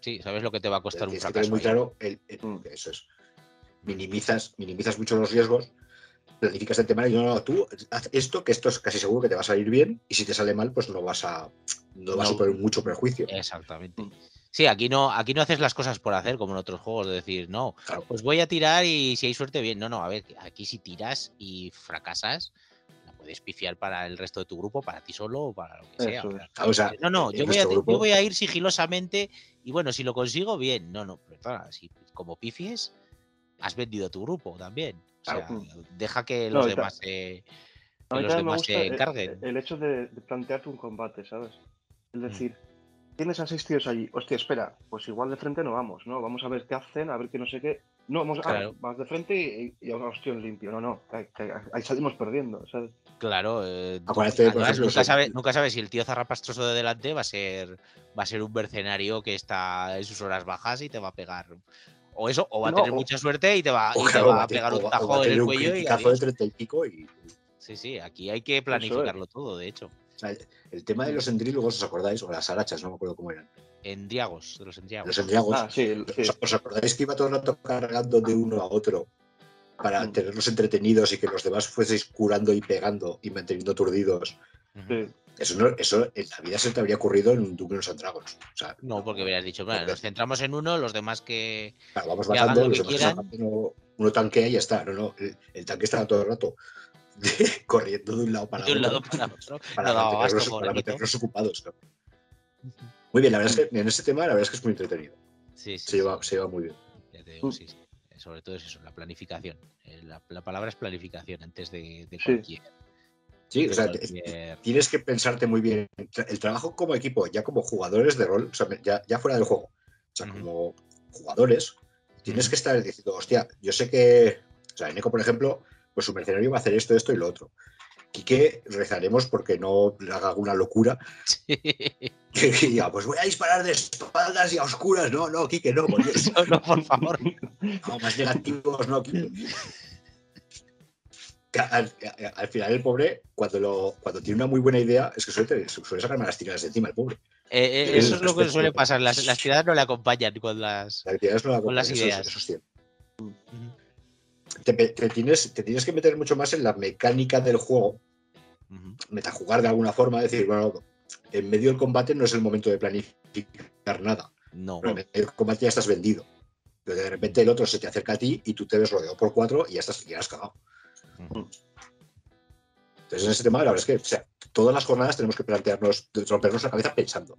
Sí, sabes lo que te va a costar un tienes que fracaso. muy claro el, el- Mm. eso es. Minimizas, minimizas mucho los riesgos, planificas el tema y no, no, tú haz esto, que esto es casi seguro que te va a salir bien, y si te sale mal, pues no vas a no vas a No. poner mucho perjuicio. Exactamente. Mm. Sí, aquí no, aquí no haces las cosas por hacer como en otros juegos, de decir, no, Claro. pues voy a tirar y si hay suerte, bien. No, no, a ver, aquí si tiras y fracasas, la puedes pifiar para el resto de tu grupo, para ti solo o para lo que sea. Eso o sea, es. O sea, No, no, yo voy, a, yo voy a ir sigilosamente y bueno, si lo consigo, bien. No, no, perdona, si como pifies, has vendido tu grupo también. O sea, Claro. deja que No, los ta- demás se, A que los me demás gusta se el- encarguen. El, hecho de, de plantearte un combate, ¿sabes? Es Mm. Tienes a seis tíos allí. Hostia, espera, pues igual de frente no vamos, ¿no? Vamos a ver qué hacen, a ver qué no sé qué. No, vamos a Claro. vas de frente y, y, hostia, en limpio. No, no, ahí salimos perdiendo, ¿sabes? Claro, eh, además, ejemplo, nunca, sabes si el tío zarrapastroso de delante va a ser va a ser un mercenario que está en sus horas bajas y te va a pegar. O eso, o va a tener o- mucha suerte y te va, y te a a pegar o un va- o va a tajo en el un cuello y criticazo de adiós. treinta y pico y Sí, sí, aquí hay que planificarlo todo, de hecho. O sea, el tema de los endrílogos, ¿os acordáis? O las arachas, no me acuerdo cómo eran. Endriagos, de los endriagos. Los endriagos. Ah, sí, el- sí. ¿Os, os acordáis que iba todo el rato cargando de uno a otro para Mm. tenerlos entretenidos y que los demás fueseis curando y pegando y manteniendo aturdidos? Sí. Eso, no, eso en la vida se te habría ocurrido en un Dungeons and Dragons. O sea, No, porque hubieras dicho, bueno, nos centramos en uno, los demás que. Claro, vamos que hagan bajando, lo los demás uno, uno tanquea y ya está. No, no, el, el tanque estaba todo el rato corriendo de un lado para De un otro lado para otro. para, no mantenerlos, para mantenerlos ocupados. ¿no? Muy bien, la verdad es que en ese tema la verdad es que es muy entretenido. Sí, sí, Se sí. lleva, se lleva muy bien. Ya te digo, Mm. sí, sí. Sobre todo es eso, la planificación. Eh, La, la palabra es planificación antes de, cualquier. Sí, o sea, cualquier- tienes que pensarte muy bien. El trabajo como equipo, ya como jugadores de rol, o sea, ya, ya fuera del juego, o sea, como jugadores, tienes que estar diciendo, hostia, yo sé que, o sea, Neko, por ejemplo, pues su mercenario va a hacer esto, esto y lo otro. Quique rezaremos porque no haga alguna locura Sí. que diga, pues voy a disparar de espaldas y a oscuras. No, no, Quique, no, por Dios. No, no, por favor. No, más negativos, no, Quique. Que Al, al- al final el pobre, cuando, lo, cuando tiene una muy buena idea, es que suele, suele sacarme las tiradas de encima el pobre. Eh, eh, eso es lo que suele pasar. Las, las tiradas no le acompañan con las. Las no la Con las ideas. eso es cierto. Te, te tienes, te tienes que meter mucho más en la mecánica del juego, Ujú. metajugar de alguna forma, decir, bueno, en medio del combate no es el momento de planificar nada. No. Pero en medio del combate ya estás vendido. Pero de repente el otro se te acerca a ti y tú te ves rodeado por cuatro y ya estás ya has cagado. Entonces, en ese tema, la verdad es que o sea, todas las jornadas tenemos que plantearnos, rompernos la cabeza pensando.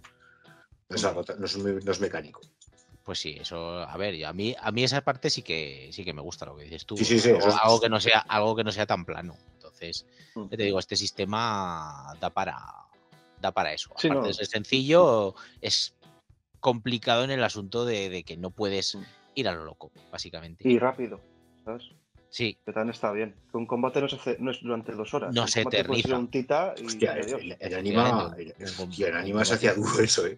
No es, algo- no es muy- no es mecánico. Pues sí, eso, a ver, a mí, a mí esa parte sí que sí que me gusta lo que dices tú. Sí, sí, sí, algo, que no sea, algo que no sea tan plano. Entonces, Mm. te digo, este sistema da para, da para eso. Aparte no. de ser sencillo, es complicado en el asunto de, de que no puedes Mm. ir a lo loco, básicamente. Y rápido, ¿sabes? Sí, Que también está bien. Que un combate no, se hace, no es durante dos horas. No Un se eterniza. un tita y Hostia, adiós. en, en anima, se combate. hacía duro eso, ¿eh?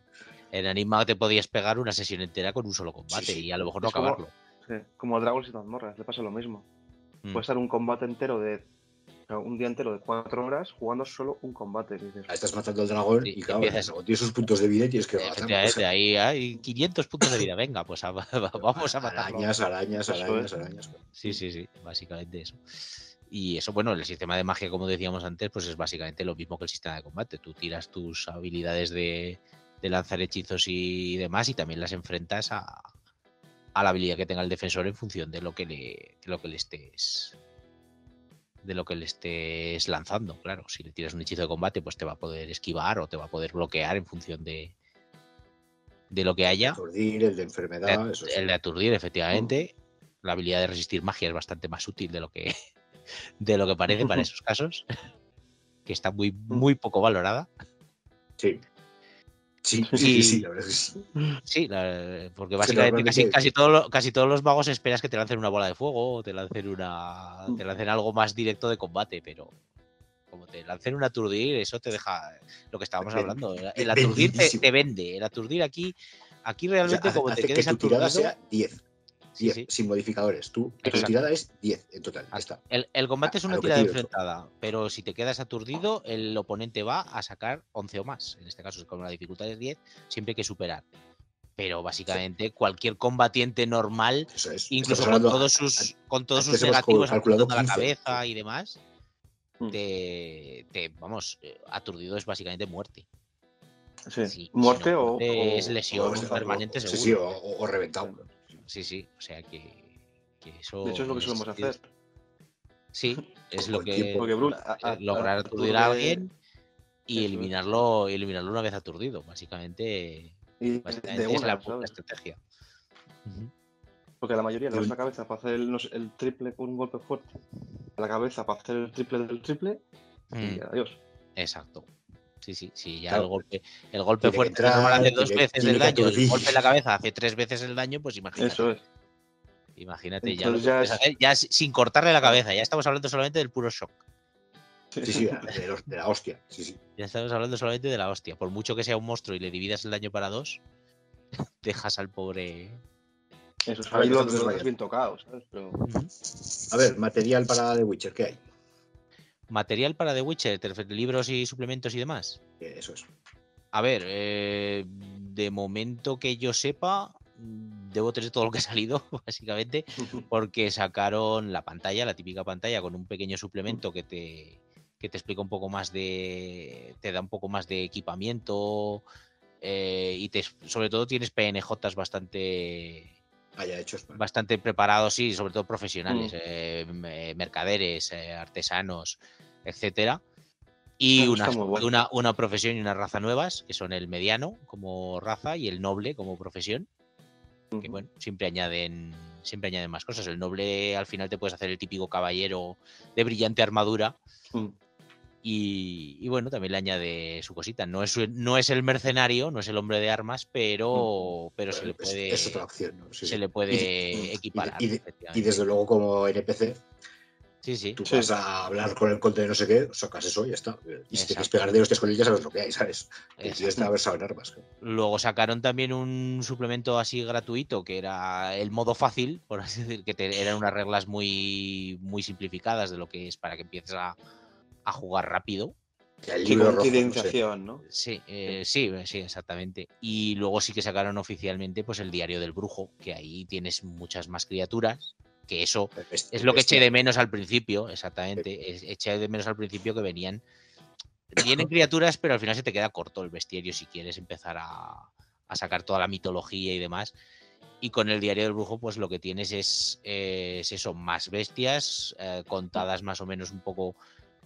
En Anima te podías pegar una sesión entera con un solo combate Sí, sí. y a lo mejor no Es como- acabarlo. Sí, como a Dragons y mazmorras, le pasa lo mismo. Mm. Puede estar un combate entero de. o sea, un día entero de cuatro horas jugando solo un combate. dices, Ahí estás matando al dragón Sí, y claro, empiezas- el dragón tiene sus puntos de vida y tienes que. Efectivamente, ahí hay 500 puntos de vida. Venga, pues a- vamos a matarlo. Arañas, arañas, arañas, arañas. Sí, sí, sí, básicamente eso. Y eso, bueno, el sistema de magia, como decíamos antes, pues es básicamente lo mismo que el sistema de combate. Tú tiras tus habilidades de, de lanzar hechizos y demás y también las enfrentas a, a la habilidad que tenga el defensor en función de lo que le, de lo que le estés de lo que le estés lanzando, claro. Si le tiras un hechizo de combate, pues te va a poder esquivar o te va a poder bloquear en función de, de lo que haya. Aturdir, el de enfermedad, De- eso sí. el de aturdir, efectivamente. La habilidad de resistir magia es bastante más útil de lo que, de lo que parece para esos casos. que está muy, muy poco valorada. Sí. Sí, sí, Y- sí, la verdad es que sí. Sí, la- porque que básicamente casi, casi, todo lo- casi todos los magos esperas que te lancen una bola de fuego o te lancen una te lancen algo más directo de combate, pero como te lancen un aturdir, eso te deja lo que estábamos Ven- hablando. El, el aturdir te, vende. El aturdir aquí, aquí O sea, realmente hace, como te hace que quedes tu aturdido, sea 10. Sí, 10, sí. sin modificadores. Tú, tu tirada es 10 en total. Ya está. El, el combate es una tirada enfrentada, pero si te quedas aturdido, el oponente va a sacar 11 o más. En este caso, como la dificultad es 10, siempre hay que superar. Pero básicamente cualquier combatiente normal es. incluso con todos sus con todos sus negativos calculado apuntando a la 15. cabeza y demás Mm. te, te- vamos eh, aturdido es básicamente muerte Sí. Sí, Muerte si no, o, es lesión o- permanente Sí, seguro sí, o, o- o reventado. Sí sí o sea que, que eso De hecho, es lo que solemos hacer. sí es lo que tiempo. Porque Brun, a- a- lograr aturdir a alguien y eliminarlo y eliminarlo una vez aturdido básicamente, y es la, ¿sabes? estrategia. Porque a la mayoría le De das la cabeza para hacer el, no sé, el triple con un golpe fuerte. A la cabeza para hacer el triple del triple y Mm, adiós. exacto sí sí sí ya Claro. el golpe el golpe Tiene fuerte entrar, normal hace dos tiene- veces tiene el daño el golpe en la cabeza hace tres veces el daño pues imagínate Eso es. Imagínate, ya, lo Entonces que ya puedes es- hacer, ya si- sin cortarle la cabeza, ya estamos hablando solamente del puro shock. Sí, sí, de, los- de la hostia. Sí, sí. Ya estamos hablando solamente de la hostia. Por mucho que sea un monstruo y le dividas el daño para dos, dejas al pobre. Eso es. A ver, Ahí lo, entonces lo vaya. dejas bien tocado, ¿sabes? Pero A ver, material para The Witcher, ¿qué hay? Material para The Witcher, libros y suplementos y demás. Eh, Eso es. A ver, eh, de momento que yo sepa, mm, debo tener todo lo que ha salido, básicamente, porque sacaron la pantalla, la típica pantalla, con un pequeño suplemento que te, que te explica un poco más de. te da un poco más de equipamiento. eh, y te, sobre todo tienes PNJs bastante Hechos. bastante preparados, sí, sobre todo profesionales, Mm. eh, me- mercaderes, eh, artesanos, etcétera. Y una, bueno. una, una profesión y una raza nuevas, que son el mediano como raza y el noble como profesión, que bueno, siempre añaden, siempre añaden más cosas. El noble al final te puedes hacer el típico caballero de brillante armadura. Mm. Y, y bueno, también le añade su cosita. No es, no es el mercenario, no es el hombre de armas, pero, pero se le Es- puede, Es otra opción. ¿no? Sí, se sí. le Y- puede y- y- equiparar. Y, desde luego, como NPC, Sí, sí. tú Sí. vas a hablar con el conde de no sé qué, sacas eso y ya está. Y si te quieres Exacto. pegar de hostias con él, ya sabes lo que hay, ¿sabes? Y tienes que haber sabido en armas. Luego sacaron también un suplemento así gratuito que era el modo fácil, por así decir, que te- eran unas reglas muy, muy simplificadas de lo que es para que empieces a, a jugar rápido. Ya el Sí, libro con rojo, no sé. iniciación, ¿no? Sí, eh, sí, sí, exactamente. Y luego sí que sacaron oficialmente pues el diario del brujo, que ahí tienes muchas más criaturas, que eso Es, Es lo que eché de menos al principio, exactamente. es- Eché de menos al principio que venían. Vienen criaturas, pero al final se te queda corto el bestiario si quieres empezar a, a sacar toda la mitología y demás. Y con el diario del brujo, pues lo que tienes es, eh, es eso, más bestias, eh, contadas más o menos un poco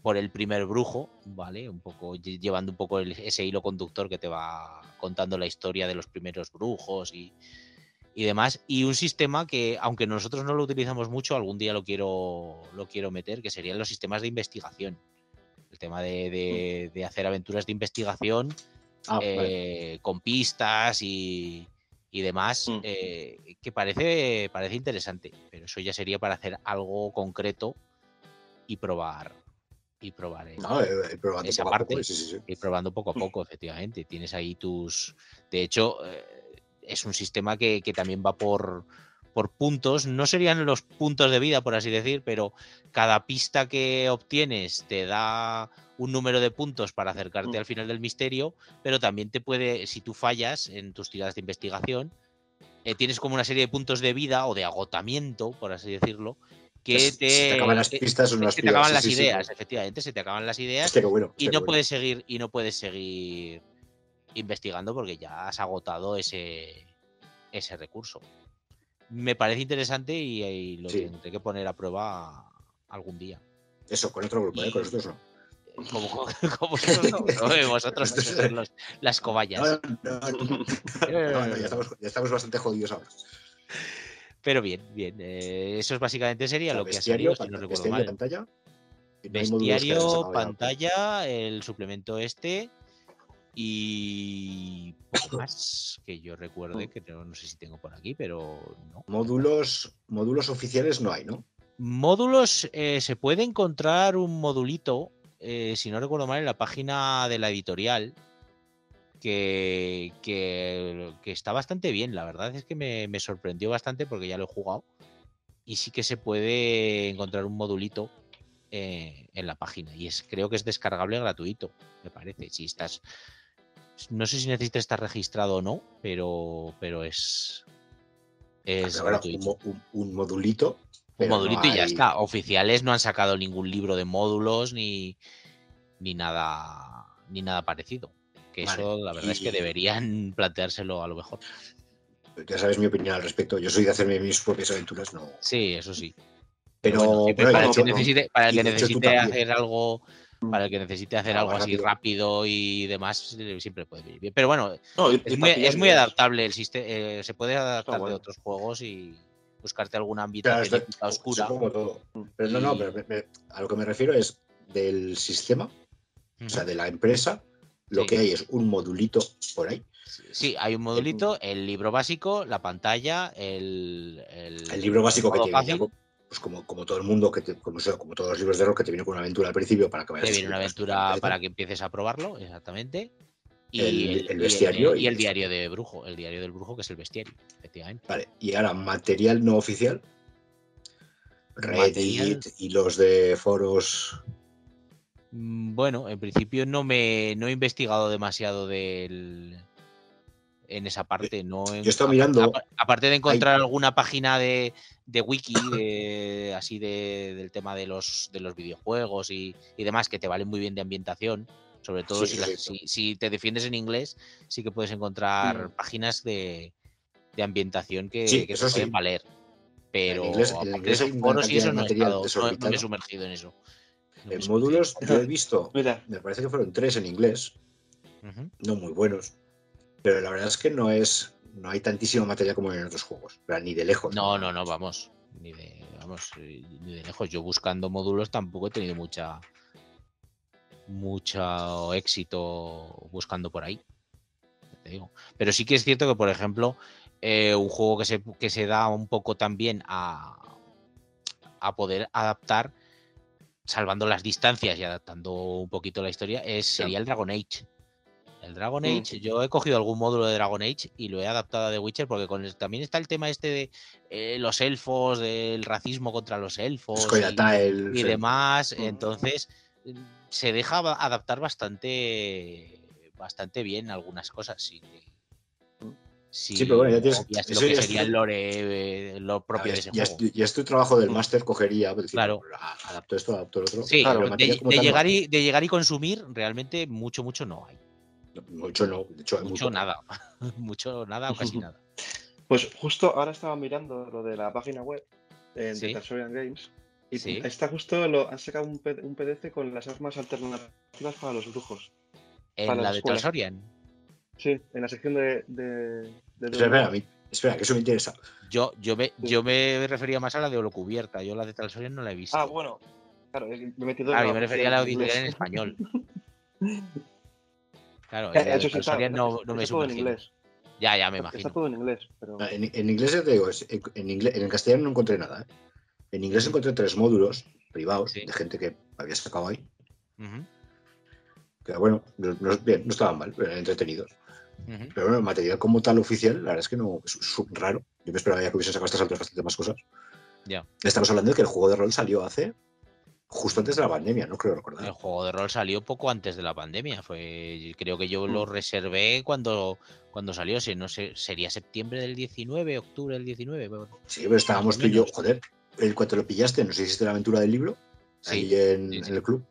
por el primer brujo, ¿vale? Un poco lle- llevando un poco el- ese hilo conductor que te va contando la historia de los primeros brujos y, y demás. Y un sistema que, aunque nosotros no lo utilizamos mucho, algún día lo quiero, lo quiero meter, que serían los sistemas de investigación. El tema de, de- de hacer aventuras de investigación Ah, vale. eh, con pistas y, y demás, Mm. eh, que parece, parece interesante, pero eso ya sería para hacer algo concreto y probar. Y probar. el- No, eh, eh, probando esa poco a poco, parte. sí, sí, sí. ir probando poco a poco, efectivamente. Tienes ahí tus. De hecho, eh, es un sistema que, que también va por, por puntos. No serían los puntos de vida, por así decir, pero cada pista que obtienes te da un número de puntos para acercarte Mm. al final del misterio, pero también te puede, si tú fallas en tus tiradas de investigación, eh, tienes como una serie de puntos de vida o de agotamiento, por así decirlo, que Se- te, se te acaban las que- pistas, son se unas te acaban las sí, sí, sí. ideas, efectivamente, se te acaban las ideas y no bueno. puedes seguir y no puedes seguir investigando porque ya has agotado ese ese recurso me parece interesante y, y lo tendré que poner a prueba algún día Eso, con otro grupo, ¿eh? Con nosotros no. como, como vosotros, no, no, vosotros no sois los- las cobayas No, no, no, no, no, ya, estamos, ya estamos bastante jodidos ahora. Pero bien bien eh, eso es básicamente sería lo que ha salido si no recuerdo mal pantalla. no Bestiario, pantalla, el suplemento este y poco más que yo recuerde, que no, no sé si tengo por aquí, pero no. Módulos, módulos oficiales no hay, ¿no? Módulos, eh, se puede encontrar un modulito, eh, si no recuerdo mal, en la página de la editorial, que, que- que está bastante bien. La verdad es que me, me sorprendió bastante porque ya lo he jugado. Y sí que se puede encontrar un modulito eh, en la página. Y es, creo que es descargable gratuito, me parece. Si estás. No sé si necesitas estar registrado o no, pero, pero es. Es bueno, gratuito. un, mo- un- un modulito. Un no modulito y ya está. Oficiales no han sacado ningún libro de módulos ni, ni nada ni nada parecido. Que Vale, eso la verdad es que deberían planteárselo a lo mejor. Ya sabes mi opinión al respecto. Yo soy de hacerme mis propias aventuras, no. Sí, eso sí. Pero, bueno, para, el que necesite, para el que necesite hacer algo, para el que necesite hacer Ah, algo así rápido. y demás, eh, siempre puede venir bien. Pero bueno, No, es muy, es adaptable el sistema. se puede adaptar bueno. de otros juegos y buscarte Claro, ambientación esto- épica oscura. Como todo. Pero no, no, pero me- me- a lo que me refiero es del sistema, o sea, de la empresa, lo Sí. que hay es un modulito por ahí. Sí, hay un modulito, el libro básico, la pantalla, el, el, El libro básico que fácil, pues como, como todo el mundo, que te- como, sea, como todos los libros de rol, que te viene con una aventura al principio para que vayas te viene una aventura para que empieces a probarlo, exactamente. Y El- el y bestiario y, y el el- diario de brujo, el diario del brujo que es el bestiario, efectivamente. Vale, y ahora material no oficial. Reddit Material- y los de foros. Mm, Bueno, en principio no me no he investigado demasiado del en esa parte. No he- yo apa- mirando- apa- aparte de encontrar alguna página de, de wiki de, así de, del tema de los de los videojuegos y, y demás que te valen muy bien de ambientación. Sobre todo Sí, si, si, si te defiendes en inglés, sí que puedes encontrar Mm. páginas de, de ambientación que, Sí, que eso te pueden valer. Pero inglés- en inglés hay una foros y eso no he, estado- no- no me he sumergido en eso. En módulos yo he visto, Mira, me parece que fueron tres en inglés, no muy buenos. Pero la verdad es que no es. No hay tantísimo material como en otros juegos. ni de lejos. No, no, no, vamos. Ni de, vamos, eh, ni de lejos. Yo buscando módulos tampoco he tenido mucha mucho éxito buscando por ahí. te digo. Pero sí que es cierto que, por ejemplo, eh, un juego que se, que se da un poco también a, a poder adaptar, salvando las distancias y adaptando un poquito la historia, es, sería el Dragon Age. El Dragon Mm. Age, yo he cogido algún módulo de Dragon Age y lo he adaptado a The Witcher porque con el- también está el tema este de eh, los elfos, del racismo contra los elfos y, y sí. demás. Mm. Entonces eh, se deja adaptar bastante bastante bien algunas cosas. Sí, que- si Sí, pero bueno, ya tienes- lo eso que ya sería el lore, eh, lo propio ver, de ese ya, juego. es, ya es tu trabajo del Mm. máster, cogería, pues, decir, Claro. adapto esto, adapto el otro. Sí, Claro, pero de, no llegar y, de llegar y consumir, realmente mucho, mucho no hay. Mucho no, de hecho, hay Mucho poco. nada. mucho nada o casi nada. pues justo ahora estaba mirando lo de la página web eh, de Sí. Tarsorian Games y Sí. está justo, lo, han sacado un, un PDF con las armas alternativas para los brujos. En Para la la de escuela. Tarsorian. Sí, en la sección de... de, Espera, que eso me interesa. Yo, yo, me, yo me refería más a la de Holocubierta. Yo la de Tarsorian no la he visto. Ah, bueno. Claro, me he metido Claro, en yo me refería a la auditoría en español. Claro, Eh, la de está, Tarsorian no, no me está todo en inglés. Ya, ya me Está imagino. todo en inglés, pero... Ah, En, en inglés ya te digo, es- en, inglés, en el castellano no encontré nada. ¿eh? En inglés encontré tres módulos privados Sí. de gente que había sacado ahí. Ujú, Que bueno, no, no- bien, no estaban mal, eran entretenidos. Pero bueno, el material como tal oficial, la verdad es que no es, es raro. Yo me esperaba ya que hubiesen sacado estas alturas bastante más cosas. Ya. Estamos hablando de que el juego de rol salió hace justo antes de la pandemia, no creo El recordar. juego de rol salió poco antes de la pandemia. Fue, creo que yo Mm. lo reservé cuando, cuando salió. Si no sé, sería septiembre del 19, octubre del 19. pero- Sí, pero estábamos tú y yo, joder, el cuando lo pillaste, nos hiciste la aventura del libro Sí, ahí en, sí, sí. en el club.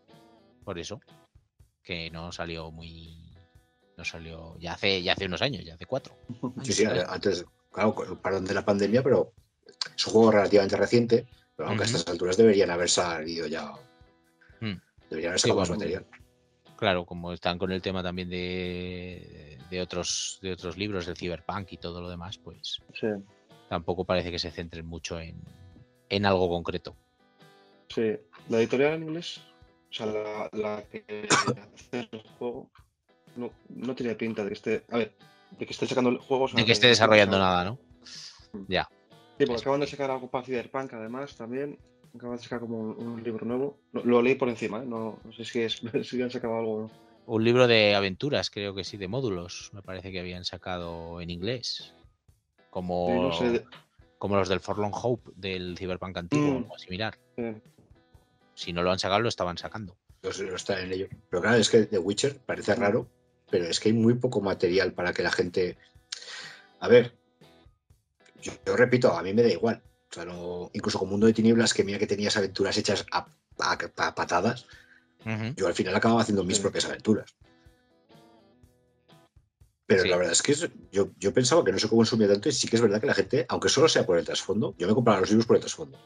por eso. Que no salió muy. No salió. Ya hace, ya hace unos años, ya hace cuatro. Sí, sí, antes, claro, con el parón de la pandemia, pero es un juego relativamente reciente, pero aunque a estas alturas deberían haber salido ya. Mm. Deberían haber Sí, sacado más bueno. material. Claro, como están con el tema también de, de otros de otros libros del cyberpunk y todo lo demás, pues Sí, tampoco parece que se centren mucho en, en algo concreto. sí. La editorial en inglés O sea, la, la que hace el juego no, no tiene pinta de que esté. A ver, de que esté sacando juegos. De que esté desarrollando nada, ¿no? Ya. Sí, porque acaban de sacar algo para Cyberpunk, además, también. Acaban de sacar como un, un libro nuevo. Lo, lo leí por encima, ¿eh? no, no sé si, es, si han sacado algo o no. Un libro de aventuras, creo que sí, de módulos. Me parece que habían sacado en inglés. Como, Sí, no sé, de- como los del Forlorn Hope del Cyberpunk antiguo Mm. o similar. Si no lo han sacado, lo estaban sacando. No sé, no está en ello. Pero claro, es que The Witcher parece raro, pero es que hay muy poco material para que la gente. A ver, yo, yo repito, a mí me da igual. O sea, no- incluso con Mundo de Tinieblas, que mira que tenías aventuras hechas a, a- a patadas, yo al final acababa haciendo mis Sí. propias aventuras. Pero Sí. la verdad es que es- yo, yo pensaba que no se consumía tanto y sí que es verdad que la gente, aunque solo sea por el trasfondo, yo me compraba los libros por el trasfondo.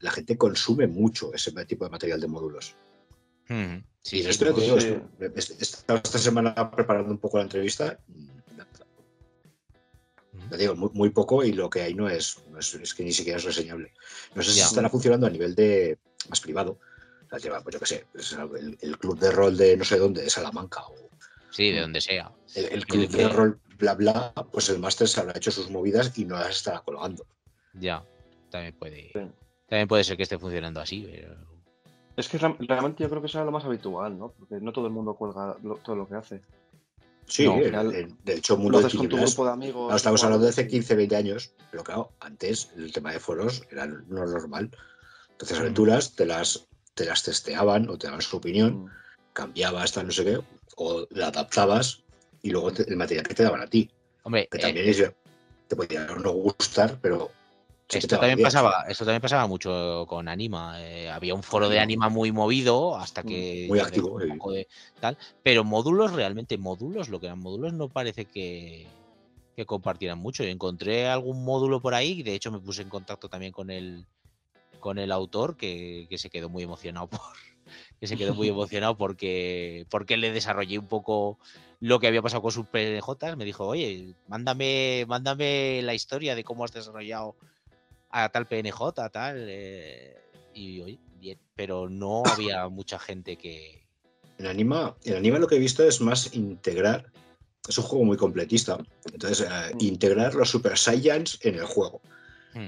La gente consume mucho ese tipo de material de módulos. Sí, y en sí, esto pues, digo, sí. esta semana preparando un poco la entrevista. Ya digo, muy, muy poco y lo que hay no es, no es, es que ni siquiera es reseñable. No sé si Ya. estará funcionando a nivel de más privado. O sea, lleva, pues yo qué sé, es el, el club de rol de no sé dónde, de Salamanca, o Sí, de donde sea. el, club de rol bla bla, pues el máster se habrá hecho sus movidas y no las estará colgando. Ya. También puede. Sí. También puede ser que esté funcionando así, pero. Es que realmente yo creo que será lo más habitual, ¿no? Porque no todo el mundo cuelga lo- todo lo que hace. Sí, No, el- final- el- de hecho, Mundo de haces con tu grupo de amigos. Claro, estamos hablando de hace jugadores, 15, 20 años, pero claro, antes el tema de foros era no normal. Entonces, Mm. aventuras te las, te las testeaban o te daban su opinión, Mm. cambiabas, tal, no sé qué, o la adaptabas y luego te- el material que te daban a ti, Hombre, que eh, también es, te podía no gustar, pero esto también bien. pasaba, esto también pasaba mucho con Anima. eh, había un foro de Anima. Anima muy movido hasta que Muy activo, un poco de tal. Pero módulos, realmente módulos, lo que eran módulos, no parece que, que compartieran mucho. Yo encontré algún módulo por ahí, de hecho me puse en contacto también con el con el autor que, que se quedó muy emocionado por que se quedó muy emocionado porque porque le desarrollé un poco lo que había pasado con sus PNJs. Me dijo, oye, mándame, mándame la historia de cómo has desarrollado a tal PNJ, tal. eh, y oye, bien. Pero no había mucha gente que. En Anima, en Anima lo que he visto es más integrar, es un juego muy completista, entonces eh, Mm. integrar los Super Saiyans en el juego.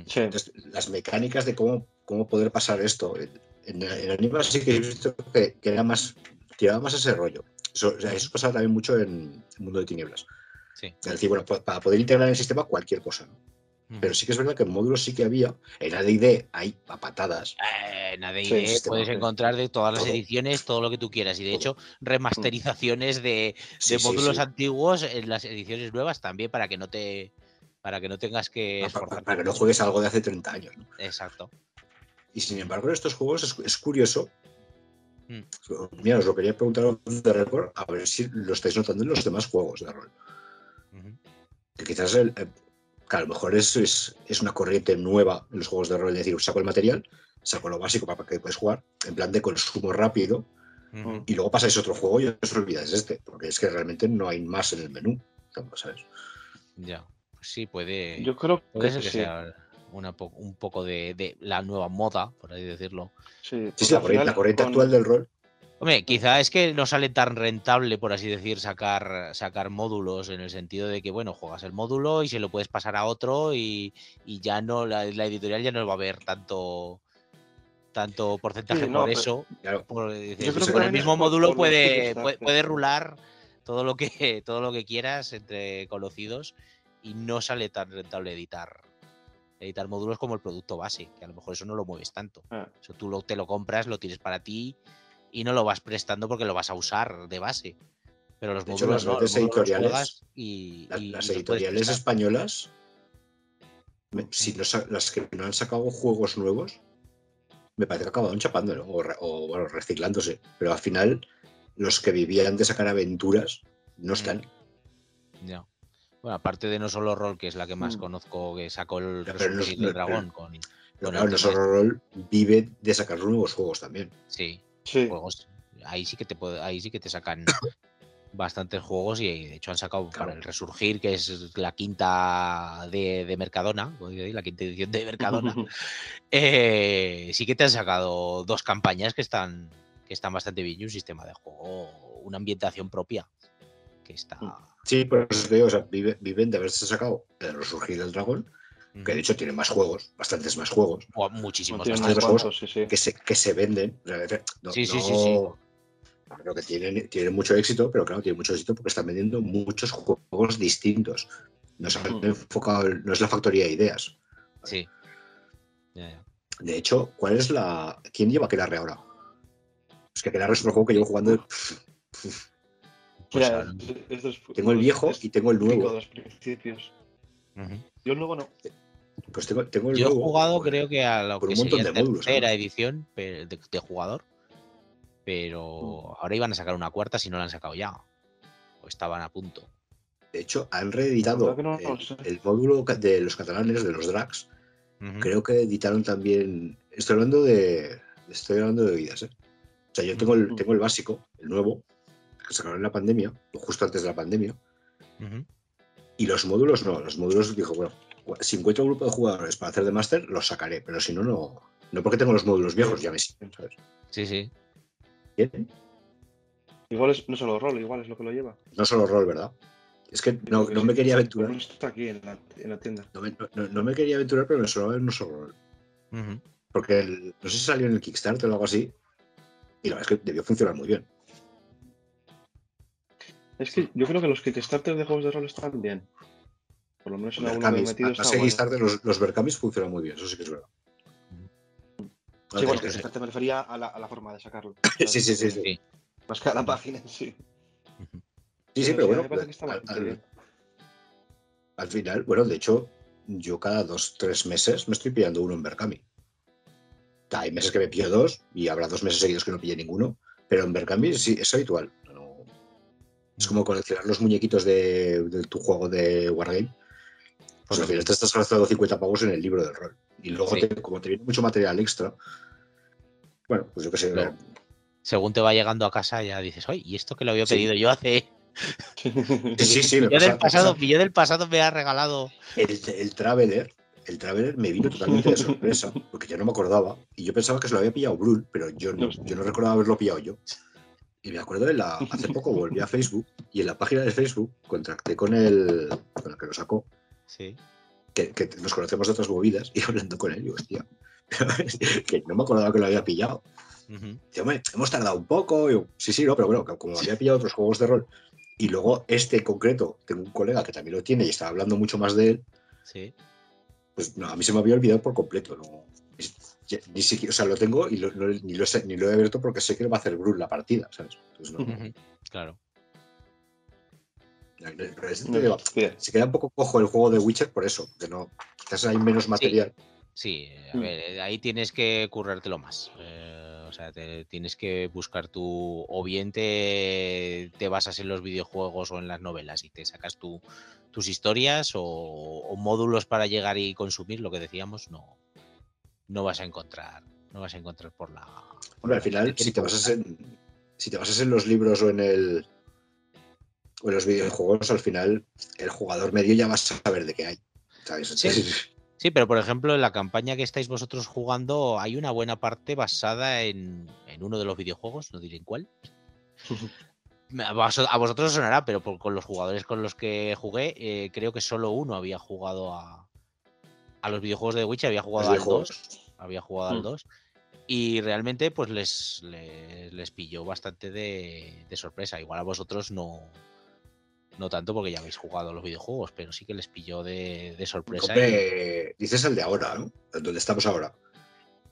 Sí. Entonces, las mecánicas de cómo, cómo poder pasar esto. En, en Anima sí que he visto que, que era más, tiraba más ese rollo. Eso, o sea, eso pasaba también mucho en Mundo de Tinieblas. Sí. Es decir, bueno, pa- para poder integrar en el sistema cualquier cosa. ¿no? Pero sí que es verdad que en módulos sí que había. En AD&D hay a patadas. Eh, Sí, idea, sistema, puedes encontrar de todas las Todo. ediciones todo lo que tú quieras. Y de Todo. hecho, remasterizaciones de, Sí, de sí, módulos antiguos en las ediciones nuevas también para que no te para que no tengas que esforzarte para, que no juegues algo de hace 30 años. ¿no? Exacto. Y sin embargo, en estos juegos es, es curioso. Mm. Mira, os lo quería preguntar de récord, a ver si lo estáis notando en los demás juegos de rol. Que quizás el, eh, que a lo mejor es, es, es una corriente nueva en los juegos de rol, es decir, saco el material, saco lo básico para que puedes jugar, en plan de consumo rápido, Ujú. y luego pasáis a otro juego y os olvidáis este, porque es que realmente no hay más en el menú. ¿sabes? Ya. Pues sí, puede. Yo creo Puede que ser que sí. sea una po- un poco de, de la nueva moda, por así decirlo. Sí, Sí, la corriente, final la corriente con- actual del rol. Hombre, quizá es que no sale tan rentable, por así decir, sacar, sacar módulos, en el sentido de que, bueno, juegas el módulo y se lo puedes pasar a otro y, y ya no, la, la editorial ya no va a ver tanto tanto porcentaje Sí, no, por pero- eso. Claro, por creo pues el mismo módulo puede, Kickstarter. puede, puede rular todo lo que todo lo que quieras entre conocidos y no sale tan rentable editar editar módulos como el producto base, que a lo mejor eso no lo mueves tanto. Ah, Eso tú lo, te lo compras, lo tienes para ti y no lo vas prestando porque lo vas a usar de base. Pero los De hecho, módulos las no, los redes módulos los editoriales- y, la- y- y las editoriales españolas, si no las que no han sacado juegos nuevos, me parece que acabaron chapándolo o, bueno, reciclándose, pero al final los que vivían de sacar aventuras no están. Ya. Bueno, aparte de No Solo Roll, que es la que más Mm. conozco, que sacó el Ya, pero no- del Dragón con, Pero con claro, el no solo rol vive de sacar nuevos juegos también. Sí, Sí, juegos. Ahí sí que te puede- ahí sí que te sacan bastantes juegos y de hecho han sacado para Claro. el Resurgir, que es la quinta de, de Mercadona, la quinta edición de Mercadona. eh, sí que te han sacado dos campañas que están que están bastante bien y un sistema de juego, una ambientación propia que está. Sí, pues te digo, o sea, vive- viven de haberse sacado el resurgir del dragón, que de hecho tiene más juegos, bastantes más juegos, O muchísimos más. juegos cuantos, sí, sí. que se, que se venden. No- Sí, sí, no- sí, sí. Creo que tienen, tienen mucho éxito, pero claro, tienen mucho éxito porque están vendiendo muchos juegos distintos. No se han enfocado, no es la factoría de ideas. Sí. Ya, ya. De hecho, ¿cuál es la. ¿Quién lleva Aquelarre ahora? Es que Aquelarre es un juego que llevo jugando. Pues Mira, ahora- es los- Tengo el viejo es y tengo el nuevo. los principios. Yo el nuevo no. Pues tengo, tengo el Yo he jugado, creo que a lo con que un montón sería de módulos, tercera edición de, de jugador, pero ahora iban a sacar una cuarta si no la han sacado ya. O estaban a punto. De hecho, han reeditado no el, sé. el módulo de los catalanes, de los drags. Creo que editaron también. Estoy hablando de. Estoy hablando de vidas, ¿eh? O sea, yo tengo el, tengo el básico, el nuevo, que sacaron en la pandemia, justo antes de la pandemia. Y los módulos no. Los módulos dijo, bueno, si encuentro un grupo de jugadores para hacer de máster, los sacaré. Pero si no, no. No porque tengo los módulos viejos, ya me siguen, ¿sabes? Sí, sí. Bien. Igual es no solo rol, igual es lo que lo lleva. No solo rol, ¿verdad? Es que no, no me quería No aventurar. está aquí en la, en la tienda. No me, no- no me quería aventurar, pero me sonaba no solo rol. Porque el- no sé si salió en el Kickstarter o algo así. Y la verdad es que debió funcionar muy bien. Es que yo creo que los Kickstarter de juegos de rol están bien. Por lo menos en Los alguno que he metido está bueno. Kickstarter, los, los Berkamis funcionan muy bien, eso sí que es verdad. Sí, bueno, que- Kickstarter me refería a la, a la forma de sacarlo. sí, sí, sí, sí. Sí. Más que a la página en sí. Sí, sí, Pero sí, bueno, me parece que está al, final, bueno, de hecho, yo cada dos, tres meses me estoy pillando uno en Berkami. Hay meses que me pillo dos y habrá dos meses seguidos que no pille ninguno, pero en Berkami sí, es habitual. No- es como coleccionar los muñequitos de, de tu juego de Wargame. Pues al final te estás gastando 50 pavos en el libro del rol. Y luego, Sí. te- como te viene mucho material extra, bueno, pues yo qué sé. Según te va llegando a casa ya dices, oye, ¿y esto que lo había Sí. pedido yo hace... Sí, sí, sí, me Yo pasa- del pasado, pasa. yo del pasado me ha regalado... El, el Traveler, el Traveler me vino totalmente de sorpresa, porque yo no me acordaba. Y yo pensaba que se lo había pillado Brul, pero yo no, yo no recordaba haberlo pillado yo. Y me acuerdo de la. Hace poco volví a Facebook y en la página de Facebook contacté con el, con el que lo sacó, Sí. que, que nos conocemos de otras movidas, y hablando con él, digo, hostia, que no me acordaba que lo había pillado. Hombre, hemos tardado un poco. Yo, sí, sí, no, pero bueno, como había pillado otros juegos de rol. Y luego este en concreto, tengo un colega que también lo tiene y estaba hablando mucho más de él. Sí. Pues no, a mí se me había olvidado por completo. No, ni siquiera, o sea, lo tengo y lo- no- ni, lo sé- ni lo he abierto porque sé que va a hacer Brun la partida, ¿sabes? Entonces, no, Ujú. Claro. Pero es- No, digo, bien. se queda un poco cojo el juego de Witcher por eso, que no, quizás hay menos material. Sí, a Mm. ver, eh, ahí tienes que currártelo más. Eh, o sea, te- tienes que buscar tu. O bien te, te basas en los videojuegos o en las novelas y te sacas tu- tus historias o, o módulos para llegar y consumir, lo que decíamos, no, no vas a encontrar. No vas a encontrar por la. la al final, si te basas en, si te basas en los libros o en el o en los videojuegos, al final el jugador medio ya va a saber de qué hay. ¿sabes? Sí. Sí, pero por ejemplo, en la campaña que estáis vosotros jugando, hay una buena parte basada en, en uno de los videojuegos, no diré en cuál. A vos- a vosotros os sonará, pero por- con los jugadores con los que jugué, eh, creo que solo uno había jugado a, a los videojuegos de The Witcher, había jugado al videojuegos. 2. Había jugado al Mm. 2. Y realmente, pues les, les, les pilló bastante de, de sorpresa. Igual a vosotros no, no tanto porque ya habéis jugado los videojuegos, pero sí que les pilló de, de sorpresa. y- dices el de ahora, ¿no? Donde estamos ahora.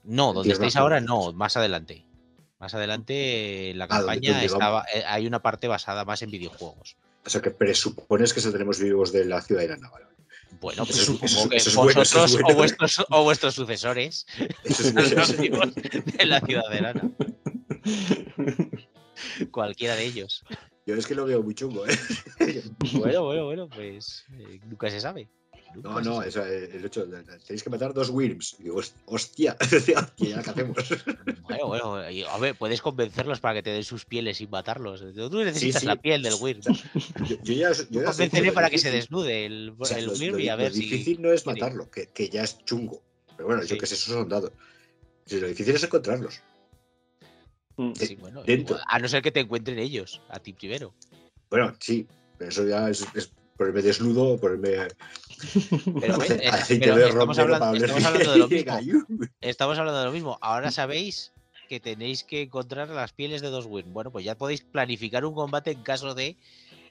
No, donde estáis ahora no, más adelante. Más adelante la Ah, ¿dónde- campaña estaba, eh, hay una parte basada más en videojuegos. O sea, que presupones que saldremos vivos de la ciudad de vale. Bueno, pues Eso eso que eso es bueno, eso es vosotros bueno. o, vuestros, o vuestros sucesores Eso es bueno, los vivos de la ciudad de Lana. Cualquiera de ellos. Yo es que lo veo muy chungo, ¿eh? Bueno, bueno, bueno, pues eh, nunca se sabe. Nunca No, se no, sabe. eso, eh, el hecho de, de- tenéis que matar dos Wyrms. Digo, hostia, ¿qué ya qué hacemos? Bueno, bueno, a ver, puedes convencerlos para que te den sus pieles sin matarlos. Tú necesitas sí. la piel del. ¿no? Yo, yo ya, yo ya sé que Convenceré lo para que se desnude el, o sea, el lo- lo- y a lo ver si. difícil no es matarlo, que, que ya es chungo. Pero bueno, yo que sé, esos son dados. Lo difícil es encontrarlos. Mm. Sí, bueno, dentro. a no ser que te encuentren ellos, a ti primero. Bueno, sí, pero eso ya es, es ponerme desnudo, ponerme Pero, ves, es- pero estamos, hablando, estamos de lo mismo. Estamos hablando de lo mismo. Ahora sabéis que tenéis que encontrar las pieles de dos Wyrm. Bueno, pues ya podéis planificar un combate en caso de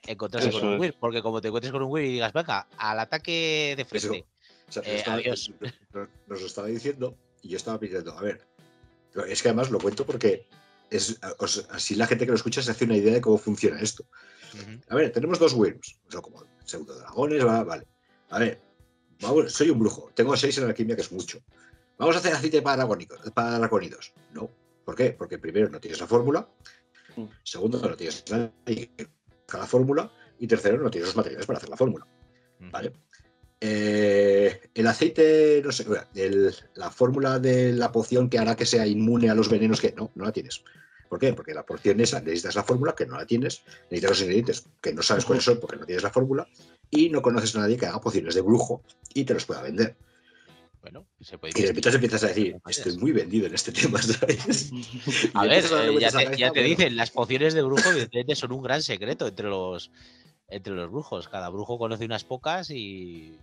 encontrarse Eso con un. Wyrm. Porque como te encuentres con un Wyrm y digas, venga, al ataque de frente. O sea, Eh, estaba- adiós. nos- Nos lo estaba diciendo y yo estaba pidiendo, a ver, es que además lo cuento porque es, os- así la gente que lo escucha se hace una idea de cómo funciona esto. A ver, tenemos dos Wyrms, son como pseudo dragones, va- vale. A ver, vamos, soy un brujo, tengo seis en alquimia, que es mucho. Vamos a hacer aceite para dragónicos, para draconidos. No. ¿Por qué? Porque primero no tienes la fórmula, Mm. segundo no tienes haga la fórmula y tercero no tienes los materiales para hacer la fórmula. ¿Vale? Eh, el aceite, no sé, el- la fórmula de la poción que hará que sea inmune a los venenos, que no, no la tienes. ¿Por qué? Porque la poción esa necesitas la fórmula, que no la tienes, necesitas los ingredientes, que no sabes cuáles son porque no tienes la fórmula, y no conoces a nadie que haga pociones de brujo y te los pueda vender. Bueno, se puede Y de repente empiezas a decir, estoy muy vendido en este tema, ¿sabes? A ver, eh, ya te, ya cabeza, te bueno, dicen, las pociones de brujo evidentemente son un gran secreto entre los entre los brujos. Cada brujo conoce unas pocas y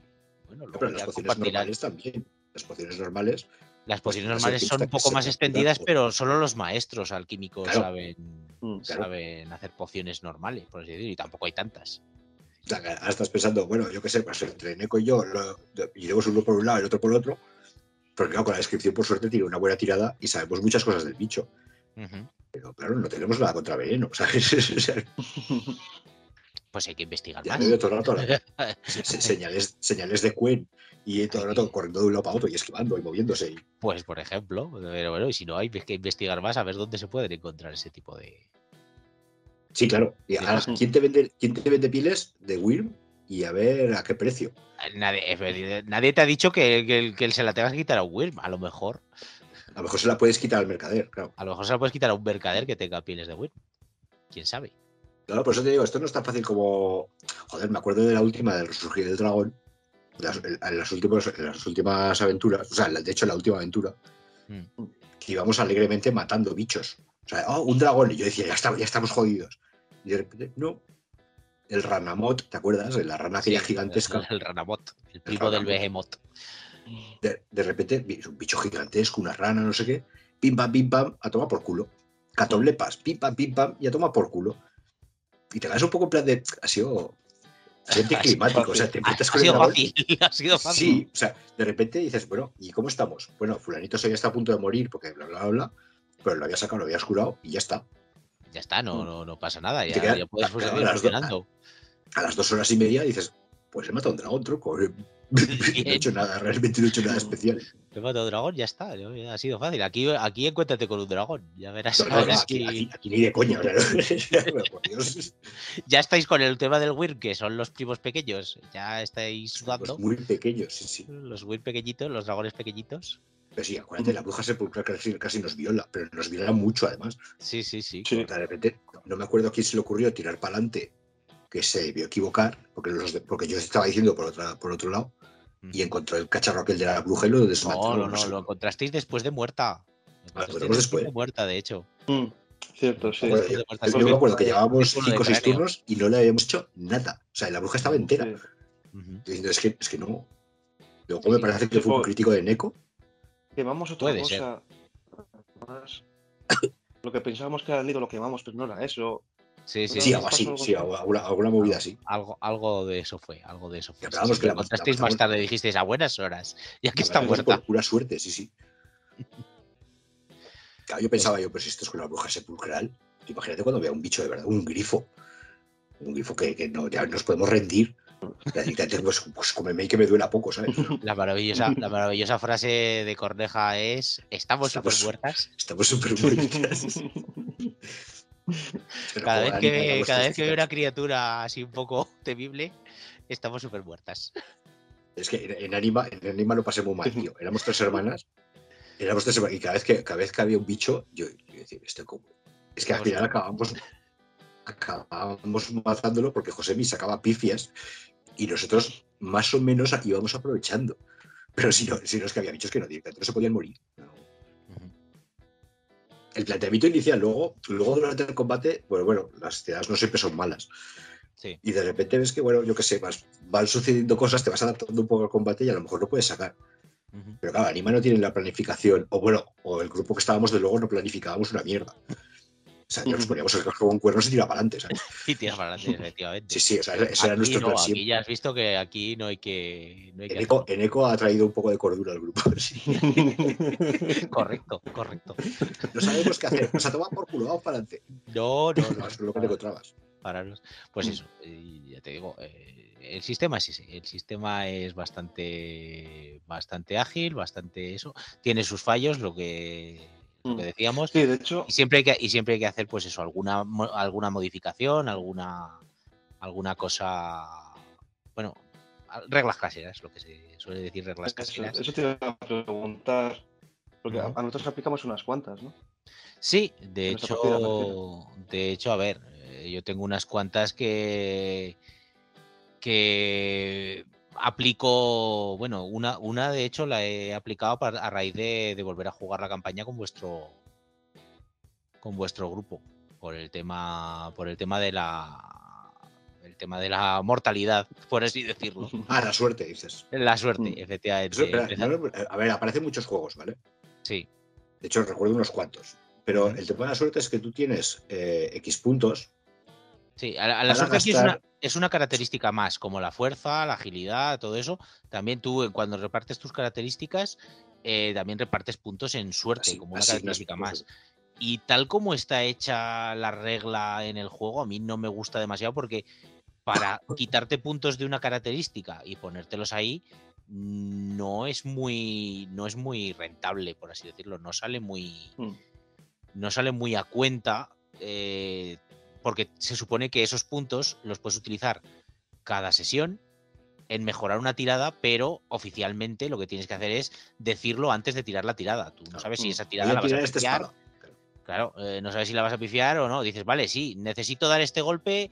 bueno, luego Pero las pociones normales también. Las pociones normales, Las pociones normales son un poco más extendidas, pero solo los maestros alquímicos Claro. saben, Mm, claro. saben hacer pociones normales, por así decirlo, y tampoco hay tantas. Ahora estás pensando, bueno, yo qué sé, pues entre Neko y yo lo, iremos uno por un lado y el otro por el otro. Porque claro, con la descripción, por suerte, tiene una buena tirada y sabemos muchas cosas del bicho. Pero claro, no tenemos nada contra veneno, ¿sabes? Pues hay que investigar ya más. todo el rato señales, señales de Quen y todo el rato corriendo de un lado para otro y esquivando y moviéndose. Pues por ejemplo, pero bueno, y si no hay que investigar más a ver dónde se pueden encontrar ese tipo de. sí, claro. Y ahora. ¿quién, te vende, ¿quién te vende pieles de Wyrm? Y a ver a qué precio. Nadie, nadie te ha dicho que, que- que se la tengas que quitar a Wyrm. A lo mejor. A lo mejor se la puedes quitar al mercader, claro. A lo mejor se la puedes quitar a un mercader que tenga pieles de Wyrm. ¿Quién sabe? Claro, por eso te digo, esto no es tan fácil como. Joder, me acuerdo de la última del resurgir del dragón. Las, en, las últimas, en las últimas aventuras, o sea, de hecho, en la última aventura, Mm. que íbamos alegremente matando bichos. O sea, oh, un dragón. Y yo decía, ya, está, ya estamos jodidos. Y de repente, no. El ranamot, ¿te acuerdas? La rana Sí, gigantesca. El, el Ranamot, el primo del Ranamot. Behemoth. De, de repente, un bicho gigantesco, una rana, no sé qué. Pim pam, pim pam, a tomar por culo. Catoblepas, pim pam, pim pam, y a tomar por culo. Y te das un poco en plan de. Ha sido. climático, o sea, te Ha, ha con el sido dragón fácil, ha sido fácil. Sí, o sea, de repente dices, bueno, ¿y cómo estamos? Bueno, fulanito se ya está a punto de morir porque bla, bla, bla, bla, pero lo había sacado, lo habías curado y ya está. Ya está, no, Mm. no, no pasa nada. Ya, ya puedes quedan seguir las. A las dos horas y media dices, pues he matado a un dragón, tronco. No he hecho nada, realmente no he hecho nada especial. Te a un dragón, ya está. Ha sido fácil. Aquí, aquí encuéntrate con un dragón. Ya verás. No, ya no, no, verás aquí, que- aquí- aquí ni de coña, Ya estáis con el tema del Wyrm, que son los primos pequeños. Ya estáis sudando. muy pequeños, sí, sí. Los Wyrm pequeñitos, los dragones pequeñitos. Pero sí, acuérdate, la bruja sepulcral casi, casi nos viola, pero nos viola mucho además. Sí, sí, sí. Sí. De repente, no me acuerdo a quién se le ocurrió tirar para adelante, que se vio equivocar, porque, los de- porque yo estaba diciendo por, otra, por otro lado, y encontró el cacharro aquel de la bruja y lo desmanteló. No, no, no, sé. lo encontrasteis después de muerta. Lo encontrasteis encontramos después. de muerta, de hecho. Mm, Cierto, sí. Bueno, yo, de muerta, yo me acuerdo que llevábamos fue uno de 5 o 6 cráneo. turnos y no le habíamos hecho nada. O sea, la bruja estaba entera. Sí. Diciendo, es que, es que no. Luego me Sí, parece que fue un crítico de Neko. Quemamos otra Puede ser. cosa. Más. Lo que pensábamos que era el nido lo quemamos, pero no era eso. Sí, sí, Sí, algo así, sí, alguna, alguna movida así. Algo, algo de eso fue, algo de eso fue. Que Sí, que la- encontrasteis la más tarde, dijisteis a buenas horas, ya que La está muerta. Por pura suerte, sí, sí. Claro, yo pensaba yo, pues si esto es con la bruja sepulcral, imagínate cuando vea un bicho de verdad, un grifo. Un grifo que, que no, ya nos podemos rendir. Pues, pues cómeme y que me duela poco, ¿sabes? La maravillosa, la maravillosa frase de Corneja es: Estamos súper Estamos- muertas. Estamos súper muertas. Pero, Cada vez que cada vez que ve tristes. una criatura así un poco temible, estamos súper muertas. Es que en, Anima, en Anima lo pasé muy mal, tío. Éramos tres hermanas. Éramos tres hermanas. Y cada vez que, cada vez que había un bicho, yo, yo decía, ¿esto cómo? Es que al final acabamos, acabamos matándolo porque José me sacaba pifias y nosotros más o menos íbamos aprovechando. Pero si no, si no es que había bichos que no, directamente no se podían morir. No. El planteamiento inicial, luego, luego durante el combate, pues bueno, las tiradas no siempre son malas. Sí. Y de repente ves que, bueno, yo qué sé, vas, van sucediendo cosas, te vas adaptando un poco al combate y a lo mejor lo puedes sacar. Pero claro, Anima no tiene la planificación, o bueno, o el grupo que estábamos de luego no planificábamos una mierda. O sea, nos poníamos el casco con cuernos y tira para adelante, ¿sabes? Y tira para adelante, efectivamente. Sí, sí, o sea, ese era nuestro no, plan aquí siempre. ya has visto que aquí no hay que. No hay que En Eco, en Eco ha traído un poco de cordura al grupo. sí. Correcto, correcto. No sabemos qué hacer. O sea, toma por culo, vamos para adelante. No, no, no. Es lo que te encontrabas. pararos. Pues eso, ya te digo, eh, el sistema es ese. El sistema es bastante, bastante ágil, bastante eso. Tiene sus fallos, lo que, lo que Mm. decíamos. Sí, de hecho, Y siempre hay que, y siempre hay que hacer, pues eso, alguna, alguna modificación, alguna, alguna cosa. Bueno, a- reglas caseras, lo que se suele decir, reglas eso, caseras. eso te iba a preguntar. Porque a, nosotros aplicamos unas cuantas, ¿no? Sí, de hecho, partida, de hecho, a ver, eh, yo tengo unas cuantas que que aplico, bueno, una, una de hecho la he aplicado para- a raíz de, de volver a jugar la campaña con vuestro con vuestro grupo por el tema por el tema de la el tema de la mortalidad, por así decirlo. Ah, la suerte, dices. La suerte, Mm. efectivamente. Eso, a ver, aparecen muchos juegos, ¿vale? sí, De hecho, recuerdo unos cuantos. Pero el tema de la suerte es que tú tienes eh, X puntos. Sí, a la, a la Para suerte aquí es una, es una característica más, como la fuerza, la agilidad, todo eso. También tú, eh, cuando repartes tus características, eh, también repartes puntos en suerte, Así- como una característica más. Y tal como está hecha la regla en el juego, a mí no me gusta demasiado porque para quitarte puntos de una característica y ponértelos ahí, no es muy, no es muy rentable, por así decirlo. No sale muy, Mm. no sale muy a cuenta eh, porque se supone que esos puntos los puedes utilizar cada sesión en mejorar una tirada, pero oficialmente lo que tienes que hacer es decirlo antes de tirar la tirada. Tú no sabes si Mm. esa Voy tirada la vas a esta pifiar. Claro, eh, no sabes si la vas a pifiar o no. Dices, vale, sí, necesito dar este golpe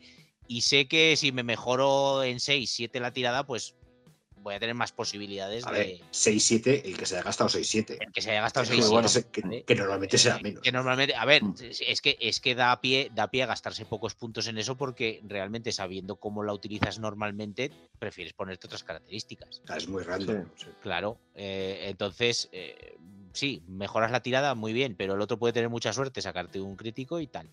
y sé que si me mejoro en 6, 7 la tirada, pues voy a tener más posibilidades A de ver, 6-7, el que se haya gastado 6-7. el que se haya gastado Que 6 normalmente bueno. se- que, que normalmente será Eh, menos. Que normalmente, a ver, Mm. es que es que da pie, da pie a gastarse pocos puntos en eso porque realmente sabiendo cómo la utilizas normalmente, prefieres ponerte otras características. Es muy random. sí. Claro. eh, entonces, eh, sí, mejoras la tirada muy bien, pero el otro puede tener mucha suerte, sacarte un crítico y tal.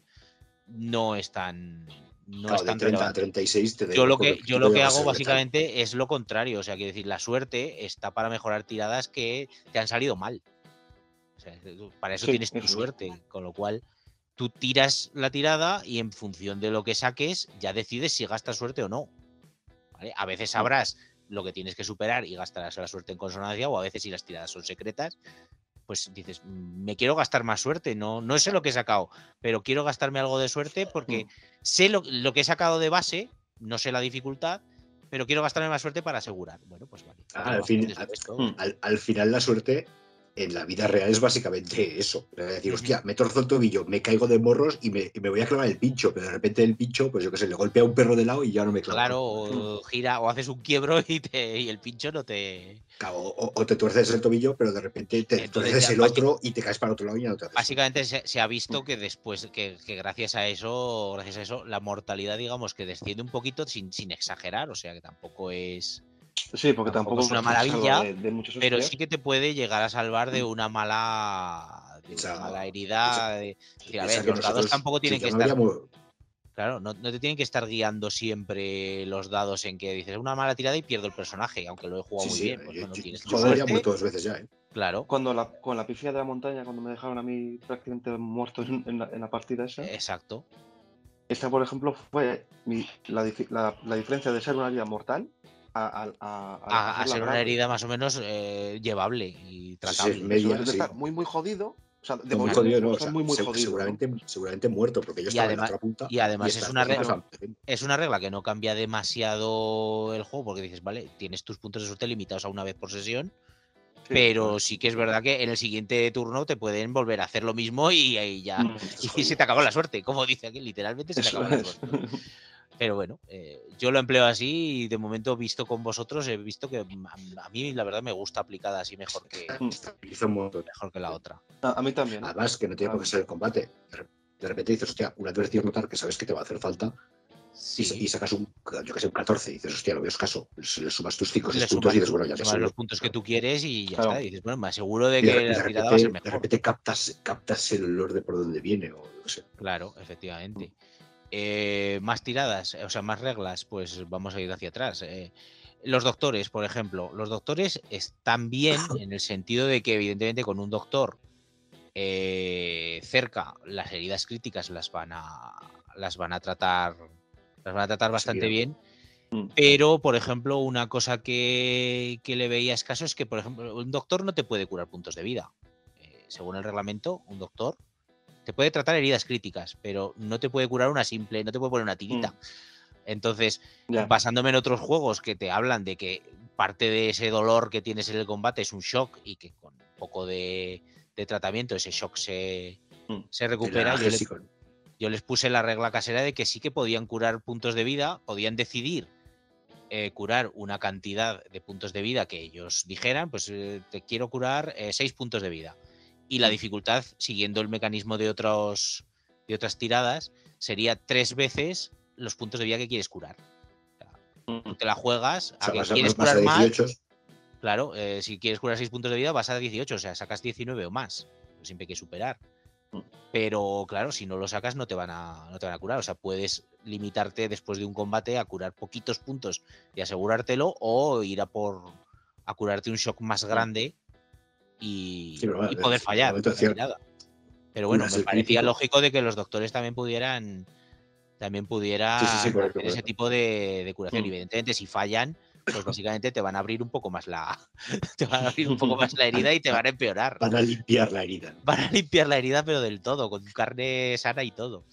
No es tan. No de tan 30 a relevante. 36 te Yo lo que, yo lo que hago básicamente es lo contrario. O sea, que decir, la suerte está para mejorar tiradas que te han salido mal. O sea, tú- para eso Sí, tienes tu suerte. Con lo cual, tú tiras la tirada y en función de lo que saques, ya decides si gastas suerte o no. ¿Vale? A veces sabrás lo que tienes que superar y gastarás la suerte en consonancia, o a veces si las tiradas son secretas, pues dices, "Mm, me quiero gastar más suerte, no, no sé lo que he sacado, pero quiero gastarme algo de suerte porque sé lo, lo que he sacado de base, no sé la dificultad, pero quiero gastarme más suerte para asegurar. Bueno, pues vale. Al fin-. Mm. Al, al final, la suerte en la vida real es básicamente eso. Es decir, hostia, me torzo el tobillo, me caigo de morros y me, y me voy a clavar el pincho, pero de repente el pincho, pues yo qué sé, le golpea a un perro de lado y ya no me clavo. Claro, o gira o haces un quiebro y, te, y el pincho no te. O, o te tuerces el tobillo, pero de repente te Entonces tuerces el otro y te caes para otro lado y ya no te haces. Básicamente se, se ha visto que después, que, que gracias a eso, gracias a eso, la mortalidad, digamos, que desciende un poquito sin, sin exagerar, o sea que tampoco es. Sí, porque Tampoco tampoco, es una maravilla, de, de muchos Pero sí que te puede llegar a salvar de una mala. De una mala herida. de- decir, a ver, los dados tampoco tienen que no estar. Claro, no, no te tienen que estar guiando siempre los dados en que dices una mala tirada y pierdo el personaje, aunque lo he jugado Sí, muy sí, bien. Pues yo, bueno, yo- tienes yo suerte, muerto dos veces ya, ¿eh? Claro, Cuando la, con la pifia de la montaña, cuando me dejaron a mí prácticamente muerto en, en la, en la partida esa, exacto. esta, por ejemplo, fue mi- la, la- la diferencia de ser una herida mortal a, ser una grave. herida más o menos eh, llevable y sí, tratable. me- media, Eso es de sí. estar muy, muy jodido. O sea, de muy jodido, no, o sea, muy, muy se- jodido. ¿no? seguramente, muerto, porque yo estaba además- en la otra punta. y además es una regla- Es una regla que no cambia demasiado el juego porque dices, vale, tienes tus puntos de suerte limitados a una vez por sesión, pero sí que es verdad que en el siguiente turno te pueden volver a hacer lo mismo y, ahí ya Mm, y se te acabó la suerte, como dice aquí, literalmente se te acabó la suerte. Pero bueno, eh, yo lo empleo así y de momento visto con vosotros he visto que mm, a, a mí la verdad me gusta aplicada así mejor que, montón. mejor que la otra. A, a mí también. ¿eh? Además, que no tiene por qué ser el combate. De re- De repente dices, hostia, un advertido notar que sabes que te va a hacer falta y, y sacas un, yo que sé, un 14 y dices, hostia, lo veo escaso. Le sumas tus 5 o le 6 puntos sumas, y dices, bueno, ya te sumas los puntos que tú quieres y ya Claro. está. Y dices, bueno, me aseguro de que de la tirada va a ser repente, de mejor. repente captas, captas el olor de por dónde viene. O, qué sé. Claro, efectivamente. Eh, más tiradas, o sea, más reglas, pues vamos a ir hacia atrás. eh. los doctores, por ejemplo, los doctores están bien en el sentido de que, evidentemente, con un doctor eh, cerca, las heridas críticas las van a las van a tratar, las van a tratar bastante bien. Mm. Pero, por ejemplo, una cosa que, que le veía escaso es que, por ejemplo, un doctor no te puede curar puntos de vida. Eh, según el reglamento, un doctor te puede tratar heridas críticas, pero no te puede curar una simple, no te puede poner una tirita. Entonces, Ya. basándome en otros juegos que te hablan de que parte de ese dolor que tienes en el combate es un shock y que con un poco de, de tratamiento ese shock se, Mm. se recupera. Yo les puse la regla casera de que sí que podían curar puntos de vida, podían decidir eh, curar una cantidad de puntos de vida que ellos dijeran, pues eh, te quiero curar eh, seis puntos de vida. Y la dificultad, siguiendo el mecanismo de, otros, de otras tiradas, sería tres veces los puntos de vida que quieres curar. Mm. Tú te la juegas O a sea, que quieres curar más. 18. Claro, si quieres curar 6 puntos de vida, vas a 18, o sea, sacas 19 o más. Siempre hay que superar. Pero claro, si no lo sacas, no te van a, no te van a curar. O sea, puedes limitarte después de un combate a curar poquitos puntos y asegurártelo, o ir a por a curarte un shock más grande y, Sí, pero bueno, y poder es- fallar. Pero bueno, me parecía lógico de que los doctores también pudieran también pudieran Sí, sí, sí, correcto, hacer ese tipo de, de curación. Mm. Evidentemente, si fallan, pues básicamente te van a abrir un poco más la te van a abrir un poco más la herida y te van a empeorar. Van a limpiar la herida. Van a limpiar la herida, pero del todo, con carne sana y todo.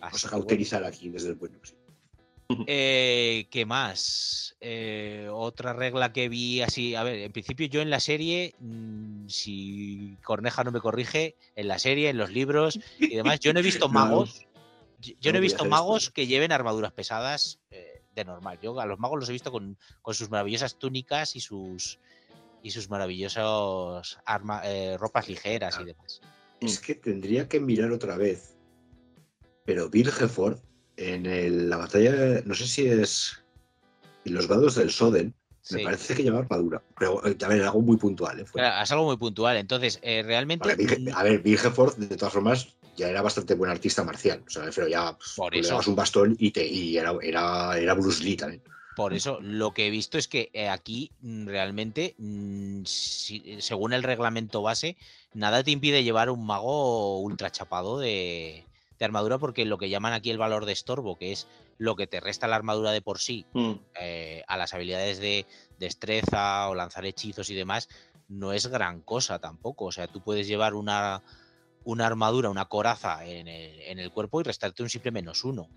Vamos a bueno. cauterizar aquí desde el bueno. sí. Eh, ¿Qué más? Eh, otra regla que vi así. A ver, en principio yo en la serie, mm, si Corneja no me corrige, en la serie, en los libros y demás, yo no he visto magos. Yo, no no he visto magos esto. que lleven armaduras pesadas eh, de normal. Yo a los magos los he visto con, con sus maravillosas túnicas y sus y sus maravillosos arma, eh, ropas ligeras y demás. Es que tendría que mirar otra vez. Pero Bill Hefford, en el- la batalla, no sé si es en los vados del Soden, me parece que lleva armadura. Pero eh, a ver, algo muy puntual. ¿eh? Fue- Claro, es algo muy puntual. Entonces, eh, realmente. Vale, Bill- a ver, Bill Hefford, de todas formas, ya era bastante buen artista marcial. O sea, pero ya pues, Por le eso. dabas un bastón y, te, y era, era, era Bruce Lee también. Por eso, lo que he visto es que eh, aquí mm, realmente, mm, si- según el reglamento base, nada te impide llevar un mago ultra chapado de, de armadura, porque lo que llaman aquí el valor de estorbo, que es lo que te resta la armadura de por sí Mm. eh, a las habilidades de destreza o lanzar hechizos y demás, no es gran cosa tampoco. O sea, tú puedes llevar una, una armadura, una coraza en el, en el cuerpo y restarte un simple menos uno.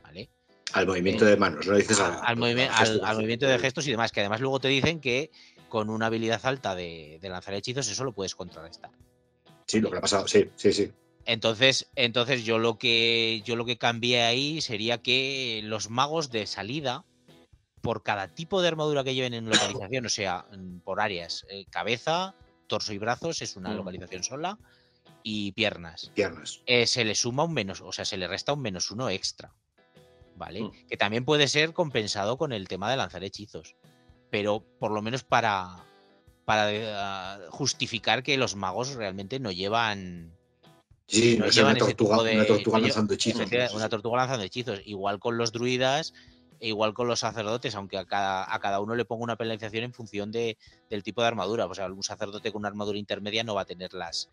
¿Vale? Al movimiento de manos, ¿no? Dices al, al- movimiento de gestos y demás, que además luego te dicen que con una habilidad alta de, de lanzar hechizos eso lo puedes contrarrestar. Sí, lo que le ha pasado. Sí, sí, sí. Entonces, entonces yo lo que yo lo que cambié ahí sería que los magos de salida, por cada tipo de armadura que lleven en localización, o sea, por áreas, eh, cabeza, torso y brazos es una Mm. localización sola, y piernas. Piernas. eh, se le suma un menos, o sea, se le resta un menos uno extra. ¿Vale? Mm. Que también puede ser compensado con el tema de lanzar hechizos. Pero por lo menos para, para eh, justificar que los magos realmente no llevan. Sí, no llevan una tortuga, de- una tortuga no lanzando hechizos. ¿no? Una tortuga lanzando hechizos. Igual con los druidas, e igual con los sacerdotes, aunque a cada, a cada uno le ponga una penalización en función de, del tipo de armadura. O sea, un sacerdote con una armadura intermedia no va a tener las,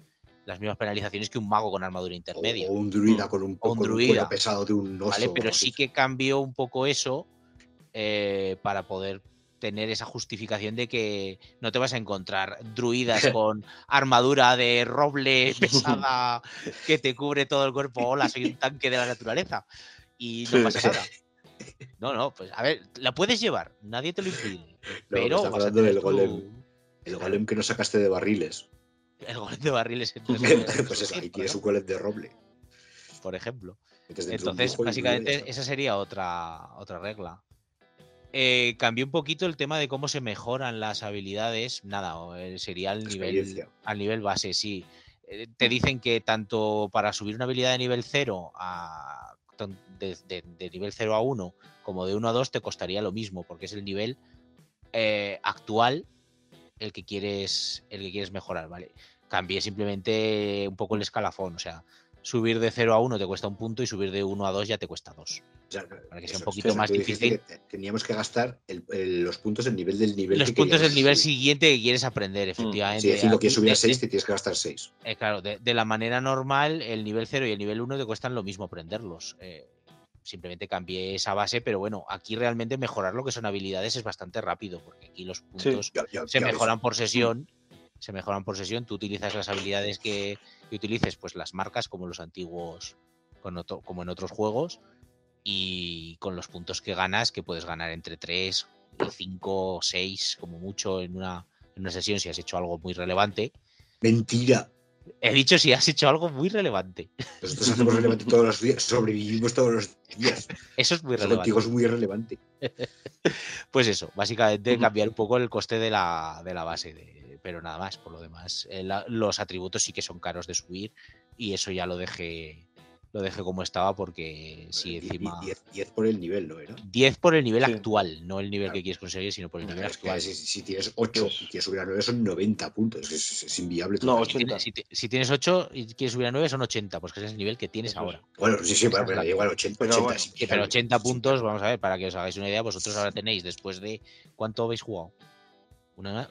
las mismas penalizaciones que un mago con armadura intermedia. O un druida con un, O un con un druida. cuello pesado de un oso. ¿vale? Pero sí que cambió un poco eso eh, para poder tener esa justificación de que no te vas a encontrar druidas con armadura de roble pesada que te cubre todo el cuerpo. Hola, soy un tanque de la naturaleza. Y no pasa nada. No, no, pues a ver, la puedes llevar, nadie te lo impide. No, Pero está hablando del tu- golem. El golem que no sacaste de barriles. El golem de barriles. pues eso, ahí tienes un golem de roble. Por ejemplo. Entonces, básicamente, esa sería otra, otra regla. Eh, cambió un poquito el tema de cómo se mejoran las habilidades. Nada, eh, sería al nivel, al nivel base, sí. Eh, te dicen que tanto para subir una habilidad de nivel 0 a de, nivel 0 a 1 como de 1 a 2 te costaría lo mismo, porque es el nivel actual el que quieres el que quieres mejorar, ¿vale? Cambié simplemente un poco el escalafón, o sea, subir de 0 a 1 te cuesta un punto y subir de 1 a 2 ya te cuesta 2. para que sea un poquito más difícil. teníamos que gastar los puntos del nivel del nivel. Los puntos del nivel siguiente que quieres aprender, mm. efectivamente. Sí, decir, lo que subir a 6 te tienes que gastar 6. Eh, claro, de, la manera normal, el nivel 0 y el nivel 1 te cuestan lo mismo aprenderlos. Eh, simplemente cambié esa base, pero bueno, aquí realmente mejorar lo que son habilidades es bastante rápido, porque aquí los puntos se mejoran por sesión se mejoran por sesión, tú utilizas las habilidades que, utilices, pues las marcas como los antiguos, como en otros juegos, y con los puntos que ganas, que puedes ganar entre 3, 5, 6, como mucho en una, en una sesión si has hecho algo muy relevante. Mentira. He dicho si has hecho algo muy relevante. Nosotros hacemos relevante todos los días, sobrevivimos todos los días. Eso es muy relevante. Contigo es muy relevante. pues eso, básicamente cambiar un poco el coste de la, de la base de, pero nada más. Por lo demás, eh, los atributos sí que son caros de subir y eso ya lo dejé lo dejé como estaba porque si encima... 10, por el nivel, ¿no era? 10 por el nivel actual, no el nivel que quieres conseguir, sino por el nivel actual. si, tienes 8 y quieres subir a 9 son 90 puntos, es, inviable. No, 80. Si, tienes 8 y quieres subir a 9 son 80, pues que ese es el nivel que tienes ahora. Bueno, sí, sí, pero, pero igual 80. Pero, 80, pero 80 puntos, vamos a ver, para que os hagáis una idea, vosotros ahora tenéis, después de... ¿Cuánto habéis jugado? Una,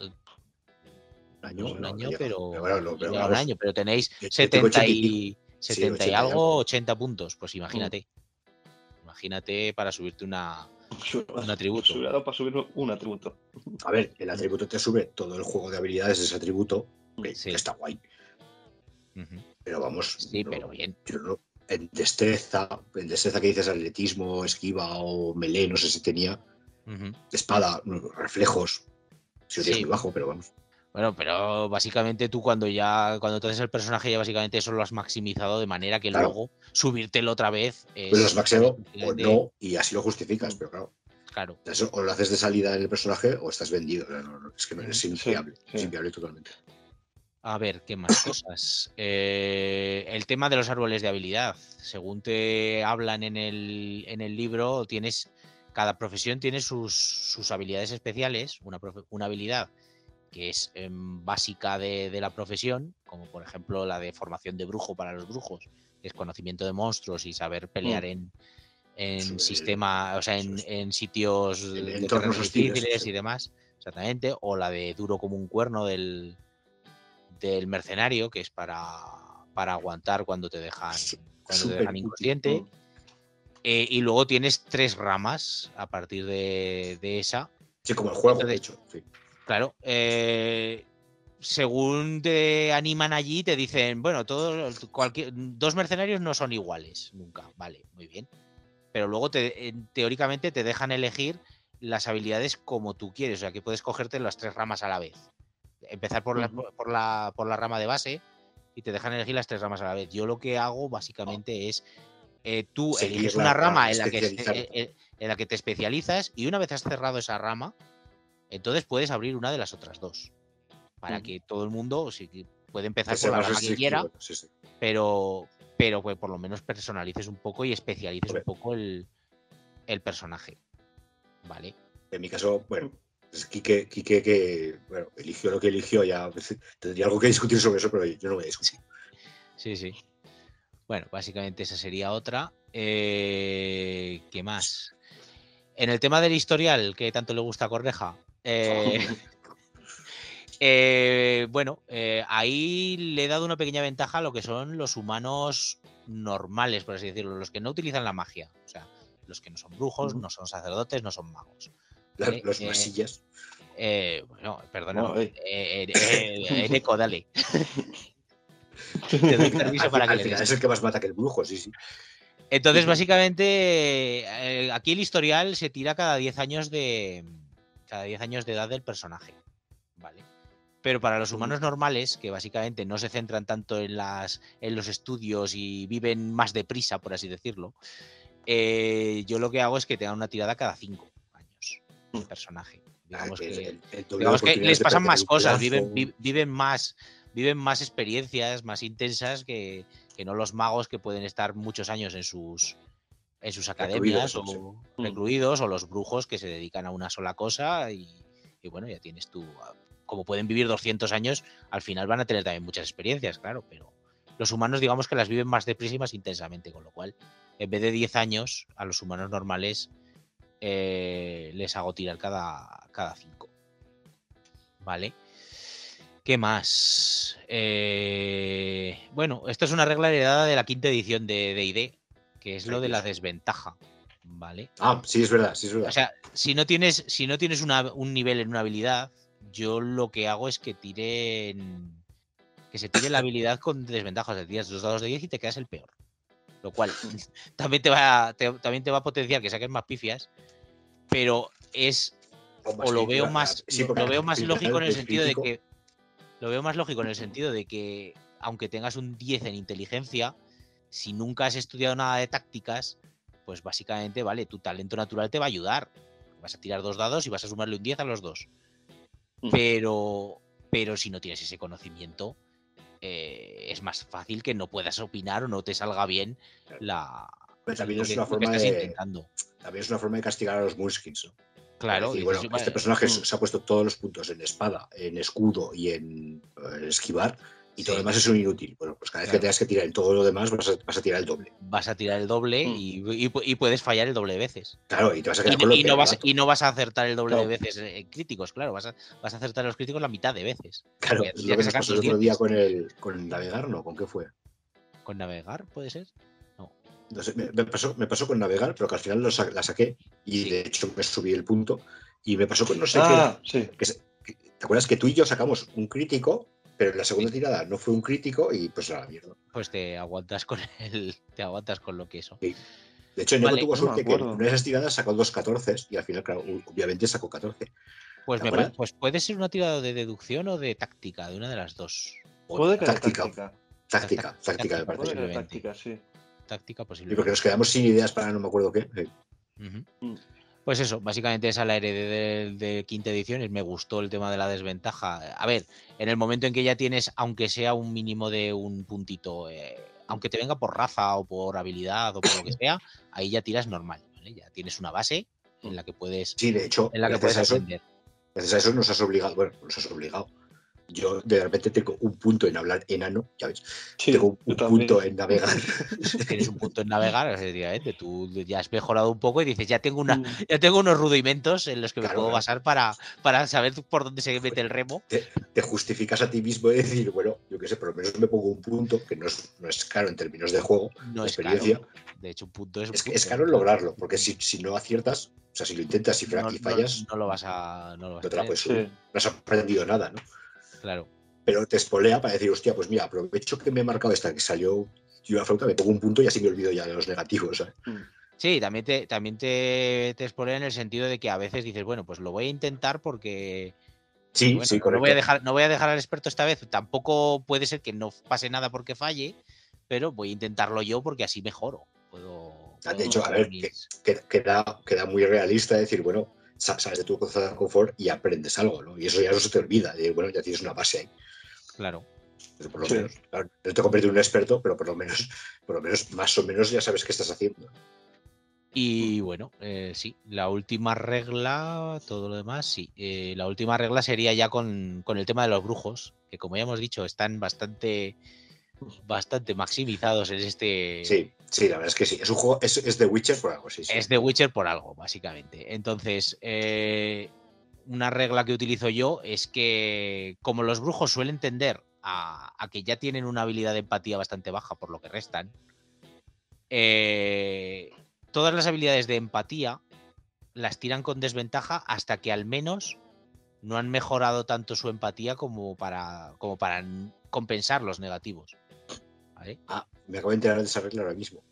un año, pero, un año, pero tenéis 70 y, 70 y algo, 80 puntos, pues imagínate. Imagínate para subirte una, un atributo. para subir un atributo. A ver, el atributo te sube todo el juego de habilidades de ese atributo, que, está guay. Pero vamos. Sí, pero bien. en destreza, en destreza que dices atletismo, esquiva o melee, no sé si tenía. Espada, reflejos. Si tienes muy bajo, pero vamos. Bueno, pero básicamente tú cuando ya, cuando te haces el personaje, ya básicamente eso lo has maximizado de manera que luego subírtelo otra vez. pues lo has maximado o no, y así lo justificas, pero claro. Claro. Eso, o lo haces de salida en el personaje o estás vendido. es que es inviable, es inviable totalmente. A ver, ¿qué más cosas? Eh, el tema de los árboles de habilidad. Según te hablan en el, en el libro, tienes. Cada profesión tiene sus, sus habilidades especiales. Una, una habilidad que es em, básica de, la profesión, como por ejemplo la de formación de brujo para los brujos, que es conocimiento de monstruos y saber pelear mm. en, sistemas, o sea, en, sitios entornos difíciles y demás, exactamente, o la de duro como un cuerno del, del mercenario, que es para, para aguantar cuando te dejan, cuando te dejan inconsciente. Eh, y luego tienes tres ramas a partir de, esa. Sí, como el juego, de hecho. Sí. Claro. Eh, según te animan allí, te dicen, bueno, todos, cualquier, dos mercenarios no son iguales, nunca. Vale, muy bien. Pero luego te, teóricamente te dejan elegir las habilidades como tú quieres, o sea que puedes cogerte las tres ramas a la vez. Empezar por, la, por, la, por la rama de base y te dejan elegir las tres ramas a la vez. Yo lo que hago básicamente es eh, tú eliges una rama en la, que, eh, en la que te especializas y una vez has cerrado esa rama, entonces puedes abrir una de las otras dos. Para que todo el mundo puede empezar por la rama que quiera, pero, pero pues, por lo menos personalices un poco y especialices un poco el, personaje. ¿Vale? En mi caso, bueno, es Quique, que bueno, eligió lo que eligió, ya tendría algo que discutir sobre eso, pero yo no voy a discutir. Sí, sí. Bueno, básicamente esa sería otra. Eh, ¿Qué más? En el tema del historial, que tanto le gusta a Correja, eh, eh, bueno, eh, ahí le he dado una pequeña ventaja a lo que son los humanos normales, por así decirlo, los que no utilizan la magia. O sea, los que no son brujos, no son sacerdotes, no son magos. Los masillas. bueno, perdona. Eco, dale. Te doy permiso para que le Es el que más mata que el brujo, sí, sí. Entonces, básicamente, aquí el historial se tira cada 10 años de, cada 10 años de edad del personaje. ¿Vale? Pero para los humanos normales, que básicamente no se centran tanto en, las, en los estudios y viven más deprisa, por así decirlo, eh, yo lo que hago es que tengan una tirada cada cinco años. El personaje. Digamos Ah, que el- el digamos les pasan más cosas, viven, vi- viven más, viven más experiencias, más intensas que, que no los magos que pueden estar muchos años en sus en sus academias Recluidos, o sí. recluidos o los brujos que se dedican a una sola cosa y, y bueno, ya tienes tú, como pueden vivir 200 años, al final van a tener también muchas experiencias, claro, pero los humanos digamos que las viven más deprisa y más intensamente, con lo cual en vez de 10 años a los humanos normales eh, les hago tirar cada, cada 5. ¿Vale? ¿Qué más? Eh, bueno, esto es una regla heredada de la quinta edición de D&D, que es lo de la desventaja, ¿vale? Ah, sí, es verdad, sí, es verdad. O sea, si no tienes, si no tienes una- un nivel en una habilidad, yo lo que hago es que tiren. Que se tire la habilidad con desventaja. O sea, tiras dos dados de 10 y te quedas el peor. Lo cual también te va, te- también te va a potenciar que saques más pifias. Pero es. O lo veo más. sí, lo- veo más lógico en el sentido de que. Lo veo más lógico en el sentido de que, aunque tengas un 10 en inteligencia, si nunca has estudiado nada de tácticas, pues básicamente, vale, tu talento natural te va a ayudar. Vas a tirar dos dados y vas a sumarle un 10 a los dos. Pero, pero si no tienes ese conocimiento, eh, es más fácil que no puedas opinar o no te salga bien la. Pero también es que- una forma estás de intentando. también es una forma de castigar a los Munskins, ¿no? Claro, dices, bueno, este personaje mm. se ha puesto todos los puntos en espada, en escudo y en eh, esquivar, y todo Sí. lo demás es un inútil. Bueno, pues cada vez Claro. que tengas que tirar en todo lo demás, vas a, vas a tirar el doble. vas a tirar el doble Mm. y, y pu- y puedes fallar el doble de veces. Claro, y te vas a Y, quedar no- con lo y no vas, y no vas a acertar el doble Claro. de veces en críticos, claro. Vas a, vas a acertar los críticos la mitad de veces. Claro, es lo que nos pasó el otro día con el con navegar, ¿no? ¿Con qué fue? ¿Con navegar puede ser? No sé, me, me pasó, me pasó con navegar, pero que al final lo sa- la saqué y Sí. de hecho me subí el punto. Y me pasó con no sé Ah, sí. qué. que se- que- ¿Te acuerdas que tú y yo sacamos un crítico, pero en la segunda tirada no fue un crítico y pues a la mierda? Pues te aguantas con el, te aguantas con lo que eso. De hecho, Neko Vale, tuvo no suerte que en una de esas tiradas sacó dos 14 y al final, claro, obviamente sacó 14. Pues, ¿Te me acuerdas? pa- pues puede ser una tirada de deducción o de táctica, de una de las dos. Puede que táctica, táctica. táctica, táctica, me Táctica, parece. Puede que táctica, sí. Táctica Y porque nos quedamos sin ideas para no me acuerdo qué. Mm. Pues eso, básicamente esa la heredé de, de quinta edición. y Me gustó el tema de la desventaja. A ver, en el momento en que ya tienes, aunque sea un mínimo de un puntito, eh, aunque te venga por raza o por habilidad o por lo que sea, ahí ya tiras normal. ¿vale? Ya tienes una base en la que puedes, Sí, de hecho, en la que puedes a eso, aprender. gracias a eso nos has obligado, bueno, nos has obligado. Yo de repente tengo un punto en hablar enano, ya ves, Sí, tengo un, punto en navegar. Tienes un punto en navegar, efectivamente. Tú ya has mejorado un poco y dices, ya tengo una, Mm. ya tengo unos rudimentos en los que me Claro, puedo claro. basar para, para saber por dónde se mete el remo. Te justificas a ti mismo y decir, bueno, yo qué sé, por lo menos me pongo un punto, que no es, no es caro en términos de juego, No de es caro. experiencia. De hecho, un punto es un Es, que punto, es caro ¿no? lograrlo, porque si, si no aciertas, o sea, si lo intentas y, no, y no- fallas, no lo vas a, no lo vas no a te la tener, puedes subir. Sí. No has aprendido nada, ¿no? Claro. Pero te espolea para decir, hostia, pues mira, aprovecho que me he marcado esta que salió yo a flauta, me pongo un punto y así me olvido ya de los negativos. ¿sabes? Mm. Sí, también te, también te, te expone en el sentido de que a veces dices, bueno, pues lo voy a intentar porque Sí, bueno, sí, no, correcto. voy a dejar, no voy a dejar al experto esta vez. Tampoco puede ser que no pase nada porque falle, pero voy a intentarlo yo porque así mejoro. Puedo. Ah, puedo de hecho, a ver, Queda, queda, queda muy realista decir, bueno, sales de tu zona de confort y aprendes algo, ¿no? Y eso ya no se te olvida. bueno, ya tienes una base ahí. Claro. Pero por lo Sí. menos, claro, no te conviertes en un experto, pero por lo menos, por lo menos, más o menos ya sabes qué estás haciendo. Y bueno, eh, sí, la última regla, todo lo demás, sí. Eh, la última regla sería ya con, con el tema de los brujos, que como ya hemos dicho, están bastante, bastante maximizados en este. Sí, sí, la verdad es que sí. Es un juego, es, es de Witcher por algo, sí. sí. Es de Witcher por algo, básicamente. Entonces, eh, una regla que utilizo yo es que, como los brujos suelen tender a, a que ya tienen una habilidad de empatía bastante baja por lo que restan, eh, todas las habilidades de empatía las tiran con desventaja hasta que al menos no han mejorado tanto su empatía como para, como para compensar los negativos. ¿Vale? Ah, me acabo de enterar de esa regla ahora mismo.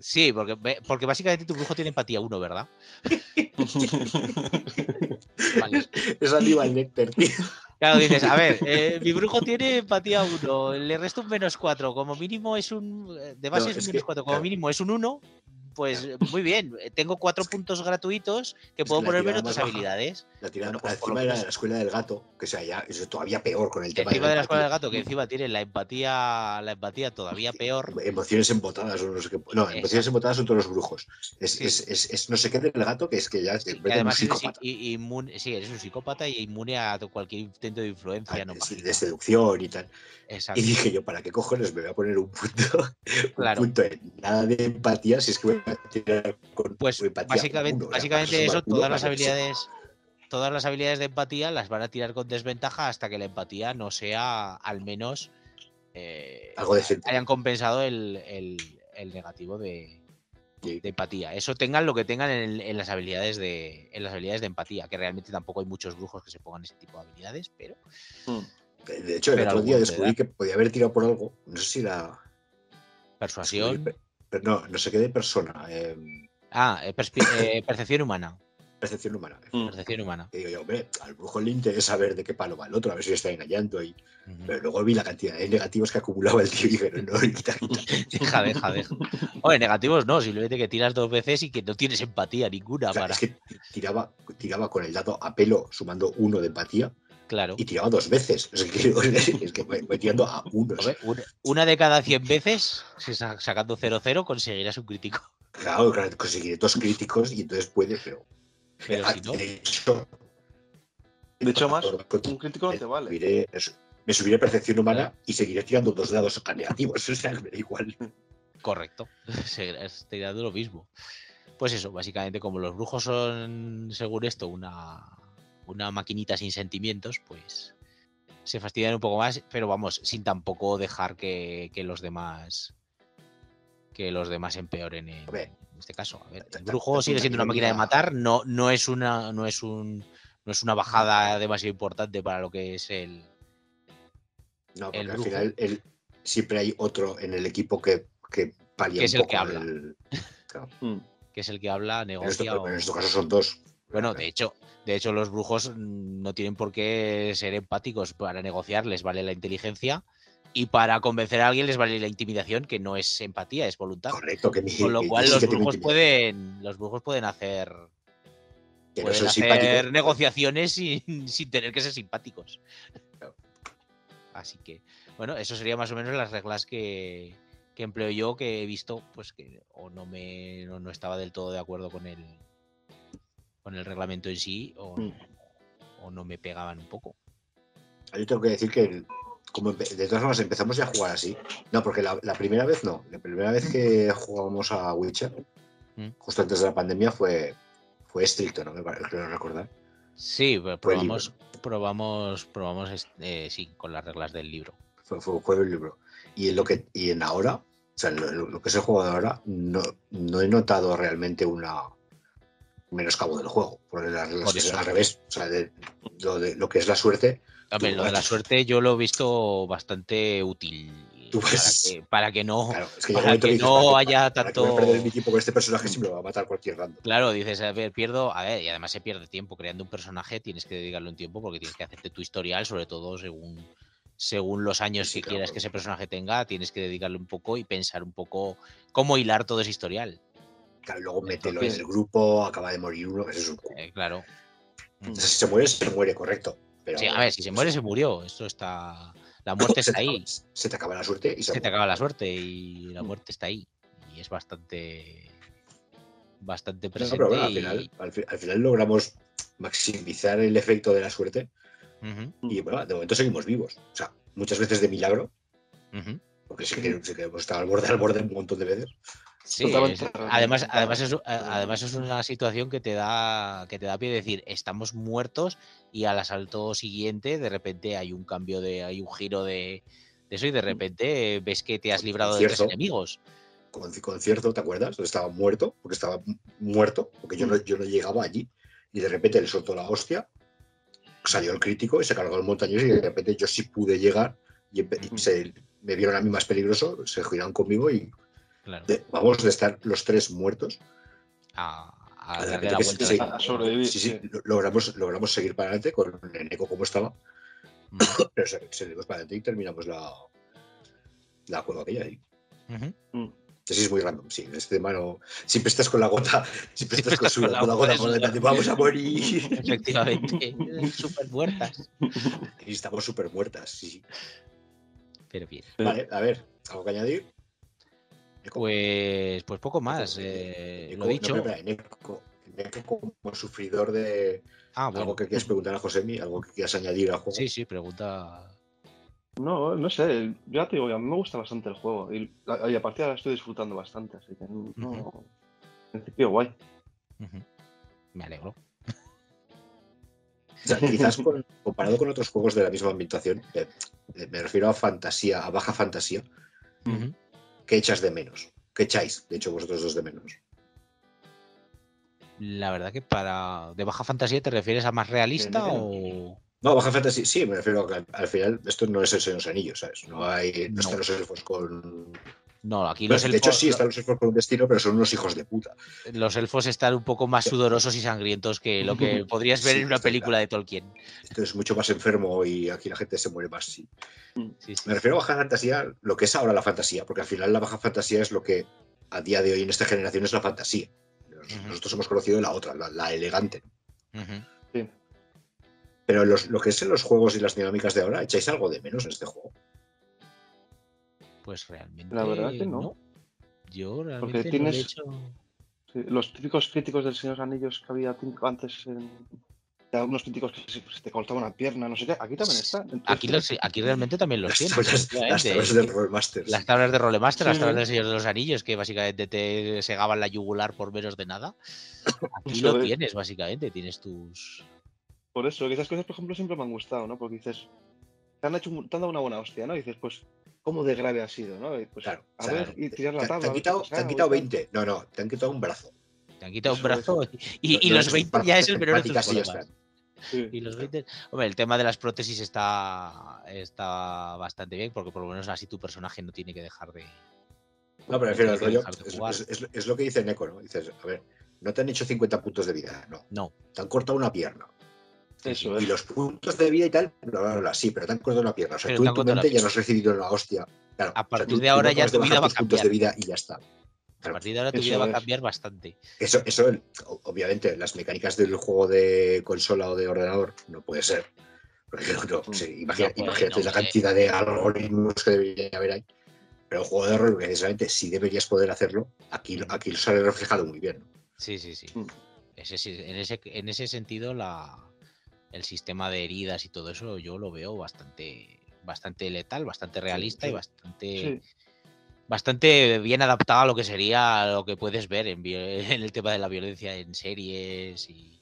Sí, porque, básicamente tu brujo tiene empatía 1, ¿verdad? Vale. Es Aníbal Nectar, tío. Claro, dices, a ver, eh, mi brujo tiene empatía 1, le resto un menos 4, como mínimo es un. eh, De base No, es un menos que, 4, como claro. mínimo es un 1, pues muy bien. eh, Tengo 4 puntos gratuitos que es puedo que ponerme en otras habilidades. La tirada Bueno, pues encima era la escuela del gato, que sea ya es todavía peor con el tema Encima de la escuela del gato, que encima tiene la empatía, la empatía todavía peor. Emociones embotadas o no sé qué. No, emociones embotadas son todos los brujos. Es, Sí. es, es, es no sé qué del gato que es que ya Sí, que meten un además eres inmune, sí, eres un psicópata y inmune a cualquier intento de influencia Ah, no de seducción y tal. Exacto. Y dije yo, ¿para qué cojones me voy a poner un punto, Claro. un punto en nada de empatía si es que Pues básicamente, básicamente eso, todas las habilidades, todas las habilidades de empatía las van a tirar con desventaja hasta que la empatía no sea al menos eh, Algo decente. hayan compensado el, el- el negativo de, Sí. de empatía. Eso tengan lo que tengan en, en las habilidades de en las habilidades de empatía, que realmente tampoco hay muchos brujos que se pongan ese tipo de habilidades, pero Mm. De hecho, el Pero otro día descubrí que podía haber tirado por algo. No sé si era. persuasión. No, no sé qué de persona. eh, Ah, eh, eh, percepción humana. percepción humana. Mm. Percepción humana. Que digo yo, hombre, al brujo le interesa saber de qué palo va el otro, a ver si está engañando. Y... Ujú. Pero luego vi la cantidad de negativos que acumulaba el tío y dije, no, no, quita, quita. Deja, deja, deja. Oye, negativos no, simplemente que tiras dos veces y que no tienes empatía ninguna O sea, para. es que tiraba, tiraba con el dado a pelo sumando uno de empatía Claro. y tiraba dos veces. Es que, es que tirando a unos. Hombre, una, de cada 100 veces, sacando 0-0, conseguirás un crítico. Claro, claro, conseguiré dos críticos y entonces puede, pero. Pero Ah, si no, De hecho, De hecho, más, un crítico no te vale. eso, me subiré percepción humana y seguiré tirando dos dados a negativos. O sea, me da igual. correcto. Seguirás tirando lo mismo. Pues eso, básicamente, como los brujos son, según esto, una, una maquinita sin sentimientos, pues se fastidian un poco más, pero vamos, sin tampoco dejar que, que los demás que los demás empeoren en, este caso. A ver, el brujo sigue siendo una máquina de matar, no, no es una, no es un no es una bajada demasiado importante para lo que es el. No, porque El al final el- siempre hay otro en el equipo que, que palia Que es un el poco que habla. el- Mm. que es el que habla, esto, negocia. o- en estos casos son dos. Bueno, de hecho, de hecho, los brujos mm, no tienen por qué ser empáticos. Para negociar les vale la inteligencia y para convencer a alguien les vale la intimidación, que no es empatía, es voluntad. Correcto, que mi, Con lo que cual los brujos pueden, los brujos pueden hacer, que pueden hacer negociaciones sin, sin tener que ser simpáticos. Así que, bueno, eso sería más o menos las reglas que, que empleo yo, que he visto, pues que o no me no, no estaba del todo de acuerdo con el con el reglamento en sí, o, Mm. o no me pegaban un poco. Yo tengo que decir que como de todas formas empezamos ya a jugar así. No, porque la, la primera vez no. La primera vez que jugábamos a Witcher, Mm. justo antes de la pandemia, fue, fue estricto, ¿no? Me parece creo recordar. Sí, probamos, probamos, probamos, este, sí, con las reglas del libro. Fue, fue, fue el libro. Y en lo que y en ahora, o sea, lo, lo- que es el juego de ahora, no, no he notado realmente una un menoscabo del juego. Porque las reglas Por eso. al revés. O sea, de, lo, de, lo que es la suerte, Tú lo de la suerte yo lo he visto bastante útil. Tú para, que, para que no, claro, es que llega un para que dices, no ¿para qué- haya ¿para qué voy a tanto. perder mi tiempo con este personaje si me lo va a matar cualquier random? Claro, dices, a ver, pierdo, a ver, y además se pierde tiempo creando un personaje, tienes que dedicarle un tiempo porque tienes que hacerte tu historial, sobre todo según, según los años Sí, que claro. quieras que ese personaje tenga, tienes que dedicarle un poco y pensar un poco cómo hilar todo ese historial. Claro, luego mételo en el grupo, acaba de morir uno, eso es un Eh, claro. O sea, si se muere, se muere, correcto. Pero, Sí, a ver, si se muere, se murió. Esto está. La muerte está ahí. acaba- se te acaba la suerte y se, Se te acaba la suerte y la Mm. muerte está ahí. Y es bastante. Bastante No, presente. pero bueno, al final, al, fi- al final logramos maximizar el efecto de la suerte y bueno, de momento seguimos vivos. O sea, muchas veces de milagro, porque sí que, sí que hemos estado al borde, al borde un montón de veces. Sí, es- además, además, es, Pero- además es una situación que te da que te da pie de decir estamos muertos y al asalto siguiente de repente hay un cambio de hay un giro de, de eso y de repente ves que te has librado de tres enemigos. Con concierto, ¿te acuerdas? Estaba muerto, porque estaba mu- muerto, porque yo no, yo no llegaba allí. Y de repente le soltó la hostia, salió el crítico y se cargó el montañés y de repente yo sí pude llegar y, se, me vieron a mí más peligroso, se giraron conmigo y Claro. de- vamos de estar los tres muertos A, la sí, a sobrevivir. Sí, sí, sí. lo- logramos, logramos seguir para adelante con el eco como estaba. Pero se- seguimos para adelante y terminamos la, la cueva aquella ahí. Mm. Sí, es muy random, sí. Este mano siempre estás con la gota, siempre estás con, su, con la con la gota vamos a morir. Efectivamente, súper muertas. Y estamos súper muertas, sí, sí. Pero bien. Vale, a ver, ¿algo que añadir? Pues, pues poco más. Eh, Eco, lo dicho. como sufridor de Ah, bueno. algo que quieras preguntar a Josemi, algo que quieras añadir al juego. Sí, sí, pregunta. No, no sé, yo ya te digo, a mí me gusta bastante el juego y, la- y a partir de ahora estoy disfrutando bastante, así que no, en principio guay. Me alegro. O sea, quizás con- comparado con otros juegos de la misma ambientación, eh, eh, me refiero a fantasía, a baja fantasía, Ujú. ¿Qué echas de menos? ¿Qué echáis, de hecho, vosotros dos de menos? La verdad que para. ¿De baja fantasía te refieres a más realista o.? No, baja fantasía, sí, me refiero a que al, al final esto no es el Señor de los Anillos, ¿sabes? No hay, no, No. están los elfos con... No, aquí los de hecho, elfos, sí, están los elfos con un destino, pero son unos hijos de puta. los elfos están un poco más sudorosos y sangrientos que lo que podrías ver Sí, en una película de Tolkien. Esto es mucho más enfermo y aquí la gente se muere más, sí. Sí, sí. Me refiero a baja fantasía, lo que es ahora la fantasía, porque al final la baja fantasía es lo que a día de hoy en esta generación es la fantasía. Nosotros hemos conocido la otra, la, la elegante. Sí. Pero los- lo que es en los juegos y las dinámicas de ahora, ¿echáis algo de menos en este juego? Pues realmente. La verdad que no. Yo realmente no le he tienes- hecho- los típicos críticos del Señor de los Anillos que había antes en... Unos críticos que se, se te cortaban una pierna, no sé qué, aquí también está. Aquí, los- aquí realmente también los Las tienes. tablas, las efectivamente. tablas del Rollmasters. Las tablas de Rolemaster, las Sí. tablas del Señor de los Anillos, que básicamente te segaban la yugular por menos de nada. Aquí lo es. tienes, básicamente. Tienes tus. Por eso, que esas cosas, por ejemplo, siempre me han gustado, ¿no? Porque dices, te han, hecho, te han dado una buena hostia, ¿no? Y dices, pues, ¿cómo de grave ha sido, no? Pues, Claro, a o sea, ver, y tirar la Te, tabla. te han quitado, pasa, te han o quitado tal. 20. No, no, te han quitado un brazo. Te han quitado un brazo eso. y, y No- no los es 20 para ya es el menor de tus problemas. Sí. Y los 20. Hombre, el tema de las prótesis está, está bastante bien, porque por lo menos así tu personaje no tiene que dejar de. No, pero refiero al rollo. es- es- es lo que dice Neko, ¿no? Dices, a ver, no te han hecho 50 puntos de vida, no. No. Te han cortado una pierna. Eso Y los puntos de vida y tal, bla, bla, bla, sí, pero te han cortado una pierna. O sea, Pero tú en tu la mente ya no has recibido una hostia. Claro, A o sea, partir tú- de tú ahora no ya tu vida va a tus puntos de cambiar. vida y ya está. A Claro, partir de ahora tu vida va a cambiar bastante. Eso, eso, obviamente, las mecánicas del juego de consola o de ordenador no puede ser. Porque no, no, sí, imagina- No puede, imagínate no la cantidad de algoritmos que debería haber ahí. Pero el juego de rol, precisamente, sí deberías poder hacerlo. Aquí, Mm. aquí lo sale reflejado muy bien. Sí, sí, sí. Mm. Ese sí- en, ese, en ese sentido, la, el sistema de heridas y todo eso yo lo veo bastante, bastante letal, bastante realista y sí. bastante, Sí. bastante bien adaptado a lo que sería lo que puedes ver en, el tema de la violencia en series y,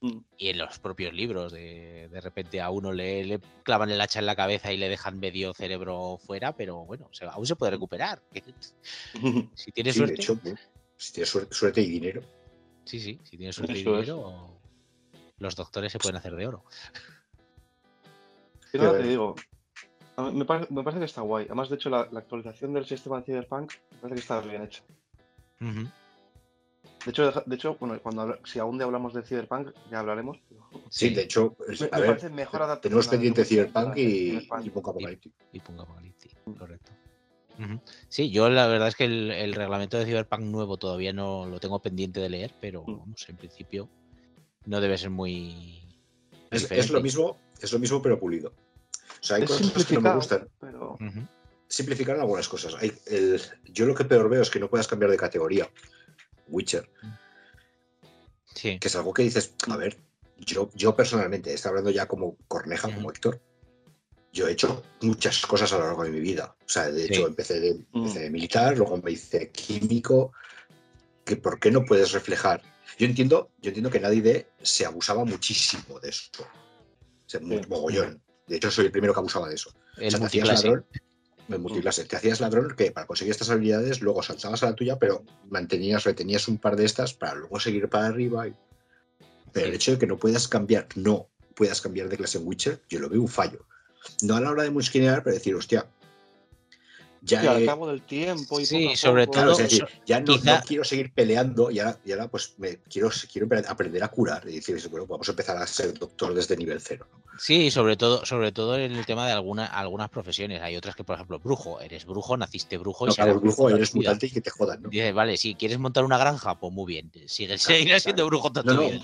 Mm. y en los propios libros. De, de repente a uno le, le clavan el hacha en la cabeza y le dejan medio cerebro fuera, pero bueno, se- aún se puede recuperar. Si tienes Sí, suerte, hecho, si tienes suerte, suerte y dinero. sí, sí, si tienes suerte y Eso dinero, los doctores se pueden hacer de oro. Y nada, Pero- te digo, a mí me, pare- me parece que está guay. Además, de hecho, la, la actualización del sistema de Cyberpunk me parece que está bien hecha. De hecho, de hecho bueno, cuando si aún de hablamos de Cyberpunk, ya hablaremos. Sí, de hecho, es- Me- a me ver, parece mejor tenemos pendiente Cyberpunk y, Cyberpunk. y Punk Apocalyptic. Y Punk Apocalyptic, Mm. correcto. Sí, yo la verdad es que el, el reglamento de Cyberpunk nuevo todavía no lo tengo pendiente de leer, pero Mm. vamos, en principio no debe ser muy. Es, es lo mismo, es lo mismo, pero pulido. O sea, hay Es cosas que no me gustan. pero Ujú. Simplificaron algunas cosas. Hay el- yo lo que peor veo es que no puedas cambiar de categoría. Witcher, Sí. que es algo que dices, a ver, yo, yo personalmente, está hablando ya como Corneja, como Héctor, yo he hecho muchas cosas a lo largo de mi vida. O sea, de Sí. hecho, empecé de, Mm. empecé de militar, luego me hice químico, que ¿por qué no puedes reflejar? Yo entiendo, yo entiendo que en AD&D se abusaba muchísimo de eso. O sea, Sí. mogollón. De hecho, soy el primero que abusaba de eso. El o sea, te hacías ladrón, el multiclase, te hacías ladrón que para conseguir estas habilidades luego saltabas a la tuya, pero mantenías, retenías un par de estas para luego seguir para arriba. y- Pero el hecho de que no puedas cambiar, no puedas cambiar de clase en Witcher, yo lo veo un fallo. No a la hora de multiskinear, pero decir, hostia, ya Sí, al he- cabo del tiempo y Sí, sobre poco- Claro, todo- es decir, ya no, quizá- no quiero seguir peleando y ahora, y ahora pues me quiero, quiero aprender a curar y decir, bueno, vamos a empezar a ser doctor desde nivel cero. ¿no? Sí, sobre todo, sobre todo en el tema de alguna, algunas profesiones. Hay otras que, por ejemplo, brujo. Eres brujo, naciste brujo y No, serás claro, brujo, eres mutante y que te jodan, ¿no? Dices, vale, si quieres montar una granja, pues muy bien. Sigues, seguirás siendo brujo toda No, tu no, vida.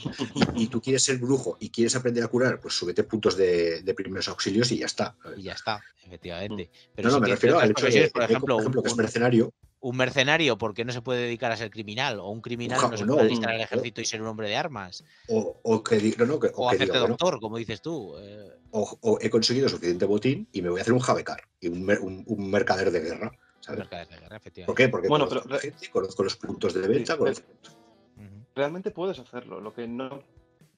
y, y tú quieres ser brujo y quieres aprender a curar, pues súbete puntos de, de primeros auxilios y ya está. Y ya está, efectivamente. Pero no, me refiero al hecho de, por ejemplo, por ejemplo, que es un, mercenario, un mercenario, ¿por qué no se puede dedicar a ser criminal? O un criminal no se no, puede alistar al ejército y ser un hombre de armas. o, o que, no, no, que, o O que hacerte diga, bueno, doctor, como dices tú. eh, o, o he conseguido suficiente botín y me voy a hacer un jabecar y un, un- un mercader de guerra. ¿sabes? mercader de guerra, ¿Por efectivamente. qué? Porque Bueno, conozco pero- a la gente, conozco los puntos de venta, conozco-. Realmente puedes hacerlo. Lo que no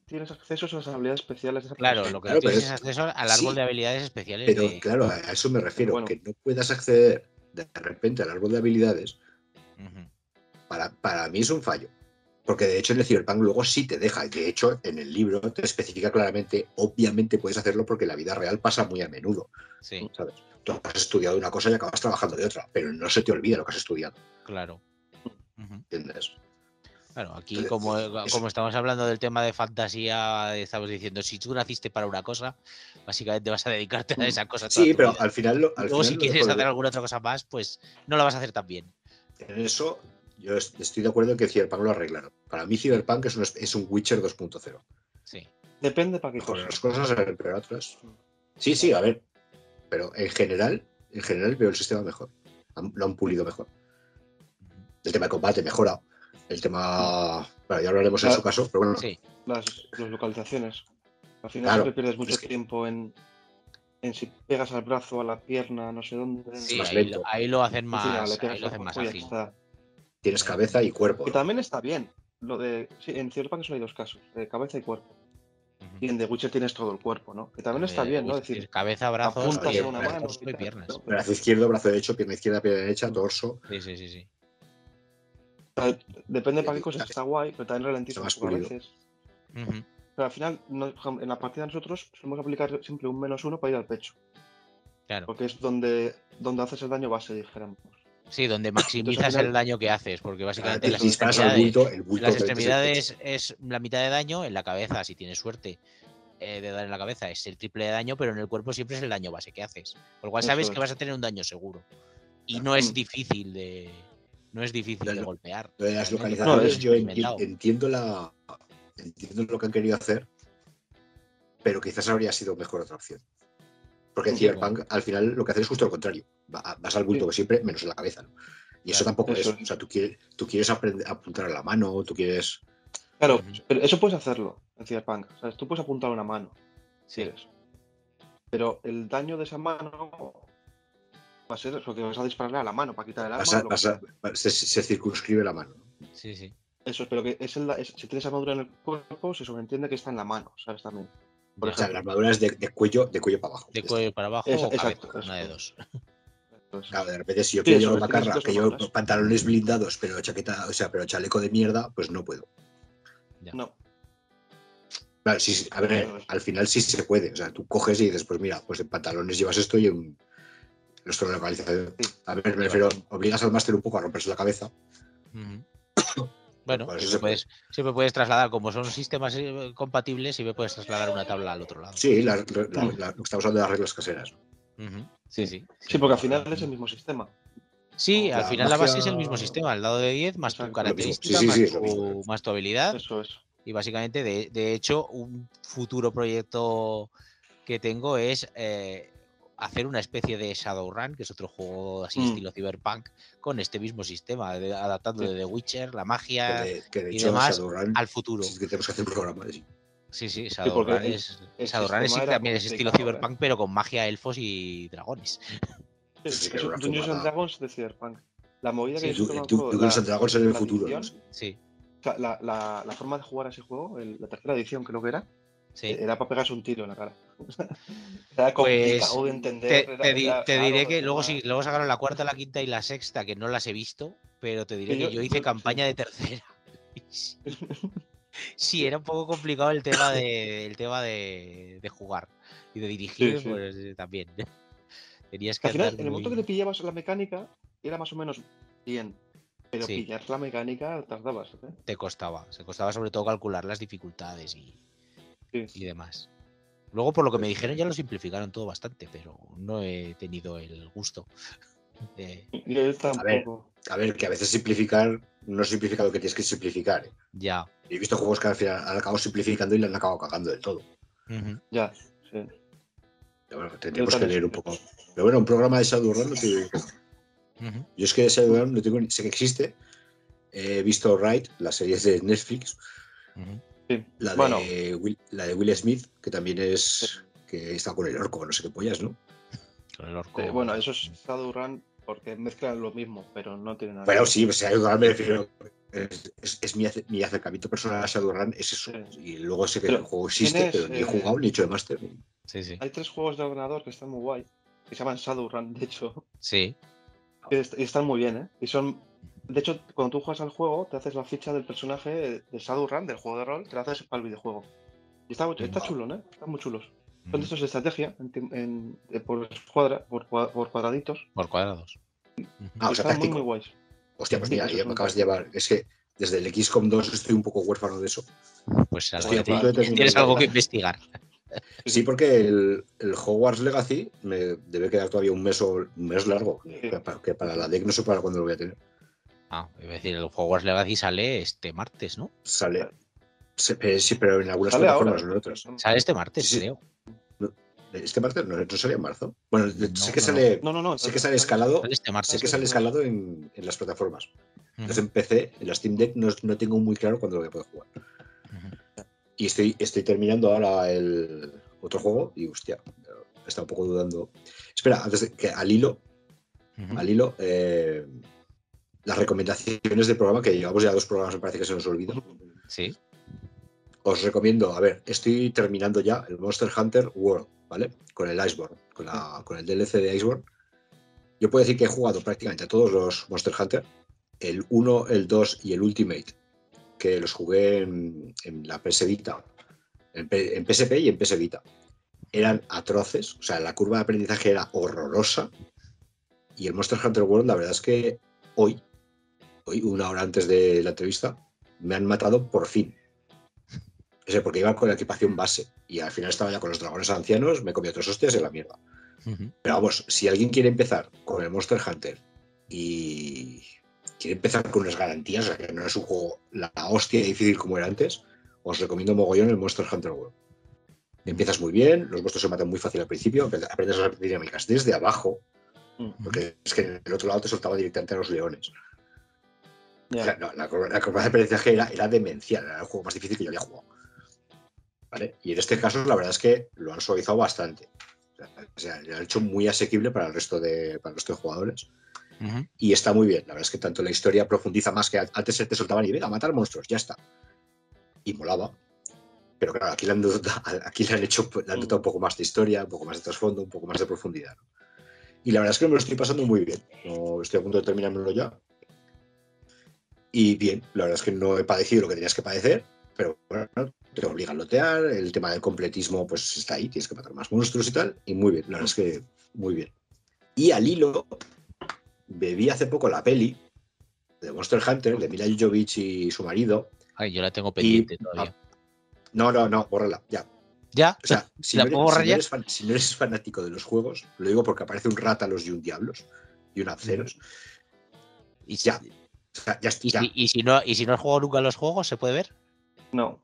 tienes acceso a esas habilidades especiales. de esa Claro, persona. lo que Claro, no tienes es- es acceso al árbol sí, de habilidades especiales. Pero de- claro, a eso me refiero, bueno. que no puedas acceder de repente al árbol de habilidades, para, para mí es un fallo. Porque de hecho en el Cyberpunk luego sí te deja. y De hecho, en el libro te especifica claramente, obviamente puedes hacerlo porque la vida real pasa muy a menudo. Sí, ¿sabes? Tú has estudiado una cosa y acabas trabajando de otra, pero no se te olvida lo que has estudiado. claro. Ujú. ¿Entiendes? Claro, aquí Entonces, como, es- como estamos hablando del tema de fantasía, estamos diciendo, si tú naciste para una cosa, básicamente vas a dedicarte a esa cosa. Sí, pero al final. lo- Al Luego, si final quieres hacer alguna otra cosa más, pues no la vas a hacer tan bien. En eso yo es- estoy de acuerdo en que Cyberpunk lo arreglaron. Para mí Cyberpunk es un, es un Witcher 2.0. Sí. Depende para qué Con cosa. unas cosas, pero otras. Sí, sí, a ver. Pero en general, en general veo el sistema mejor. Lo han pulido mejor. El tema de combate mejora. El tema. Bueno, ya hablaremos en su caso, pero bueno. Sí, Las, las localizaciones. Al final Claro, siempre pierdes mucho es que- tiempo en, en si pegas al brazo, a la pierna, no sé dónde. sí, más ahí, lo- ahí lo hacen final, más, ahí lo hacen más está. Tienes cabeza y cuerpo. Que también está bien. Lo de, sí, en Cyberpunk solo hay dos casos, de cabeza y cuerpo. Y en The Witcher tienes todo el cuerpo, ¿no? Que también está bien, ¿no? uy, Es decir, cabeza, brazos, apuntas y a una mano torso y y tal, piernas. Brazo izquierdo, brazo derecho, pierna izquierda, pierna derecha, torso. Sí, sí, sí, sí. Depende para qué Sí, cosas está- está guay, pero también ralentiza un poco a veces. Pero al final, en la partida nosotros solemos aplicar siempre un menos uno para ir al pecho. Claro. Porque es donde, donde haces el daño base, dijéramos. Sí, donde maximizas el daño que haces, porque básicamente Te las extremidades, bulto, el bulto las extremidades es la mitad de daño, en la cabeza, si tienes suerte eh, de dar en la cabeza, es el triple de daño, pero en el cuerpo siempre es el daño base que haces. Por lo cual sabes que vas a tener un daño seguro. Y no es Mm. difícil de. No es difícil de golpear. Lo de las localizaciones, No, yo entiendo la entiendo lo que han querido hacer, pero quizás habría sido mejor otra opción. Porque en Sí, Cyberpunk al final lo que hace es justo lo contrario. Va- vas al bulto Sí. que siempre, menos en la cabeza. ¿no? Y eso tampoco eso es. O sea, tú quieres, tú quieres aprender, apuntar a la mano, tú quieres. Claro, pero eso puedes hacerlo en Cyberpunk. ¿sabes? Tú puedes apuntar una mano, si Sí. quieres. Pero el daño de esa mano va a ser porque vas a dispararle a la mano para quitar el arma. vas a- o lo que vas a- se, se circunscribe la mano. ¿no? Sí, sí. Eso es, pero que es el, es- si tienes armadura en el cuerpo, se sobreentiende que está en la mano, ¿sabes? También. Por O sea, la armadura es de, de cuello, de cuello para abajo. De cuello para abajo Esa- o cabeza, exacto, una de dos. Claro, de repente si yo Sí, quiero eso, llevar macarra, que armaduras. pantalones blindados, pero chaqueta, o sea, pero chaleco de mierda, pues no puedo. no. Claro, sí, sí, a ver, al final sí se puede. O sea, tú coges y dices, pues mira, pues en pantalones llevas esto y en nuestra localización. Sí. A ver, me refiero, obligas al máster un poco a romperse la cabeza. Bueno, Pues eso siempre puedes, siempre puedes trasladar, como son sistemas eh, compatibles, siempre puedes trasladar una tabla al otro lado. Sí, la- la- la- la- estamos hablando de las reglas caseras. Sí, sí. Sí, porque al final es el mismo sistema. Sí, La al final la base es el mismo sistema, el dado de 10 más tu característica, Sí, sí, sí, más, tu, mismo. más tu habilidad. Eso es. Y básicamente, de, de hecho, un futuro proyecto que tengo es eh, hacer una especie de Shadowrun, que es otro juego así Mm. estilo Cyberpunk, con este mismo sistema, de- adaptando Sí. de The Witcher, la magia, Que de, que de y hecho, demás Shadowrun, al futuro. sí que tenemos que hacer un programa de sí. Sí, sí, Shadowrun el- es, el Shadowrun es- era también es estilo. Cyberpunk, pero con magia, elfos y dragones. Sí, Sí, es Dungeons and. Dragons de Cyberpunk. La movida Sí, que Du- yo Dungeons and Dragons en el la futuro. edición, Sí, o sea, la, la- la forma de jugar a ese juego, el- la tercera edición creo que era, sí. era para pegarse un tiro en la cara. era Pues, de Te, entender. era- te era diré que luego sí, luego sacaron la cuarta, la quinta y la sexta, que no las he visto, pero te diré que yo- yo hice campaña de tercera. Sí, era un poco complicado el tema de, el tema de, de jugar y de dirigir, sí. pues eh, también. Tenías que Al final, andar en el momento que le pillabas la mecánica, era más o menos bien. Pero Sí. pillar la mecánica tardabas. ¿eh? te costaba. Se costaba sobre todo calcular las dificultades y, Sí. y demás. Luego, por lo que me dijeron, ya lo simplificaron todo bastante, pero no he tenido el gusto. de- Yo tampoco. A ver, que a veces simplificar no simplifica lo que tienes que simplificar. ¿eh? ya. He visto juegos que al final han acabado simplificando y le han acabado cagando del todo. Ya, sí. Pero bueno, tendríamos que leer un poco. Pero bueno, un programa de Shadowrun no tiene- Ujú. Yo es que de Shadowrun no tengo ni- sé que existe. He visto Right, las series de Netflix. Sí. la de, Bueno, Will, la de Will Smith, que también es que está con el orco, no sé qué pollas, ¿no? Con el orco. eh, bueno, eso es Shadowrun porque mezclan lo mismo, pero no tiene nada. Bueno, sí, Shadowrun me refiero. Es, es- es mi, ace- mi acercamiento personal a Shadowrun es eso. Sí. Y luego sé que Pero el juego existe, pero ni he eh, jugado ni he hecho de máster. Sí, sí. Hay tres juegos de ordenador que están muy guay, que se llaman Shadowrun, de hecho. Sí. y están muy bien, ¿eh? Y son. De hecho, cuando tú juegas al juego, te haces la ficha del personaje de Shadowrun, del juego de rol, te la haces para el videojuego. Y está, chulo, ¿eh? Están muy chulos. Son Ujú. de estos de estrategia, en, tim- en- eh, por, escuadra, por, cua- por cuadraditos. Por cuadrados. Ah, o sea, están muy, muy guays. Hostia, pues mira, ya me acabas de llevar. Es que desde el XCOM 2 estoy un poco huérfano de eso. Pues algo Estoy a que punto de te- terminar. tienes algo que investigar. Sí, porque el, el Hogwarts Legacy me debe quedar todavía un mes o un mes largo. Sí. Que para, que para la deck no sé para cuándo lo voy a tener. Ah, iba a decir, el Hogwarts Legacy sale este martes, ¿no? Sale. sí, pero en algunas plataformas, no en otras. Sale este martes, Sí, sí. creo. Este martes no, no sale en marzo. Bueno, No, sé que no. sale. No, no, no. Sé que sale escalado. Sale este martes. Sé que sale escalado en, en las plataformas. Entonces en PC, en la Steam Deck, no, no tengo muy claro cuándo lo voy a poder jugar. Y estoy, estoy terminando ahora el otro juego y hostia, está un poco dudando. Espera, antes de que al hilo, al hilo, eh, las recomendaciones del programa, que llevamos ya dos programas, me parece que se nos olvida. Sí. Os recomiendo, a ver, estoy terminando ya el Monster Hunter World, ¿vale? Con el Iceborne, con, la, con el DLC de Iceborne. Yo puedo decir que he jugado prácticamente a todos los Monster Hunter, el 1, el 2 y el Ultimate, que los jugué en, en la PS Vita, en, P- en PSP y en PS Vita. Eran atroces, o sea, la curva de aprendizaje era horrorosa. Y el Monster Hunter World, la verdad es que hoy, hoy, una hora antes de la entrevista, me han matado por fin. O sea, porque iba con la equipación base y al final estaba ya con los dragones ancianos, me comí otros hostias y la mierda. Pero vamos, si alguien quiere empezar con el Monster Hunter y quiere empezar con unas garantías, o sea, que no es un juego la hostia difícil como era antes, os recomiendo mogollón el Monster Hunter World. Empiezas muy bien, los monstruos se matan muy fácil al principio, apre- aprendes a las dinámicas desde abajo, porque es que en el otro lado te soltaba directamente a los leones. Ya. O sea, no, la, la de aprendizaje era, era demencial, era el juego más difícil que yo había jugado. ¿Vale? Y en este caso, la verdad es que lo han suavizado bastante. O sea, lo han hecho muy asequible para el resto de, para el resto de jugadores. Y está muy bien. La verdad es que tanto la historia profundiza más que antes se te soltaban y venga, a matar monstruos, ya está. Y molaba. Pero claro, aquí le han, aquí le han hecho le han dotado un poco más de historia, un poco más de trasfondo, un poco más de profundidad. ¿no? Y la verdad es que me lo estoy pasando muy bien. No, estoy a punto de terminármelo ya. Y bien, la verdad es que no he padecido lo que tenías que padecer, pero bueno, te obliga a lotear, el tema del completismo pues está ahí, tienes que matar más monstruos y tal, y muy bien, la verdad es que muy bien. Y al hilo, bebí hace poco la peli de Monster Hunter, de Mila Jovovich y su marido. Ay, yo la tengo pendiente todavía. No, no, no, bórrala, ya. ¿Ya? O sea, si, ¿La no, puedo eres, si no eres fan- si no eres fanático de los juegos, lo digo porque aparece un Rátalos y un Diablos y un Aceros. y, ya, sea, ya, y ya. si- y si no, y si no has jugado nunca los juegos, ¿se puede ver? No.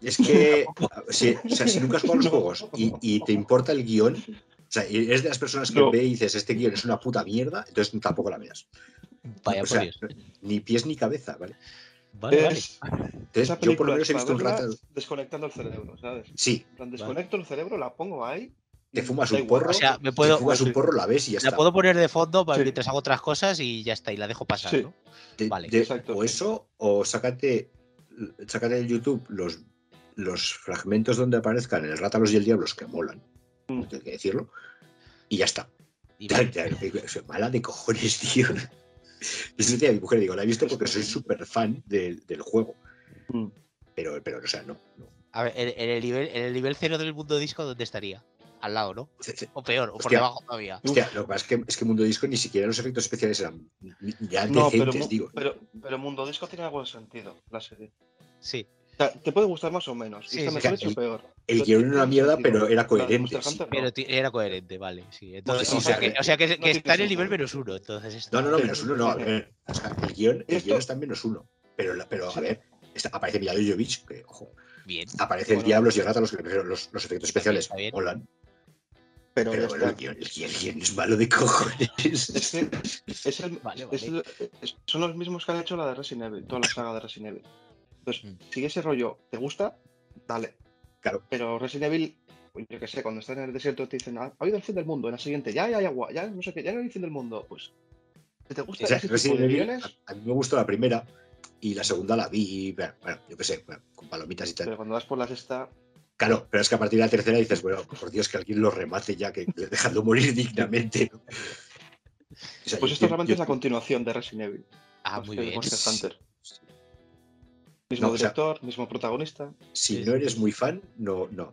Es que, si, o sea, si nunca has jugado los juegos y, y te importa el guion, o sea, y eres de las personas que No. ve y dices, este guion es una puta mierda, entonces tampoco la veas. Vaya O por sea, Dios. ni pies ni cabeza, ¿vale? Vale, vale. Es- Entonces, yo por lo menos he visto un rato. desconectando el cerebro, ¿sabes? Sí, plan, desconecto el cerebro, la pongo ahí. Te fumas un porro, O sea, me te puedo, fumas un porro, la ves y ya la está. puedo poner de fondo para Sí. mientras hago otras cosas y ya está, y la dejo pasar, Sí. ¿no? De- Vale. de- Exacto, o eso, o sácate, sácate en YouTube los, los fragmentos donde aparezcan el Rátalos y el Diablos, que molan, Mm. hay que decirlo, y ya está. Y Ya, vale. ya, soy mala de cojones, tío. Eso decía mi mujer, digo, la he visto porque soy súper fan del, del juego. Mm. Pero, pero, o sea, no. no. A ver, en, en el nivel, en el nivel cero del mundo disco, ¿dónde estaría? Al lado, ¿no? O peor, o por debajo todavía. Hostia, lo que pasa es que, es que Mundo Disco ni siquiera los efectos especiales eran ya No, decentes, digo. pero, pero Mundo Disco tiene algo de sentido, la serie. Sí. O sea, te puede gustar más o menos. Sí, y sí, mejor sí. hecho El- peor. Guión era una mierda, sentido. pero era coherente. Monster sí. Hunter, no. Pero era coherente, vale. Sí. Entonces, sí, o, sea que, o sea que, No que tiene está en el nivel menos uno. Entonces está- No, no, no, menos uno no. A ver, o sea, el guion, el guion está en menos uno. Pero, pero a Sí. ver, está- aparece Mila Jovovich, que, ojo, Bien. aparece el. Diablos y Rata, los, los, los efectos especiales. Molan. Pero, Pero bueno, el guion, el guión- el guion es malo de cojones. Es el- Vale, es el- es- son los mismos que han hecho la de Resident Evil, toda la saga de Resident Evil. Entonces, Mm. si ese rollo te gusta, dale. Claro. Pero Resident Evil, pues, yo qué sé, cuando estás en el desierto te dicen, "Ah, ha habido el fin del mundo, en la siguiente, ya, ya hay agua, ya no sé qué, ya no hay fin del mundo. Pues, te gusta ese tipo de Evil, a, a mí me gustó la primera y la segunda la vi, bueno, bueno, yo qué sé, bueno, con palomitas y tal. pero cuando vas por la sexta, Claro, pero es que a partir de la tercera dices, bueno, por Dios, que alguien lo remate ya, que dejando morir dignamente. ¿no? O sea, pues esto yo- realmente yo- es la continuación de Resident Evil. Ah, más muy bien. Sí. Hunter. Mismo No, o sea- director, mismo protagonista. Si Sí, no eres muy fan, no, no,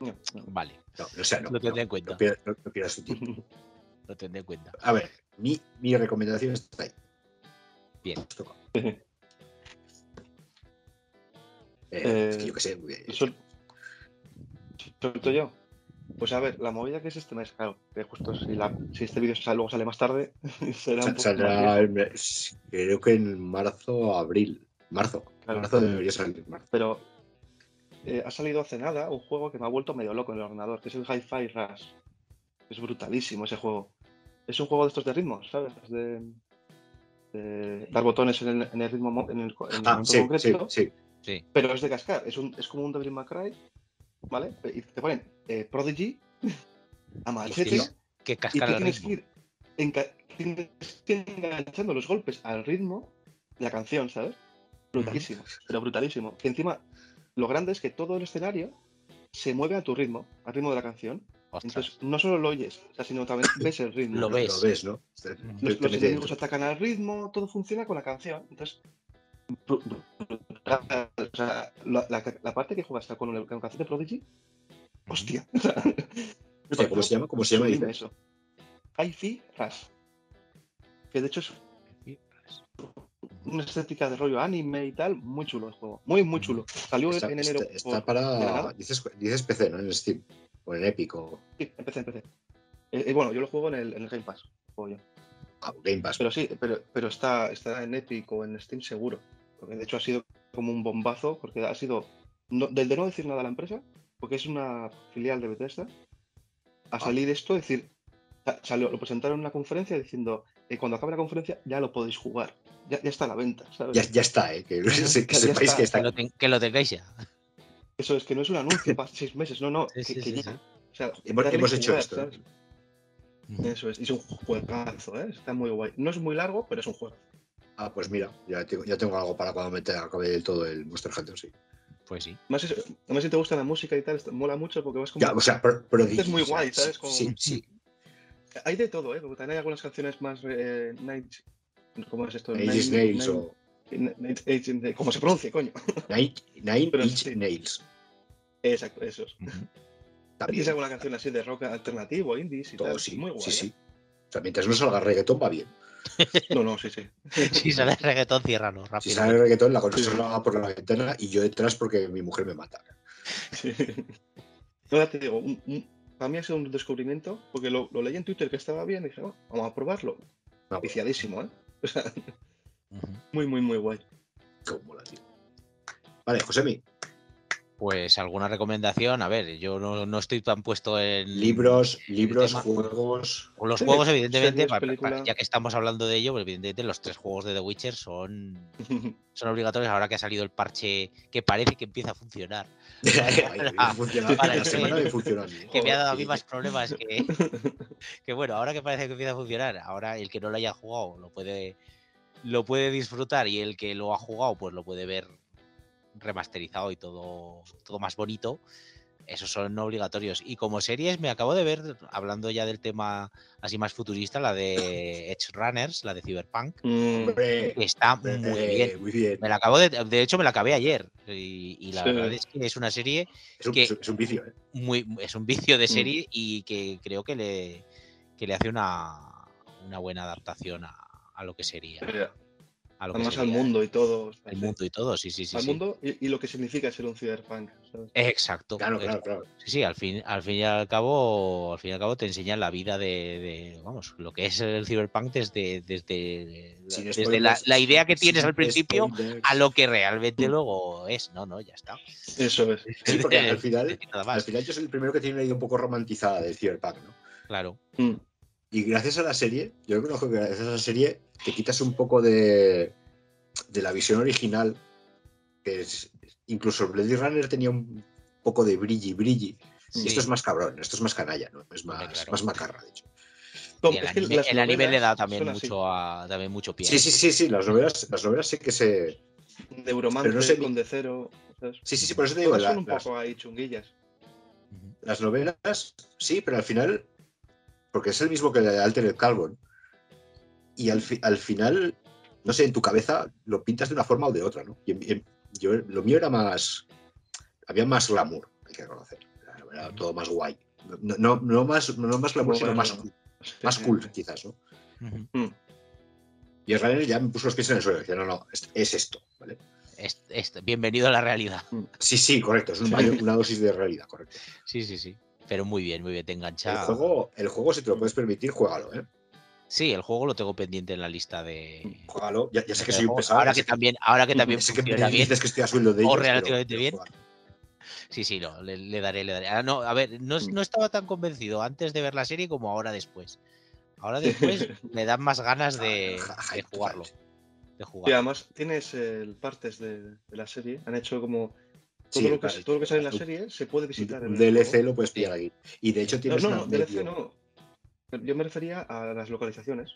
No, no. Vale, no, o sea, no. Lo tendré no, en cuenta. No pierdas, no- no pierdas tu tiempo. lo tendré en cuenta. A ver, mi, mi recomendación está ahí. Bien. Eh, Eh, es que yo qué sé. eh, Sol- ¿Suelto yo? Pues a ver, la movida que es este mes, claro, que justo si, la- si este vídeo sale- luego sale más tarde, será un sal- poco saldrá, más creo que en marzo o abril. Marzo. Claro. marzo debería salir. Marzo. Pero eh, ha salido hace nada un juego que me ha vuelto medio loco en el ordenador, que es el Hi-Fi Rush. Es brutalísimo ese juego. Es un juego de estos de ritmos, ¿sabes? De, de dar botones en el, en el ritmo mo- en el, co- en el Ah, sí, concreto, sí. Sí. Pero es de cascar. Es, un, es como un Devil May Cry, ¿vale? Y te ponen eh, Prodigy a machete. Hostia, Que y cascar tú tienes ritmo. que, ir enca- tienes que ir enganchando los golpes al ritmo de la canción, ¿sabes? Brutalísimo, pero brutalísimo. Y encima, lo grande es que todo el escenario se mueve a tu ritmo, al ritmo de la canción. Ostras. Entonces, no solo lo oyes, o sea, sino también ves el ritmo. Lo ves. Lo ves, ¿no? Los, los enemigos atacan al ritmo, todo funciona con la canción. Entonces, brutal. O sea, la, la- la parte que juegas con la con canción de Prodigy, hostia. Hostia, ¿Cómo se llama? ¿Cómo se llama? Dices? eso. Hi-Fi Rush. Que de hecho es una estética de rollo anime y tal, muy chulo el juego. Muy, muy chulo. Salió Está, en enero. está- para. Dices, dices PC, ¿no? En Steam. O en Epic o Sí, empecé, empecé. Eh, eh, bueno, yo lo juego en el, en el Game Pass. juego yo. ah, Game Pass. Pero sí, pero, pero está, está en Epic o en Steam seguro. Porque de hecho ha sido como un bombazo, porque ha sido. No, del de no decir nada a la empresa, porque es una filial de Bethesda, a salir esto, es decir, sa- salió, lo presentaron en una conferencia diciendo eh, cuando acabe la conferencia ya lo podéis jugar. Ya, ya está a la venta, ¿sabes? Ya, ya está, ¿eh? Que, que ya sepáis está. que está. Que lo, ten- que lo tengáis ya. Eso es que no es un anuncio para seis meses, no, no. Sí, que, sí, que sí, ya. sí. O sea, Hemos- hecho jugar, esto. ¿sabes? Eso es, y es un juegazo, ¿eh? Está muy guay. No es muy largo, pero es un juego. Ah, pues mira, ya tengo, ya tengo algo para cuando me acabe del todo el Monster Hunter, sí. Pues sí. Es- además si te gusta la música y tal, esto mola mucho porque vas como... Ya, o sea, pro- Prodigy, Es muy o sea, guay, ¿sabes? Como- Sí, sí. Hay de todo, ¿eh? Porque también hay algunas canciones más... Eh, night- ¿Cómo es esto? Nine Nails o Nine- ¿Cómo se pronuncia, coño? Nine, Nine Pero Inch sí. Nails. Exacto, esos. Ujú. También. Tienes alguna canción así de rock alternativo, indies y Todo, tal. sí, Muy guay, sí, ¿eh? sí. O sea, mientras no salga reggaetón va bien. No, no, sí, sí. Si sale reggaetón, ciérralo Si rápido. sale reggaetón, la consola por la ventana y yo detrás porque mi mujer me mata. Sí. No, ya te digo, un- un- para mí ha sido un descubrimiento, porque lo, lo leí en Twitter que estaba bien y dije, "Oh, vamos a probarlo. Viciadísimo, ¿eh? O sea, Ujú. muy, muy, muy guay. cómo mola, tío. Vale, Josemi, Pues alguna recomendación, a ver, yo no, no estoy tan puesto en libros, libros, tema- juegos. Con los Sí, juegos, evidentemente, ya que estamos hablando de ello, pues evidentemente los tres juegos de The Witcher son, son obligatorios ahora que ha salido el parche que parece que empieza a funcionar. Que me ha dado a mí más problemas que, que bueno, ahora que parece que empieza a funcionar, ahora el que no lo haya jugado lo puede, lo puede disfrutar y el que lo ha jugado pues lo puede ver remasterizado y todo, todo más bonito. Esos son obligatorios. Y como series, me acabo de ver, hablando ya del tema así más futurista, la de Edge Runners, la de Cyberpunk, Mm, que está muy eh, bien. muy bien. Me la acabo de, de hecho, me la acabé ayer. Y, y la Sí. verdad es que es una serie Es un, que- es un vicio, ¿eh? muy, es un vicio de Mm. serie y que creo que le, que le hace una, una buena adaptación a, a lo que sería. A lo que además al mundo y todo. el mundo y todo, sí, sí, sí. al sí. mundo y, y lo que significa ser un cyberpunk. ¿sabes? Exacto. Claro, claro, claro. Sí, sí, al fin, al fin y al cabo, al fin y al cabo te enseñan la vida de, de, vamos, lo que es el cyberpunk desde, desde, desde spoilers, la, la idea que tienes al principio spoilers. a lo que realmente luego es. No, no, ya está. Eso es. Sí, porque al final, al final yo soy el primero que tiene una idea un poco romantizada del Cyberpunk, ¿no? claro. Mm, Y gracias a la serie, yo reconozco que gracias a la serie te quitas un poco de, de la visión original, que es, incluso Blade Runner tenía un poco de brilli brilli. Sí. Y esto es más cabrón, esto es más canalla, ¿no? Es más, claro. más macarra, de hecho. Y el anime, las el anime le da también mucho, a, también mucho pie. Sí, sí, sí, sí, las novelas, las novelas sí que se. Neuromancer Pero no sé con de cero. ¿sabes? Sí, sí, sí, por eso te digo, la- son un las, poco ahí chunguillas. Las novelas, sí, pero al final, porque es el mismo que el Altered Carbon, y al, fi- al final, no sé, en tu cabeza lo pintas de una forma o de otra, ¿no? Y en- en- yo, lo mío era más, había más glamour, hay que reconocer, era, era todo más guay. No, no, no más, no más glamour, sino más, cool, más cool, quizás, ¿no? Ujú. Mm, Y Israel ya me puso los pies en el suelo, decía, no, no, es, es esto, ¿vale? Es- es- bienvenido a la realidad. Sí, sí, correcto, es un una dosis de realidad, correcto. Sí, sí, sí. Pero muy bien, muy bien, te engancha. El juego, el juego, si te lo puedes permitir, juégalo, ¿eh? Sí, el juego lo tengo pendiente en la lista de. Juégalo. Ya, ya sé que soy un pesado. ahora que también, ahora que también ya sé que me bien. dices que estoy a sueldo de O ellos, relativamente pero bien. Sí, sí, no, le, le daré, le daré. Ah, no, a ver, no, Mm. no estaba tan convencido antes de ver la serie como ahora después. Ahora después me dan más ganas de, ja, de jugarlo. De Y jugarlo. además tienes eh, partes de, de la serie. Han hecho como. Todo, Sí, lo que, vale. todo lo que sale en la serie se puede visitar en Un el DLC lo puedes pillar aquí. Y de hecho No, tienes no, una no, DLC no. Yo me refería a las localizaciones.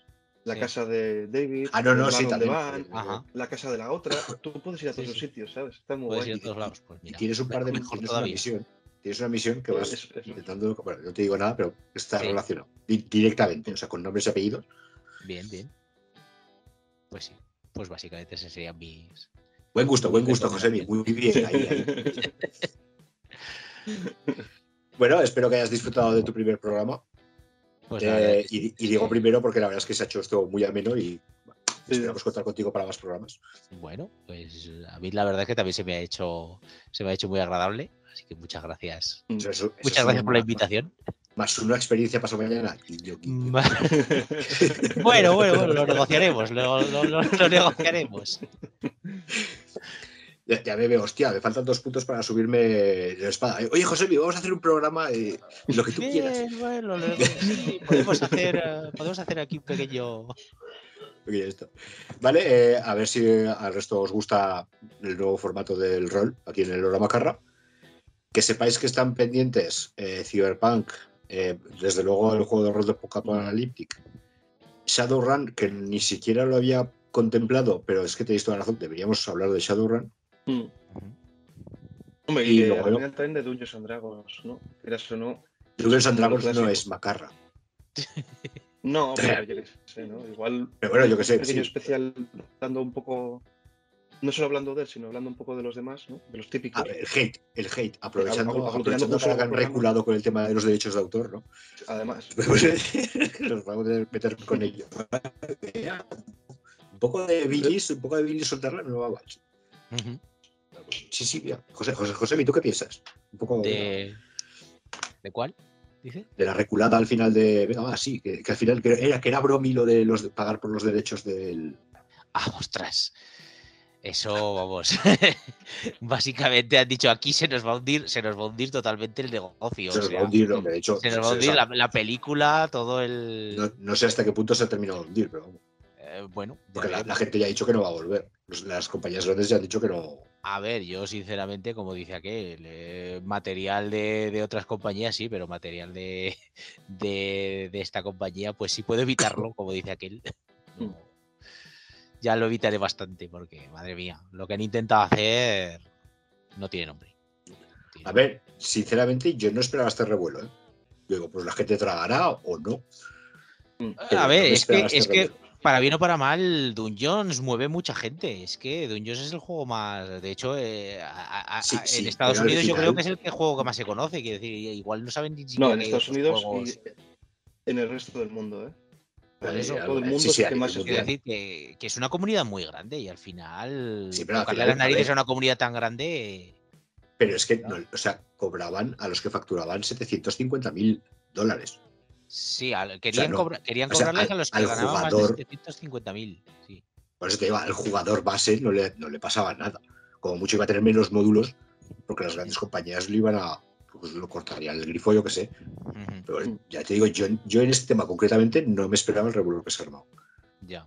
La Sí. casa de David, Ah, no, no, sí, donde también. van, Ajá. la casa de la otra. Tú puedes ir a Sí, todos los sitios, ¿sabes? Está muy Puedes guay. ir a todos lados. Pues Y tienes un par de mejor tienes una misión. Tienes una misión que vas Eso, eso. intentando. Bueno, no te digo nada, pero está relacionado. Di- Directamente, o sea, con nombres y apellidos. Bien, bien. Pues sí. Pues básicamente ese serían mis. Buen gusto, buen gusto, José. Muy bien, ahí, ahí. Bueno, espero que hayas disfrutado de tu primer programa. Pues Eh, y, y digo primero porque la verdad es que se ha hecho esto muy ameno y bueno, esperamos contar contigo para más programas. Bueno, pues a mí la verdad es que también se me ha hecho, se me ha hecho muy agradable. Así que muchas gracias. Mm. Eso- eso- eso Muchas gracias por la invitación. Más una experiencia pasado mañana. guiño, guiño. Bueno, bueno, bueno, lo negociaremos, lo, lo- lo- lo negociaremos. Ya, me veo, hostia, me faltan dos puntos para subirme la espada. Oye, José, vamos a hacer un programa eh, lo que tú quieras. Bueno, sí, podemos hacer, eh, podemos hacer aquí un pequeño. Está. Vale, eh, a ver si al resto os gusta el nuevo formato del rol aquí en el Lora Macarra. Que sepáis que están pendientes eh, Cyberpunk, desde luego el juego de rol de Apocalyptic, Shadowrun, que ni siquiera lo había contemplado, pero es que tenéis toda la razón, deberíamos hablar de Shadowrun. Mm. Hombre, Y luego- también de Dungeons and Dragons, ¿no? Quieras o no. Dungeons and Dragons no es Macarra. No, pero yo qué sé, ¿no? Igual. Pero bueno, yo que sé, Un pequeño sí. especial dando un poco. No solo hablando de él, sino hablando un poco de los demás, ¿no? De los típicos. A ver, el hate, el hate, aprovechando, aprovechando que han reculado con el tema de los derechos de autor, ¿no? Además. Nos vamos a meter con ello. Un poco de bilis, un poco de bilis soltarla, no va mal. Ujú. Sí, sí, mira. José, José, José, ¿y tú qué piensas? Un poco de, ¿De, ¿De cuál? Dice. la reculada al final de. Va, sí, que, que al final que era, que era bromi lo de los de pagar por los derechos del. Ah, ostras. Eso, vamos. Básicamente han dicho aquí se nos va a hundir, se nos va a hundir totalmente el negocio. Se o nos va a hundir. Que de hecho, se nos va a hundir la, la película, todo el. no, no sé hasta qué punto se ha terminado de hundir, pero eh, bueno, ya porque la, gente ya ha dicho que no va a volver. Las compañías grandes ya han dicho que no. A ver, yo sinceramente, como dice aquel, eh, material de, de otras compañías sí, pero material de, de, de esta compañía, pues sí puedo evitarlo, como dice aquel. No, ya lo evitaré bastante, porque, madre mía, lo que han intentado hacer no tiene nombre. No A ver, sinceramente, yo no esperaba este revuelo. ¿eh? Digo, pues la gente tragará o no. A ver, es que, este es que para bien o para mal, Dungeons mueve mucha gente. Es que Dungeons es el juego más. De hecho, eh, en Estados Unidos yo creo que es el juego que más se conoce. Quiero decir, igual no saben ni siquiera. No, en Estados Unidos y en el resto del mundo, ¿eh? eso, todo el mundo sí, que más Quiero decir que, que, es una comunidad muy grande y al final. Sí, pero al final, las narices a una comunidad tan grande. Pero es que, o sea, cobraban a los que facturaban 750 mil dólares. Sí, querían, querían cobrarles a los que ganaban más de 750.000. Sí. Por eso te digo, al jugador base no le, no le pasaba nada. Como mucho iba a tener menos módulos, porque las grandes compañías lo iban a. Pues lo cortarían el grifo, yo que sé. Pero ya te digo, yo, yo en este tema concretamente no me esperaba el revuelo que se armó. Ya.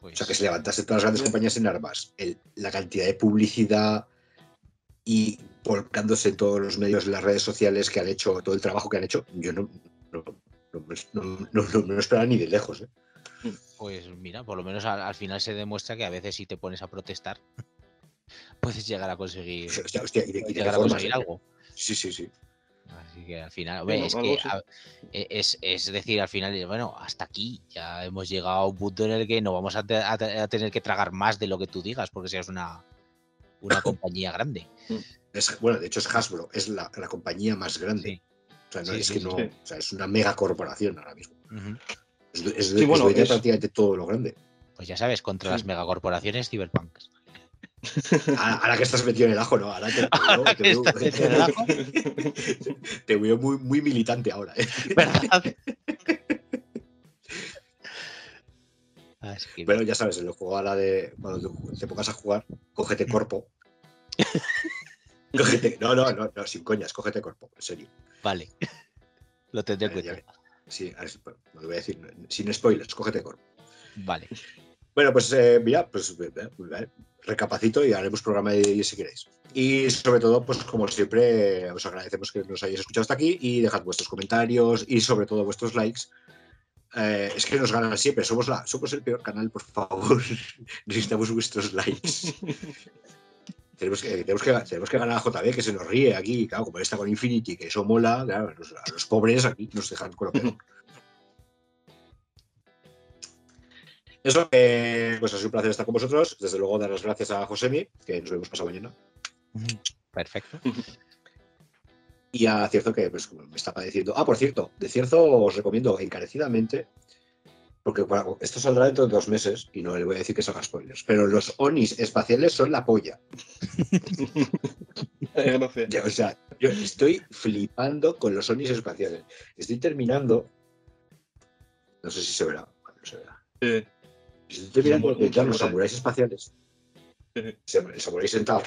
O sea, que pues se levantase todas las grandes compañías en armas. la cantidad de publicidad y volcándose en todos los medios, las redes sociales que han hecho, todo el trabajo que han hecho, yo no, no, no, esperaba ni de lejos. ¿eh? Pues mira, por lo menos al, final se demuestra que a veces si te pones a protestar, puedes llegar a conseguir, algo. Sí, sí, sí. Así que al final, es que e, es, decir, al final, bueno, hasta aquí ya hemos llegado a un punto en el que no vamos a, tener que tragar más de lo que tú digas, porque seas una, una compañía grande. bueno, de hecho es Hasbro, es la, compañía más grande. O sea, no es que no, o sea, es una mega corporación ahora mismo. Es, es, prácticamente todo lo grande. Pues ya sabes, contra las megacorporaciones Cyberpunk. Ahora, que estás metido en el ajo, ¿no? Ahora te, veo, te, veo, muy, muy militante ahora. ¿eh? ¿Verdad? Ah, Pero ya sabes, en el juego ahora de cuando te pongas a jugar, cógete cuerpo. no, no, no, no, sin coñas, cógete cuerpo, en serio. Vale. Lo tendré en cuenta. Sí, no lo voy a decir, sin spoilers, cógete cuerpo. Vale. Bueno, pues eh, mira, pues eh, recapacito y haremos programa de si queréis. Y sobre todo, pues como siempre, os agradecemos que nos hayáis escuchado hasta aquí y dejad vuestros comentarios y sobre todo vuestros likes. Eh, es que nos ganan siempre, somos, la, somos el peor canal, por favor. Necesitamos vuestros likes. Tenemos que, tenemos que, tenemos que ganar a JB, que se nos ríe aquí, claro, como está con Infinity, que eso mola, claro, a los pobres aquí nos dejan con lo peor. Eso, pues ha sido un placer estar con vosotros. Desde luego, dar las gracias a Josemi, que nos vemos pasado mañana. Perfecto. Y a Cierzo, que pues, me está padeciendo. Ah, por cierto, de Cierzo os recomiendo encarecidamente porque esto saldrá dentro de dos meses y no le voy a decir que salga spoilers, pero los Onis espaciales son la polla. o sea, yo estoy flipando con los Onis espaciales. Estoy terminando. No sé si se verá. No se verá. Estoy terminando de los samuráis espaciales. El samurái sentado.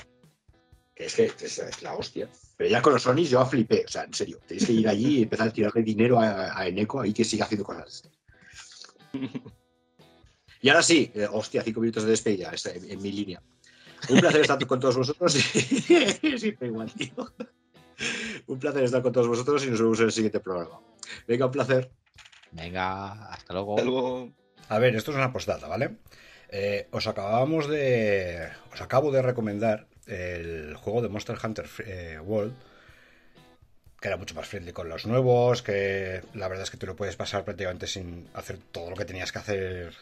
Que es que es, la hostia. Pero ya con los Onis yo flipé. O sea, en serio. Tenéis que ir allí y empezar a tirarle dinero a, a Eneco ahí que siga haciendo cosas. Y ahora sí, eh, hostia, cinco minutos de despedida en, mi línea. Un placer estar con todos vosotros. igual, tío. Un placer estar con todos vosotros y nos vemos en el siguiente programa. Venga, un placer. Venga, hasta luego. A ver, esto es una postdata, ¿vale? Eh, os acabamos de. Os acabo de recomendar el juego de Monster Hunter eh, World que era mucho más friendly con los nuevos, que la verdad es que te lo puedes pasar prácticamente sin hacer todo lo que tenías que hacer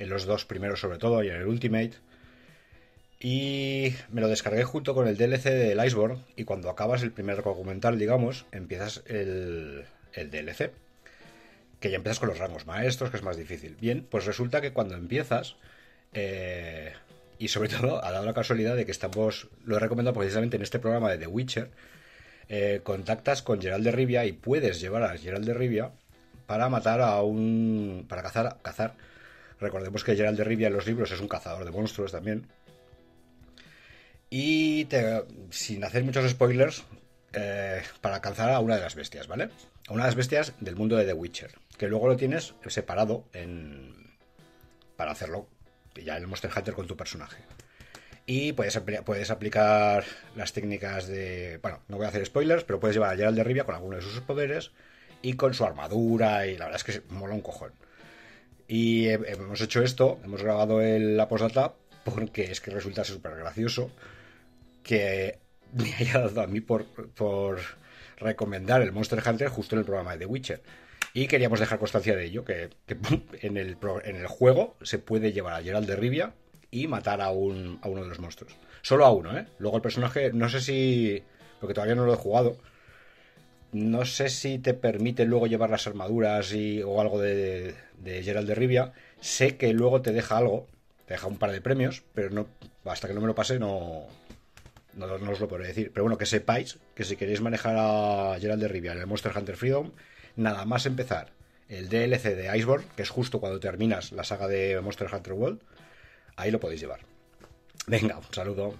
en los dos primeros sobre todo y en el Ultimate. Y me lo descargué junto con el DLC del Iceborne y cuando acabas el primer documental, digamos, empiezas el, el DLC. Que ya empiezas con los rangos maestros, que es más difícil. Bien, pues resulta que cuando empiezas... Eh, y sobre todo ha dado la casualidad de que estamos, lo he recomendado precisamente en este programa de The Witcher, eh, contactas con Gerald de Rivia y puedes llevar a Gerald de Rivia para matar a un. para cazar. cazar. Recordemos que Gerald de Rivia en los libros es un cazador de monstruos también. Y sin hacer muchos spoilers, eh, para alcanzar a una de las bestias, ¿vale? A una de las bestias del mundo de The Witcher. Que luego lo tienes separado en. para hacerlo ya en el Monster Hunter con tu personaje. Y puedes, puedes aplicar las técnicas de. Bueno, no voy a hacer spoilers, pero puedes llevar a Gerald de Rivia con alguno de sus poderes y con su armadura. Y la verdad es que mola un cojón. Y hemos hecho esto, hemos grabado el, la postdata porque es que resulta súper gracioso que me haya dado a mí por, por recomendar el Monster Hunter justo en el programa de The Witcher. Y queríamos dejar constancia de ello, que, en, el, en el juego se puede llevar a Gerald de Rivia y matar a, un, a uno de los monstruos. Solo a uno, ¿eh? Luego el personaje, no sé si... Porque todavía no lo he jugado. No sé si te permite luego llevar las armaduras y, o algo de, de Gerald de Rivia. Sé que luego te deja algo, te deja un par de premios, pero no hasta que no me lo pase no, no, no os lo podré decir. Pero bueno, que sepáis que si queréis manejar a Gerald de Rivia en el Monster Hunter Freedom, nada más empezar el DLC de Iceborne, que es justo cuando terminas la saga de Monster Hunter World, ahí lo podéis llevar. Venga, un saludo.